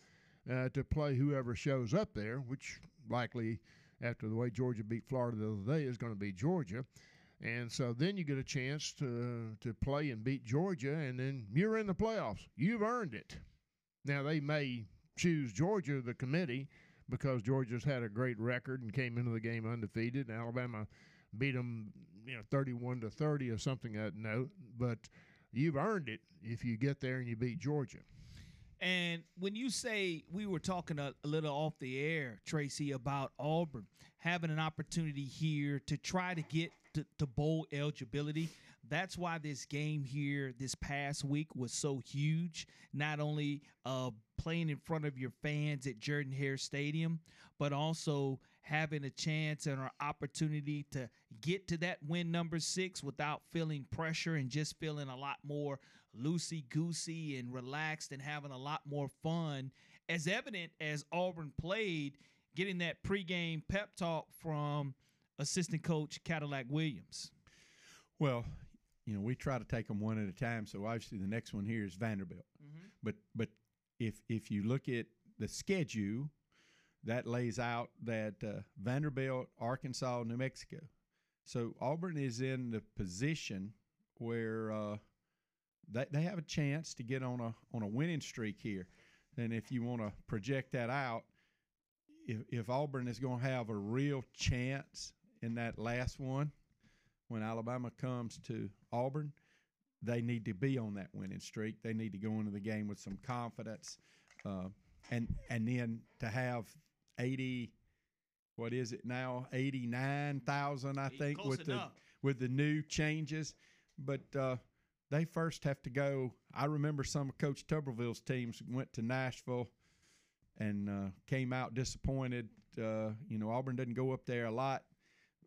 uh, to play whoever shows up there, which likely after the way Georgia beat Florida the other day is going to be Georgia. And so then you get a chance to to play and beat Georgia, and then you're in the playoffs. You've earned it. Now they may choose Georgia, the committee, because Georgia's had a great record and came into the game undefeated. And Alabama beat them, you know, 31 to 30 or something that note. But you've earned it if you get there and you beat Georgia. And when you say we were talking a, a little off the air, Tracy, about Auburn having an opportunity here to try to get to, to bowl eligibility, that's why this game here this past week was so huge. Not only uh, playing in front of your fans at Jordan Hare Stadium, but also having a chance and an opportunity to get to that win number six without feeling pressure and just feeling a lot more loosey goosey and relaxed and having a lot more fun. As evident as Auburn played, getting that pregame pep talk from assistant coach Cadillac Williams. Well, you know, we try to take them one at a time. So obviously, the next one here is Vanderbilt. Mm-hmm. But but if if you look at the schedule, that lays out that uh, Vanderbilt, Arkansas, New Mexico. So Auburn is in the position where uh, they they have a chance to get on a on a winning streak here. And if you want to project that out, if if Auburn is going to have a real chance in that last one, when Alabama comes to Auburn, they need to be on that winning streak. They need to go into the game with some confidence, uh, and and then to have eighty, what is it now? Eighty nine thousand, I think, close with the with the new changes. But uh, they first have to go. I remember some of Coach Tuberville's teams went to Nashville and uh, came out disappointed. Uh, you know, Auburn doesn't go up there a lot.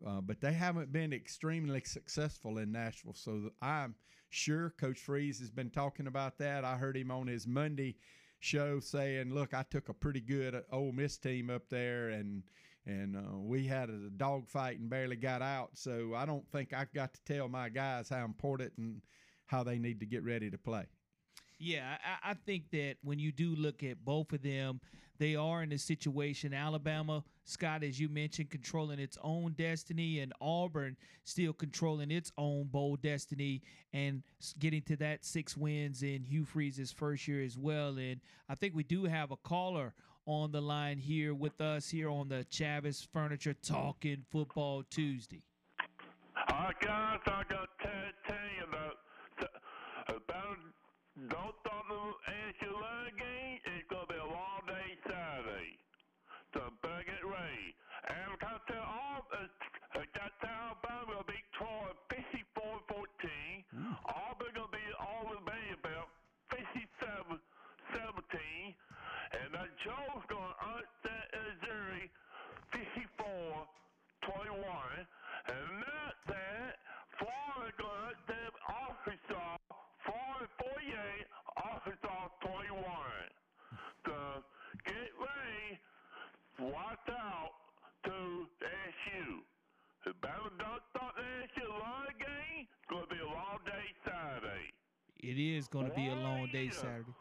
uh, but they haven't been extremely successful in Nashville. So I'm sure Coach Freeze has been talking about that. I heard him on his Monday show saying, "Look, I took a pretty good uh, Ole Miss team up there, and and uh, we had a dogfight and barely got out. So I don't think I've got to tell my guys how important and how they need to get ready to play." Yeah, I, I think that when you do look at both of them, they are in a situation. Alabama, Scott, as you mentioned, controlling its own destiny, and Auburn still controlling its own bold destiny and getting to that six wins in Hugh Freeze's first year as well. And I think we do have a caller on the line here with us here on the Chavis Furniture Talking Football Tuesday. Guys, I got to tell you about about don't start the Angela game. It's gonna be a long day Saturday. So better get ready. And I'm gonna tell all uh, uh, that Alabama will beat Troy 54-14. Auburn gonna be Alabama about 57 17. And then Joe's gonna upset Missouri 54 21. And not that, Florida gonna upset Arkansas 4 48, Arkansas 21. So get ready, watch out to SU. The Bama don't start the SU long game, it's gonna be a long day Saturday. It is going to be a long day Saturday.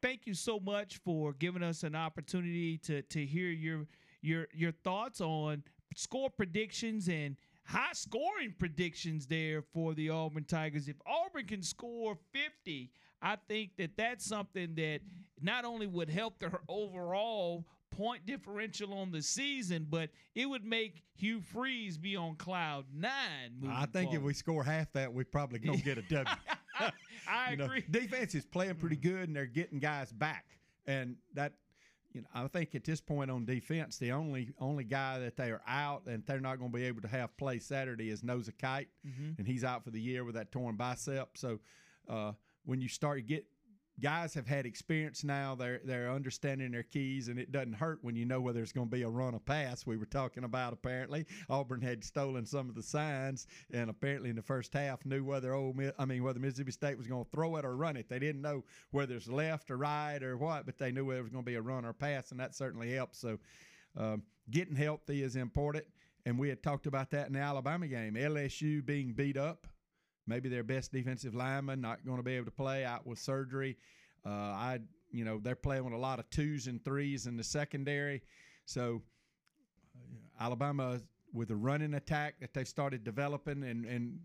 Thank you so much for giving us an opportunity to to hear your your your thoughts on score predictions and high scoring predictions there for the Auburn Tigers. If Auburn can score 50, I think that that's something that not only would help their overall point differential on the season, but it would make Hugh Freeze be on cloud nine. I think if we score half that, we probably gonna get a W. I You know, agree. defense is playing pretty good, and they're getting guys back, and that. You know, I think at this point on defense, the only only guy that they are out and they're not going to be able to have play Saturday is Noza Kite, Mhm. and he's out for the year with that torn bicep. So uh, when you start to get guys have had experience now, they're they're understanding their keys, and it doesn't hurt when you know whether it's going to be a run or pass. We were talking about apparently Auburn had stolen some of the signs, and apparently in the first half knew whether Miss, I mean whether Mississippi State was going to throw it or run it. They didn't know whether it's left or right or what, but they knew whether it was going to be a run or pass, and that certainly helps. So um, getting healthy is important, and we had talked about that in the Alabama game. LSU being beat up maybe their best defensive lineman not going to be able to play out with surgery. Uh, I, you know, they're playing with a lot of twos and threes in the secondary. So uh, Alabama with a running attack that they've started developing, and and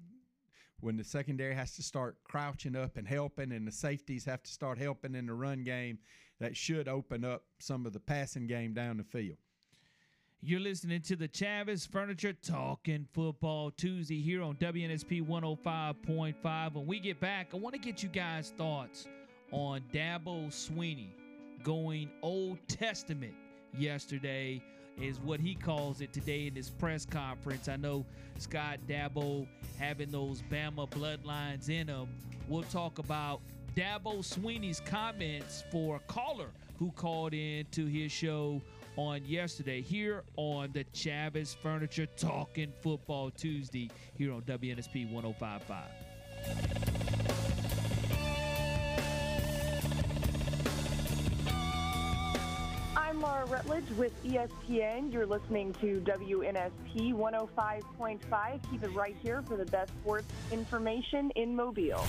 when the secondary has to start crouching up and helping, and the safeties have to start helping in the run game, that should open up some of the passing game down the field. You're listening to the Chavis Furniture Talking Football Tuesday here on WNSP 105.5. When we get back, I want to get you guys' thoughts on Dabo Swinney going Old Testament yesterday, is what he calls it today in his press conference. I know Scott Dabo having those Bama bloodlines in him. We'll talk about Dabo Swinney's comments for a caller who called in to his show on yesterday here on the Chavis Furniture Talking Football Tuesday here on WNSP 1055. I'm Laura Rutledge with ESPN. You're listening to WNSP 105.5. Keep it right here for the best sports information in Mobile.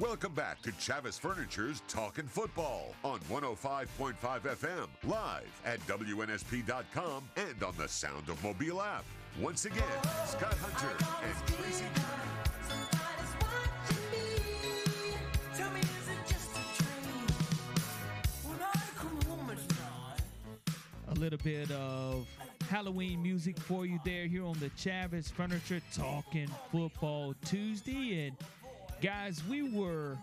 Welcome back to Chavis Furniture's Talking Football on 105.5 FM, live at WNSP.com and on the Sound of Mobile app. Once again, Scott Hunter and Tracy a little bit of Halloween music for you there here on the Chavis Furniture Talking Football Tuesday. And guys, we were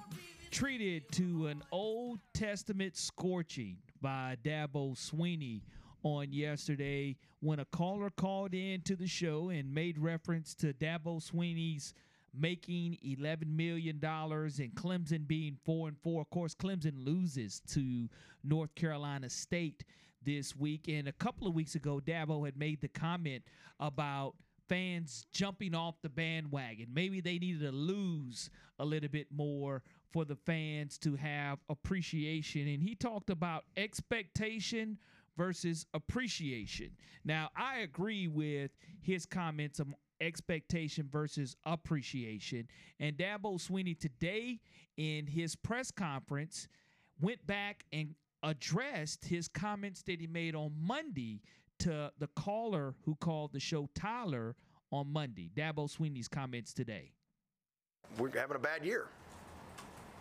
treated to an Old Testament scorching by Dabo Swinney on yesterday when a caller called in to the show and made reference to Dabo Swinney's making $11 million and Clemson being 4 and 4. Of course, Clemson loses to North Carolina State this week. And a couple of weeks ago, Dabo had made the comment about fans jumping off the bandwagon. Maybe they needed to lose a little bit more for the fans to have appreciation. And he talked about expectation versus appreciation. Now, I agree with his comments of expectation versus appreciation. And Dabo Swinney today in his press conference went back and addressed his comments that he made on Monday to the caller who called the show Tyler on Monday. Dabo Swinney's comments today. We're having a bad year.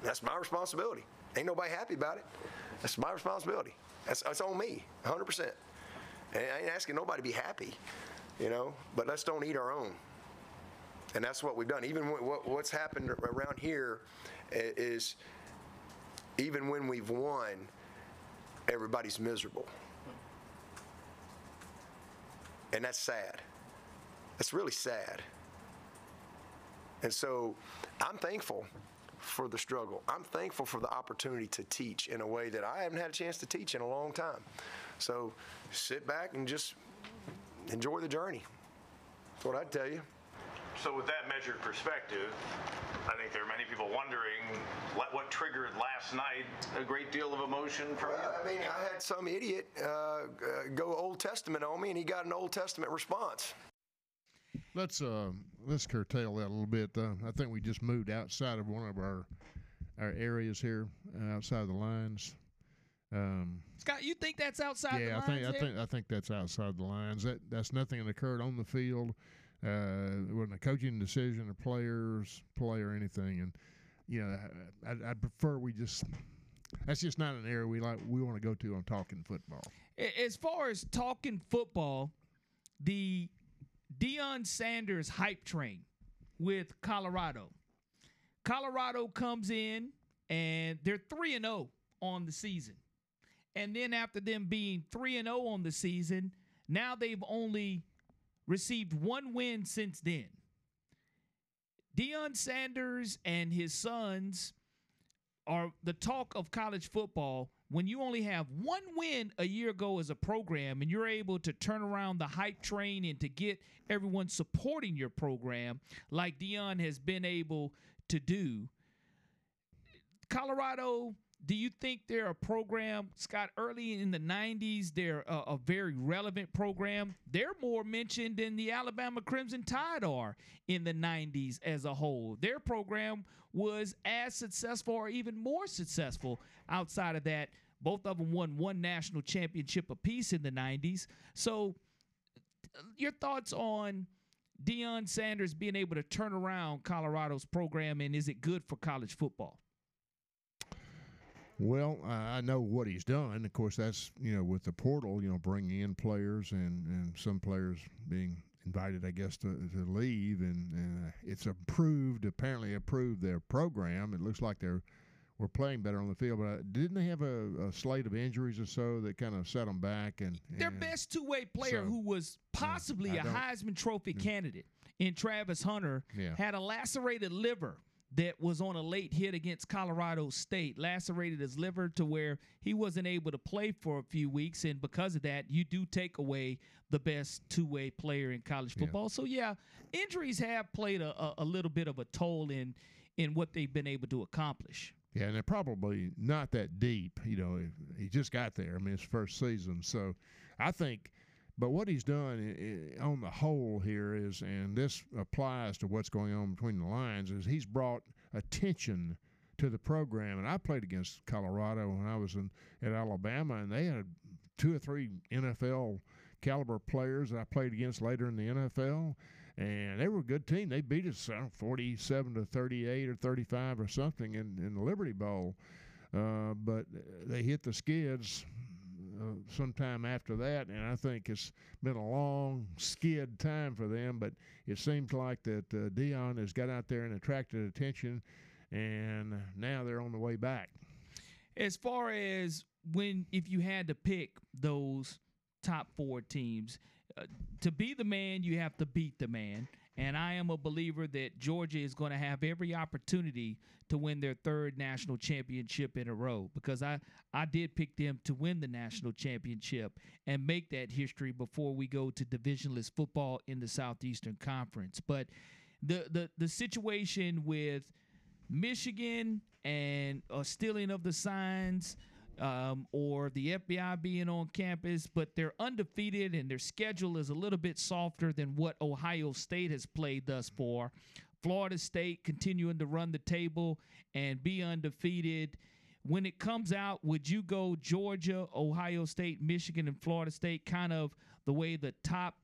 That's my responsibility. Ain't nobody happy about it. That's my responsibility. That's, that's on me, 100%. And I ain't asking nobody to be happy, you know, but let's don't eat our own. And that's what we've done. Even what, what's happened around here is even when we've won, everybody's miserable. And that's sad. That's really sad. And so I'm thankful for the struggle. I'm thankful for the opportunity to teach in a way that I haven't had a chance to teach in a long time. So sit back and just enjoy the journey. That's what I'd tell you. So, with that measured perspective, I think there are many people wondering what, what triggered last night a great deal of emotion from well, I mean, I had some idiot uh, go Old Testament on me, and he got an Old Testament response. Let's uh, let's curtail that a little bit. Uh, I think we just moved outside of one of our our areas here, uh, outside of the lines. Um, Scott, you think that's outside yeah, the lines? I think I think I think that's outside the lines. That that's nothing that occurred on the field. Uh, wasn't a coaching decision, or players play or anything. And you know, I, I'd prefer we just. That's just not an area we like. We want to go to on talking football. As far as talking football, the Deion Sanders hype train with Colorado. Colorado comes in and they're 3 and 0 on the season. And then after them being 3 and 0 on the season, now they've only received one win since then. Deion Sanders and his sons are the talk of college football when you only have one win a year ago as a program and you're able to turn around the hype train and to get everyone supporting your program like Deion has been able to do. Colorado, do you think they're a program, Scott, early in the 90s, they're a, a, very relevant program? They're more mentioned than the Alabama Crimson Tide are in the 90s as a whole. Their program was as successful or even more successful outside of that. Both of them won one national championship apiece in the 90s. So, your thoughts on Deion Sanders being able to turn around Colorado's program, and is it good for college football? Well, I know what he's done. Of course, that's you know with the portal, you know, bringing in players and and some players being invited, I guess, to, to leave, and, and uh, it's approved. Apparently, approved their program. It looks like they're were playing better on the field, but uh, didn't they have a, a, slate of injuries or so that kind of set them back? And, and their best two way player, so, who was possibly yeah, a Heisman Trophy yeah. candidate in Travis Hunter, yeah. had a lacerated liver that was on a late hit against Colorado State, lacerated his liver to where he wasn't able to play for a few weeks. And because of that, you do take away the best two way player in college football. Yeah. So, yeah, injuries have played a, a, a, little bit of a toll in, in what they've been able to accomplish. Yeah, and they're probably not that deep. You know, he just got there. I mean, his first season. So I think but what he's done on the whole here is, and this applies to what's going on between the lines, is he's brought attention to the program. And I played against Colorado when I was in at Alabama, and they had two or three NFL caliber players that I played against later in the NFL, and they were a good team. They beat us know, 47 to 38 or 35 or something in, in the Liberty Bowl. Uh, but they hit the skids uh, sometime after that, and I think it's been a long skid time for them. But it seems like that uh, Deion has got out there and attracted attention, and now they're on the way back. As far as when, if you had to pick those top four teams, uh, to be the man, you have to beat the man. And I am a believer that Georgia is going to have every opportunity to win their third national championship in a row because I, I did pick them to win the national championship and make that history before we go to divisionless football in the Southeastern Conference. But the the, the situation with Michigan and stealing of the signs um, or the FBI being on campus, but they're undefeated and their schedule is a little bit softer than what Ohio State has played thus far. Florida State continuing to run the table and be undefeated. When it comes out, would you go Georgia, Ohio State, Michigan, and Florida State kind of the way the top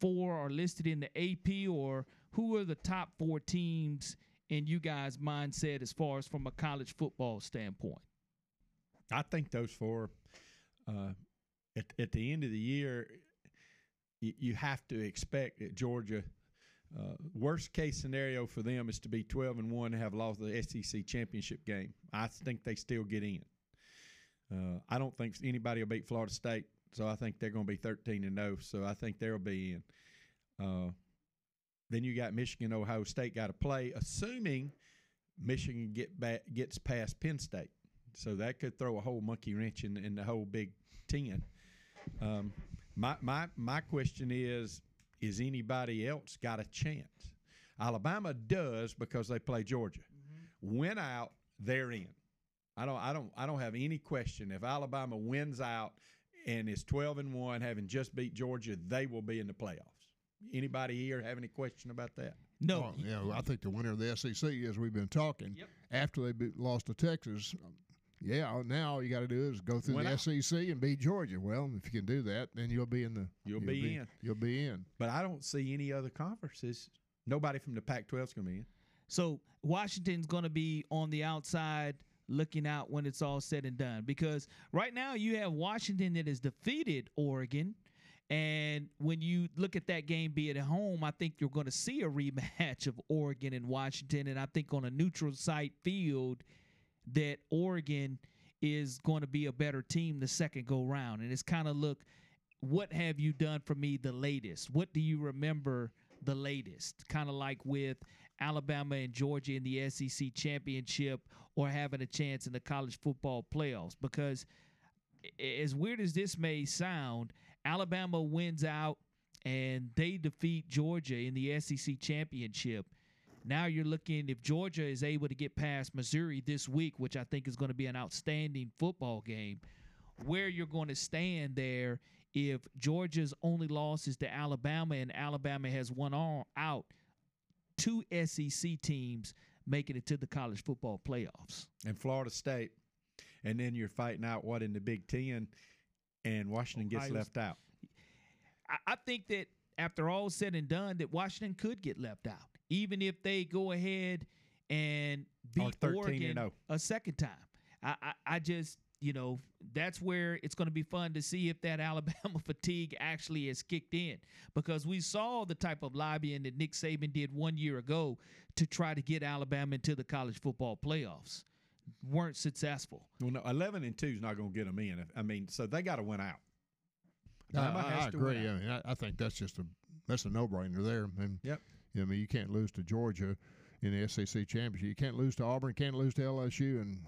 four are listed in the AP, or who are the top four teams in you guys' mindset as far as from a college football standpoint? I think those four. Uh, at at the end of the year, you, you have to expect that Georgia. Uh, worst case scenario for them is to be 12 and 1 and have lost the SEC championship game. I think they still get in. Uh, I don't think anybody will beat Florida State, so I think they're going to be 13 and 0. So I think they'll be in. Uh, then you got Michigan, Ohio State got to play, assuming Michigan get back, gets past Penn State. So that could throw a whole monkey wrench in, in the whole Big Ten. Um, my my my question is: Is anybody else got a chance? Alabama does because they play Georgia. Win out, they're in. I don't I don't I don't have any question. If Alabama wins out and is twelve and one, having just beat Georgia, they will be in the playoffs. Anybody here have any question about that? No. Oh, yeah, well, I think the winner of the SEC, as we've been talking, after they be, lost to Texas, yeah, now all you got to do is go through Win the out. SEC and beat Georgia. Well, if you can do that, then you'll be in the. You'll be in. You'll be in. But I don't see any other conferences. Nobody from the Pac-12 is going to be in. So Washington's going to be on the outside looking out when it's all said and done because right now you have Washington that has defeated Oregon. And when you look at that game be it at home, I think you're going to see a rematch of Oregon and Washington. And I think on a neutral site field, that Oregon is going to be a better team the second go round. And it's kind of look, what have you done for me the latest? What do you remember the latest? Kind of like with Alabama and Georgia in the SEC championship or having a chance in the college football playoffs. Because as weird as this may sound, Alabama wins out and they defeat Georgia in the SEC championship. Now you're looking if Georgia is able to get past Missouri this week, which I think is going to be an outstanding football game, where you're going to stand there if Georgia's only loss is to Alabama and Alabama has one on out, two SEC teams making it to the college football playoffs. and Florida State, and then you're fighting out what in the Big Ten, and Washington gets left out. I, I think that after all said and done, that Washington could get left out, even if they go ahead and Or beat 13 and Oregon a second time. I, I, I just, you know, that's where it's going to be fun to see if that Alabama fatigue actually has kicked in, because we saw the type of lobbying that Nick Saban did one year ago to try to get Alabama into the college football playoffs. Weren't successful. Well, no, eleven and two is not going to get them in. I mean, so they got to win out. I, I, I agree. I, mean, I, I think that's just a that's a no brainer there. And, Yep. I mean, you can't lose to Georgia in the SEC championship. You can't lose to Auburn. Can't lose to LSU. And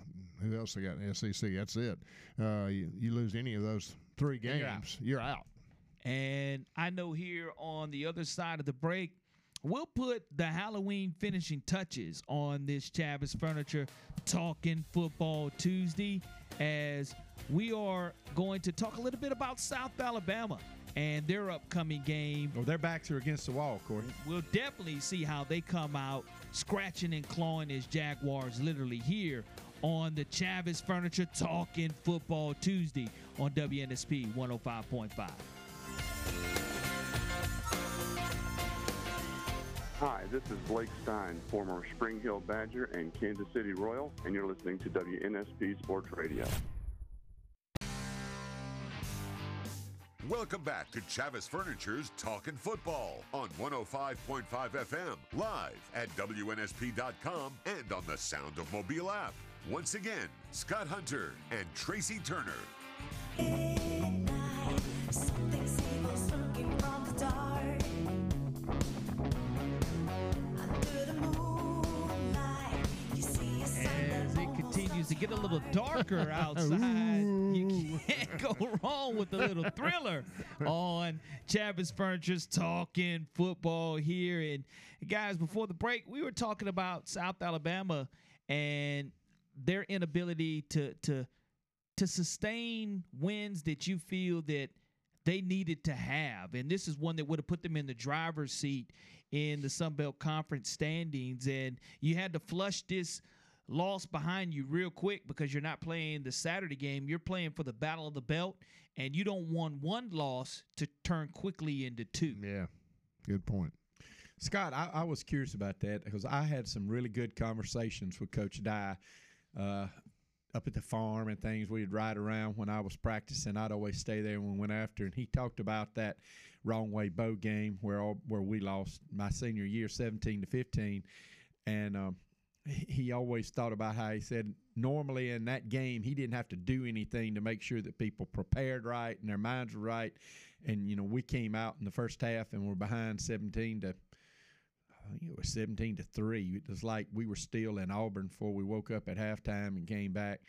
who else they got in the SEC? That's it. Uh, you, you lose any of those three games, You're out. you're out. And I know here on the other side of the break, we'll put the Halloween finishing touches on this Chavis Furniture Talking Football Tuesday as we are going to talk a little bit about South Alabama and their upcoming game. Well, their backs are against the wall, Corey. We'll definitely see how they come out scratching and clawing as Jaguars literally here on the Chavis Furniture Talking Football Tuesday on WNSP 105.5. Hi, this is Blake Stein, former Spring Hill Badger and Kansas City Royal, and you're listening to WNSP Sports Radio. Welcome back to Chavis Furniture's Talking Football on 105.5 FM, live at WNSP.com and on the Sound of Mobile app. Once again, Scott Hunter and Tracy Turner. Get a little darker outside, you can't go wrong with a little thriller on Chavis Furniture's Talking Football here. And guys, before the break, we were talking about South Alabama and their inability to to to sustain wins that you feel that they needed to have. And this is one that would have put them in the driver's seat in the Sun Belt Conference standings. And you had to flush this loss behind you real quick because you're not playing the Saturday game. You're playing for the Battle of the Belt, and you don't want one loss to turn quickly into two. Yeah, good point. Scott, I, I was curious about that because I had some really good conversations with Coach Dye uh, up at the farm and things. We'd ride around when I was practicing. I'd always stay there when we went after, and he talked about that wrong way bow game where all, where we lost my senior year, seventeen to fifteen, and. Um, he always thought about how he said normally in that game he didn't have to do anything to make sure that people prepared right and their minds were right. And you know we came out in the first half and we're behind 17 to I think it was 17 to 3 it was like we were still in Auburn before we woke up at halftime and came back.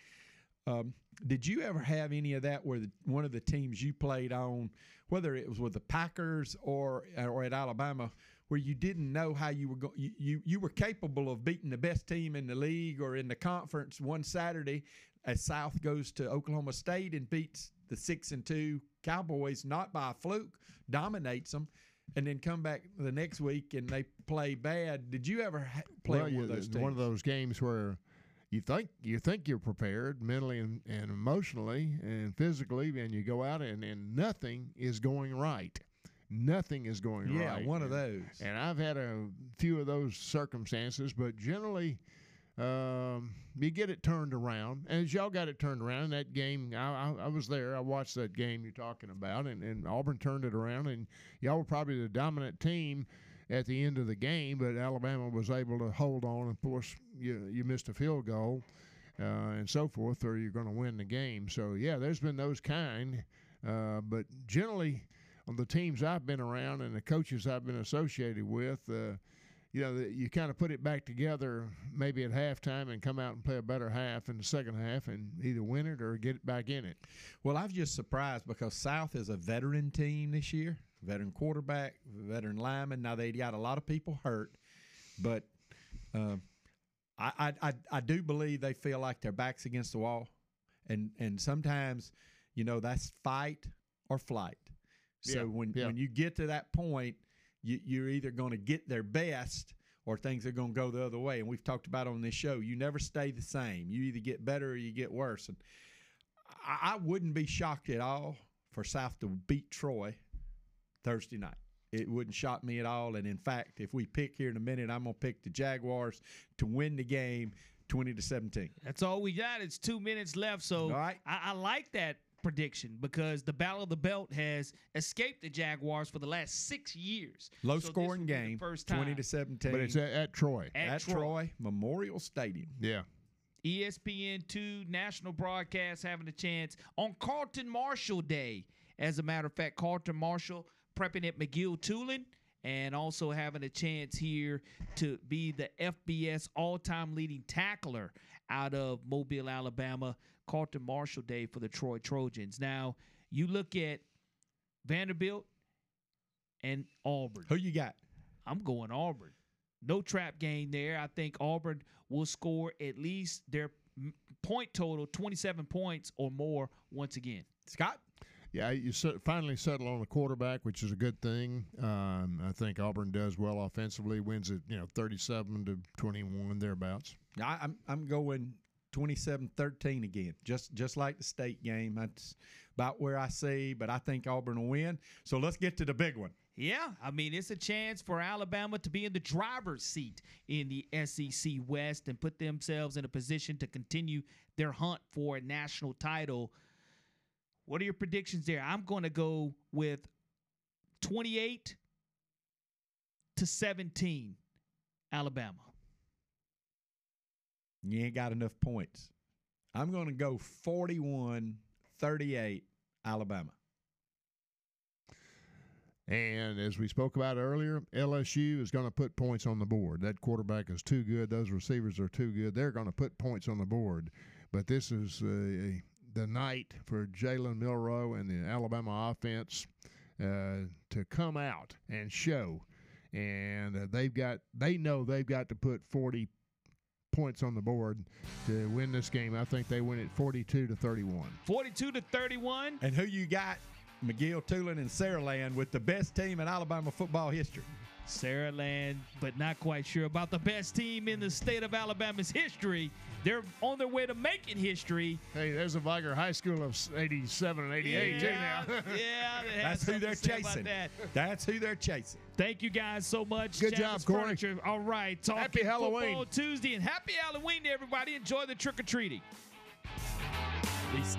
Um, did you ever have any of that where the, one of the teams you played on whether it was with the Packers or or at Alabama where you didn't know how you were going you, you you were capable of beating the best team in the league or in the conference one Saturday as South goes to Oklahoma State and beats the 6 and 2 Cowboys not by a fluke dominates them and then come back the next week and they play bad did you ever ha- play well, one you- of those it's one of those games where you think you think you're prepared mentally and, and emotionally and physically, and you go out and, and nothing is going right. Nothing is going Yeah, right. one of And- those. And I've had a few of those circumstances, but generally, um, you get it turned around. And as y'all got it turned around that game, I, I, I was there. I watched that game you're talking about, and, and Auburn turned it around, and y'all were probably the dominant team at the end of the game, but Alabama was able to hold on. Of course, you you missed a field goal uh, and so forth, or you're going to win the game. So yeah, there's been those kind, uh, but generally the teams I've been around and the coaches I've been associated with. Uh, you know, you kind of put it back together maybe at halftime and come out and play a better half in the second half and either win it or get it back in it. Well, I've just surprised because South is a veteran team this year, veteran quarterback, veteran lineman. Now they got a lot of people hurt, but uh, I, I I I do believe they feel like their backs against the wall, and and sometimes, you know, that's fight or flight. So Yeah, when yeah. when you get to that point, you, you're either going to get their best or things are going to go the other way. And we've talked about on this show, you never stay the same. You either get better or you get worse. And I, I wouldn't be shocked at all for South to beat Troy Thursday night. It wouldn't shock me at all. And in fact, if we pick here in a minute, I'm going to pick the Jaguars to win the game 20 to 17. That's all we got. It's two minutes left. So right. I, I like that prediction because the Battle of the Belt has escaped the Jaguars for the last six years. Low So this scoring will be the game, first time. 20 to 17. But it's at, at Troy. At at Troy. Troy Memorial Stadium. Yeah. E ESPN2 national broadcast having a chance on Carlton Martial Day. As a matter of fact, Carlton Martial prepping at McGill Toolen and also having a chance here to be the FBS all time leading tackler out of Mobile, Alabama. Carlton Martial Day for the Troy Trojans. Now, you look at Vanderbilt and Auburn. Who you got? I'm going Auburn. No trap game there. I think Auburn will score at least their point total, 27 points or more, once again. Scott? Yeah, you finally settle on a quarterback, which is a good thing. Um, I think Auburn does well offensively, wins it, you know, 37 to 21, thereabouts. I, I'm I'm going 27-13 again, just just like the state game. That's about where I see, but I think Auburn will win. So let's get to the big one. Yeah, I mean, it's a chance for Alabama to be in the driver's seat in the SEC West and put themselves in a position to continue their hunt for a national title. What are your predictions there? I'm going to go with 28 to 17, Alabama. You ain't got enough points. I'm going to go 41-38 Alabama. And as we spoke about earlier, LSU is going to put points on the board. That quarterback is too good. Those receivers are too good. They're going to put points on the board. But this is uh, the night for Jalen Milroe and the Alabama offense uh, to come out and show. And uh, they've got, they know they've got to put 40 points on the board to win this game. I think they win it 42 to 31. 42 to 31. And who you got? McGill, Toolen, and Saraland with the best team in Alabama football history. Saraland, but not quite sure about the best team in the state of Alabama's history. They're on their way to making history. Hey, there's a Vigor High School of 87 and 88 too Yeah, now. yeah, That's who they're to say about chasing. that. That's who they're chasing. Thank you guys so much. Good Chavis job, Corey. Furniture. All right. Talking Happy Halloween. Football Tuesday and happy Halloween to everybody. Enjoy the trick or treating. Peace.